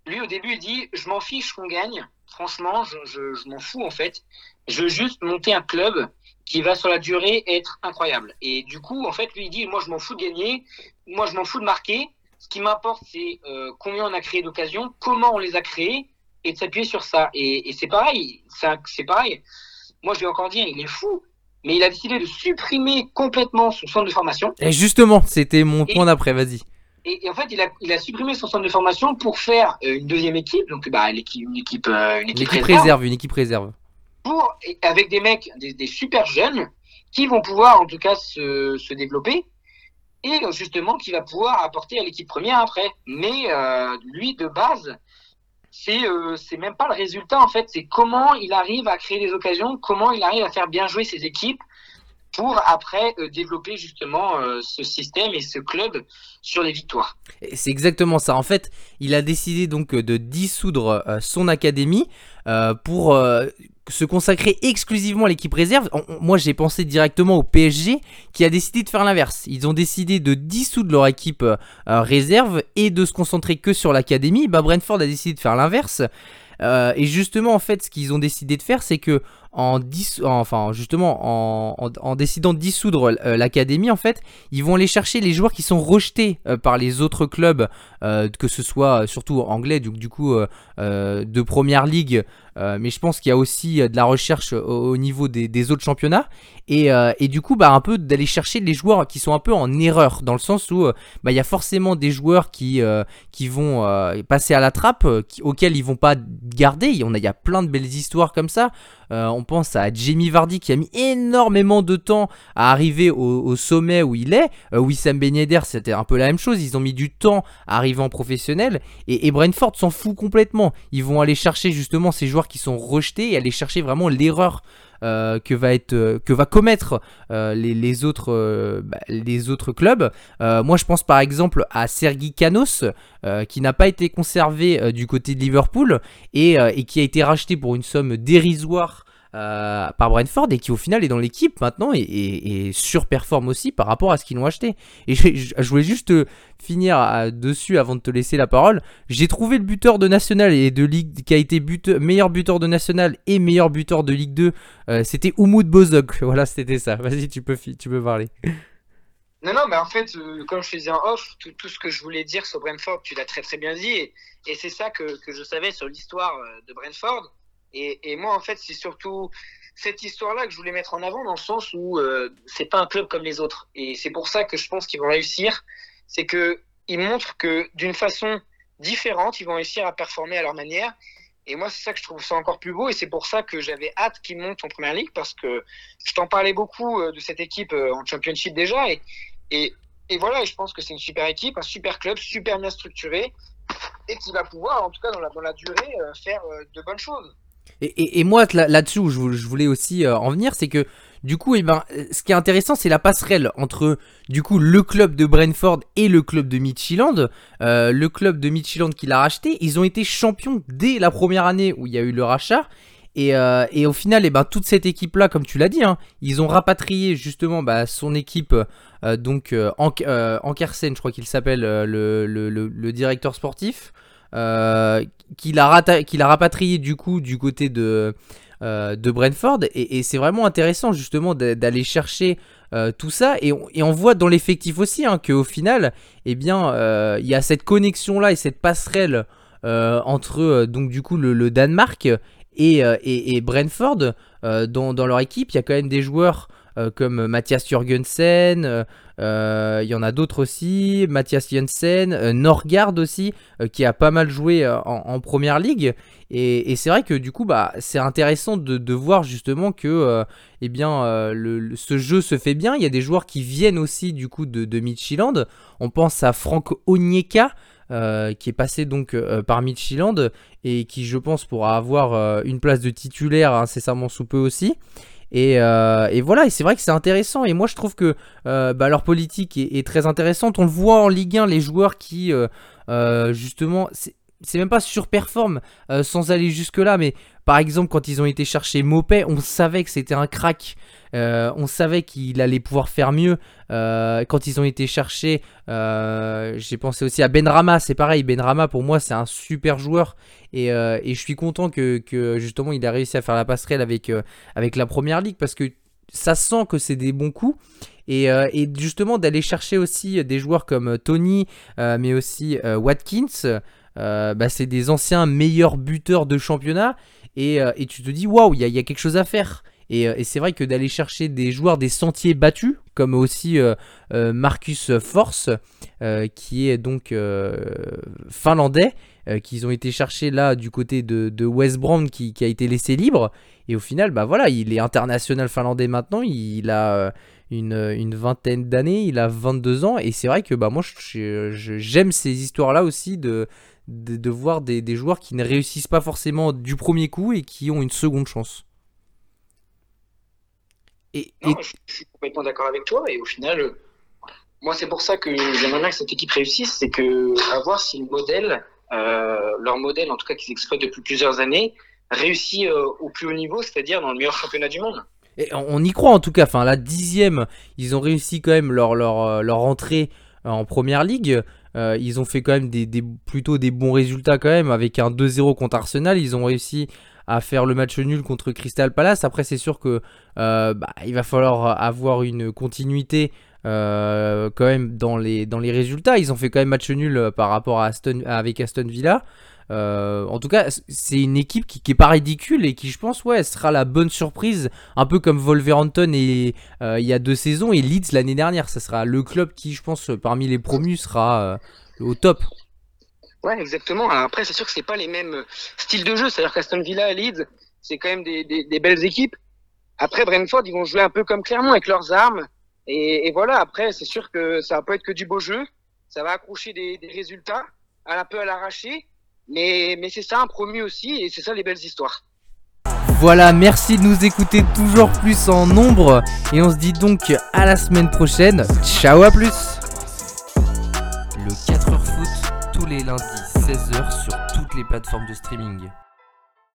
lui au début il dit je m'en fiche qu'on gagne. Franchement, je, je, m'en fous en fait. Je veux juste monter un club qui va sur la durée être incroyable. Et du coup, en fait, lui il dit moi je m'en fous de gagner, moi je m'en fous de marquer. Ce qui m'importe, c'est euh, combien on a créé d'occasions, comment on les a créées, et de s'appuyer sur ça. Et, et c'est pareil, c'est pareil. Moi, je vais encore dire, il est fou, mais il a décidé de supprimer complètement son centre de formation. Et justement, c'était mon point d'après, vas-y. Et, et en fait, il a, il a supprimé son centre de formation pour faire euh, une deuxième équipe, donc bah, une équipe, euh, une Une équipe, équipe réserve, réserve, une équipe réserve. pour, avec des mecs, des, des super jeunes, qui vont pouvoir en tout cas se, se développer et euh, justement qui va pouvoir apporter à l'équipe première après. Mais euh, lui, de base, c'est euh, c'est même pas le résultat en fait, c'est comment il arrive à créer des occasions, comment il arrive à faire bien jouer ses équipes pour après euh, développer justement euh, ce système et ce club sur les victoires. C'est exactement ça. En fait, il a décidé donc euh, de dissoudre son académie pour se consacrer exclusivement à l'équipe réserve. Moi, j'ai pensé directement au PSG qui a décidé de faire l'inverse. Ils ont décidé de dissoudre leur équipe réserve et de se concentrer que sur l'académie. Bah, Brentford a décidé de faire l'inverse. Et justement, en fait, ce qu'ils ont décidé de faire, c'est que en enfin, justement, en, décidant de dissoudre euh, l'académie, en fait, ils vont aller chercher les joueurs qui sont rejetés euh, par les autres clubs, euh, que ce soit surtout anglais, du, du coup, de première ligue. Euh, mais je pense qu'il y a aussi euh, de la recherche au, au niveau des, des autres championnats. Et, euh, et du coup, bah, un peu d'aller chercher les joueurs qui sont un peu en erreur, dans le sens où euh, bah, il y a forcément des joueurs qui, euh, qui vont euh, passer à la trappe, euh, auxquels ils vont pas garder. Il y, a, plein de belles histoires comme ça. Euh, on pense à Jamie Vardy qui a mis énormément de temps à arriver au, sommet où il est. Euh, Wissam Ben c'était un peu la même chose. Ils ont mis du temps à arriver en professionnel. Et, et Brentford s'en fout complètement. Ils vont aller chercher justement ces joueurs qui sont rejetés et aller chercher vraiment l'erreur. euh, que va être euh, que va commettre euh, les, les autres bah, les autres clubs moi je pense par exemple à Sergi Canos qui n'a pas été conservé du côté de Liverpool et qui a été racheté pour une somme dérisoire euh, par Brentford et qui au final est dans l'équipe maintenant et, surperforme aussi par rapport à ce qu'ils l'ont acheté. Et je, voulais juste finir euh, dessus avant de te laisser la parole. J'ai trouvé le buteur de National et de Ligue qui a été meilleur buteur de National et meilleur buteur de Ligue 2. euh, c'était Oumoud Bozok. Voilà, c'était ça. Vas-y, tu peux, tu peux parler. Non, non, mais en fait, comme je faisais en off, tout, tout ce que je voulais dire sur Brentford, tu l'as très très bien dit, et, c'est ça que, que je savais sur l'histoire de Brentford. Et, moi, en fait, c'est surtout cette histoire-là que je voulais mettre en avant dans le sens où euh, c'est pas un club comme les autres. Et c'est pour ça que je pense qu'ils vont réussir. C'est que ils montrent que d'une façon différente, ils vont réussir à performer à leur manière. Et moi, c'est ça que je trouve ça encore plus beau. Et c'est pour ça que j'avais hâte qu'ils montent en première ligue parce que je t'en parlais beaucoup euh, de cette équipe euh, en championship déjà. Et, voilà, et je pense que c'est une super équipe, un super club, super bien structuré et qui va pouvoir, en tout cas dans la, durée, euh, faire de bonnes choses. Et, moi, là- là-dessus, je, vou- je voulais aussi euh, en venir, c'est que du coup, eh ben, ce qui est intéressant, c'est la passerelle entre du coup le club de Brentford et le club de Midtjylland. Euh, le club de Midtjylland qui l'a racheté, ils ont été champions dès la première année où il y a eu le rachat. Et, euh, au final, eh ben, toute cette équipe-là, comme tu l'as dit, hein, ils ont rapatrié justement bah, son équipe, euh, donc euh, Ank- Ankersen, je crois qu'il s'appelle le, le- le- le directeur sportif, euh, qu'il a, a rapatrié du coup du côté de, euh, de Brentford. Et, c'est vraiment intéressant justement d'a- d'aller chercher euh, tout ça. Et on, et on voit dans l'effectif aussi hein, qu'au final, eh bien, il y a cette connexion-là et cette passerelle entre donc du coup le, le Danemark et, et, et Brentford dans, dans leur équipe. Il y a quand même des joueurs euh, comme Mathias Jørgensen, euh, euh, il y en a d'autres aussi, Mathias Jensen, Norgard aussi, qui a pas mal joué en, première ligue. Et, c'est vrai que du coup, bah, c'est intéressant de, voir justement que eh bien, ce jeu se fait bien. Il y a des joueurs qui viennent aussi du coup de, de. On pense à Frank Onyeka. qui est passé donc par Midtjylland et qui je pense pourra avoir une place de titulaire incessamment sous peu aussi et, euh, et voilà, et c'est vrai que c'est intéressant. Et moi, je trouve que euh, bah, leur politique est, très intéressante. On le voit en Ligue 1, les joueurs qui, euh, justement, c'est même pas surperforment sans aller jusque-là. Mais par exemple, quand ils ont été chercher Mopé, on savait que c'était un crack. Euh, on savait qu'il allait pouvoir faire mieux. Euh, quand ils ont été chercher, euh, j'ai pensé aussi à Benrama. C'est pareil, Benrama pour moi, c'est un super joueur. Et, et je suis content que, que, justement il a réussi à faire la passerelle avec, avec la première ligue parce que ça sent que c'est des bons coups. Et, et justement d'aller chercher aussi des joueurs comme Tony, mais aussi Watkins, bah, c'est des anciens meilleurs buteurs de championnat. Et, euh, et tu te dis, waouh, il y, a- quelque chose à faire. Et, euh, et c'est vrai que d'aller chercher des joueurs des sentiers battus, comme aussi euh, euh, Marcus Force, qui est donc finlandais, qu'ils ont été chercher là du côté de, de West Brom qui, a été laissé libre. Et au final, bah voilà, il est international finlandais maintenant, il a une, une vingtaine d'années, il a 22 ans, et c'est vrai que bah moi j'aime ces histoires-là aussi de, de, de voir des, des joueurs qui ne réussissent pas forcément du premier coup et qui ont une seconde chance. Et, et- Non, je je suis complètement d'accord avec toi. Et au final, euh, moi, c'est pour ça que j'aimerais bien que cette équipe réussisse. C'est que, à voir si le modèle, euh, leur modèle, en tout cas qu'ils exploitent depuis plusieurs années, réussit euh, au plus haut niveau, c'est-à-dire dans le meilleur championnat du monde. Et on y croit en tout cas. Enfin, la dixième, ils ont réussi quand même leur, leur, leur entrée en première ligue. Euh, ils ont fait quand même des, plutôt des bons résultats quand même. Avec un 2-0 contre Arsenal, ils ont réussi à faire le match nul contre Crystal Palace. Après, c'est sûr que euh, bah, il va falloir avoir une continuité. euh, quand même dans les, dans les résultats, ils ont fait quand même match nul par rapport à Aston, avec Aston Villa. Euh, en tout cas, c'est une équipe qui, qui est pas ridicule et qui, je pense, ouais, sera la bonne surprise, un peu comme Wolverhampton et euh, il y a deux saisons et Leeds l'année dernière. Ça sera le club qui, je pense, parmi les promus, sera euh, au top. Ouais, exactement. Après, c'est sûr que c'est pas les mêmes styles de jeu. C'est-à-dire qu'Aston Villa et Leeds, c'est quand même des, des, belles équipes. Après, Brentford, ils vont jouer un peu comme Clermont avec leurs armes. Et, et voilà, après, c'est sûr que ça va pas être que du beau jeu. Ça va accrocher des, des résultats, un peu à l'arraché. Mais, mais c'est ça, un promu aussi, et c'est ça les belles histoires. Voilà, merci de nous écouter toujours plus en nombre et on se dit donc à la semaine prochaine. Ciao, à plus. Le 4h foot tous les lundis 16h sur toutes les plateformes de streaming.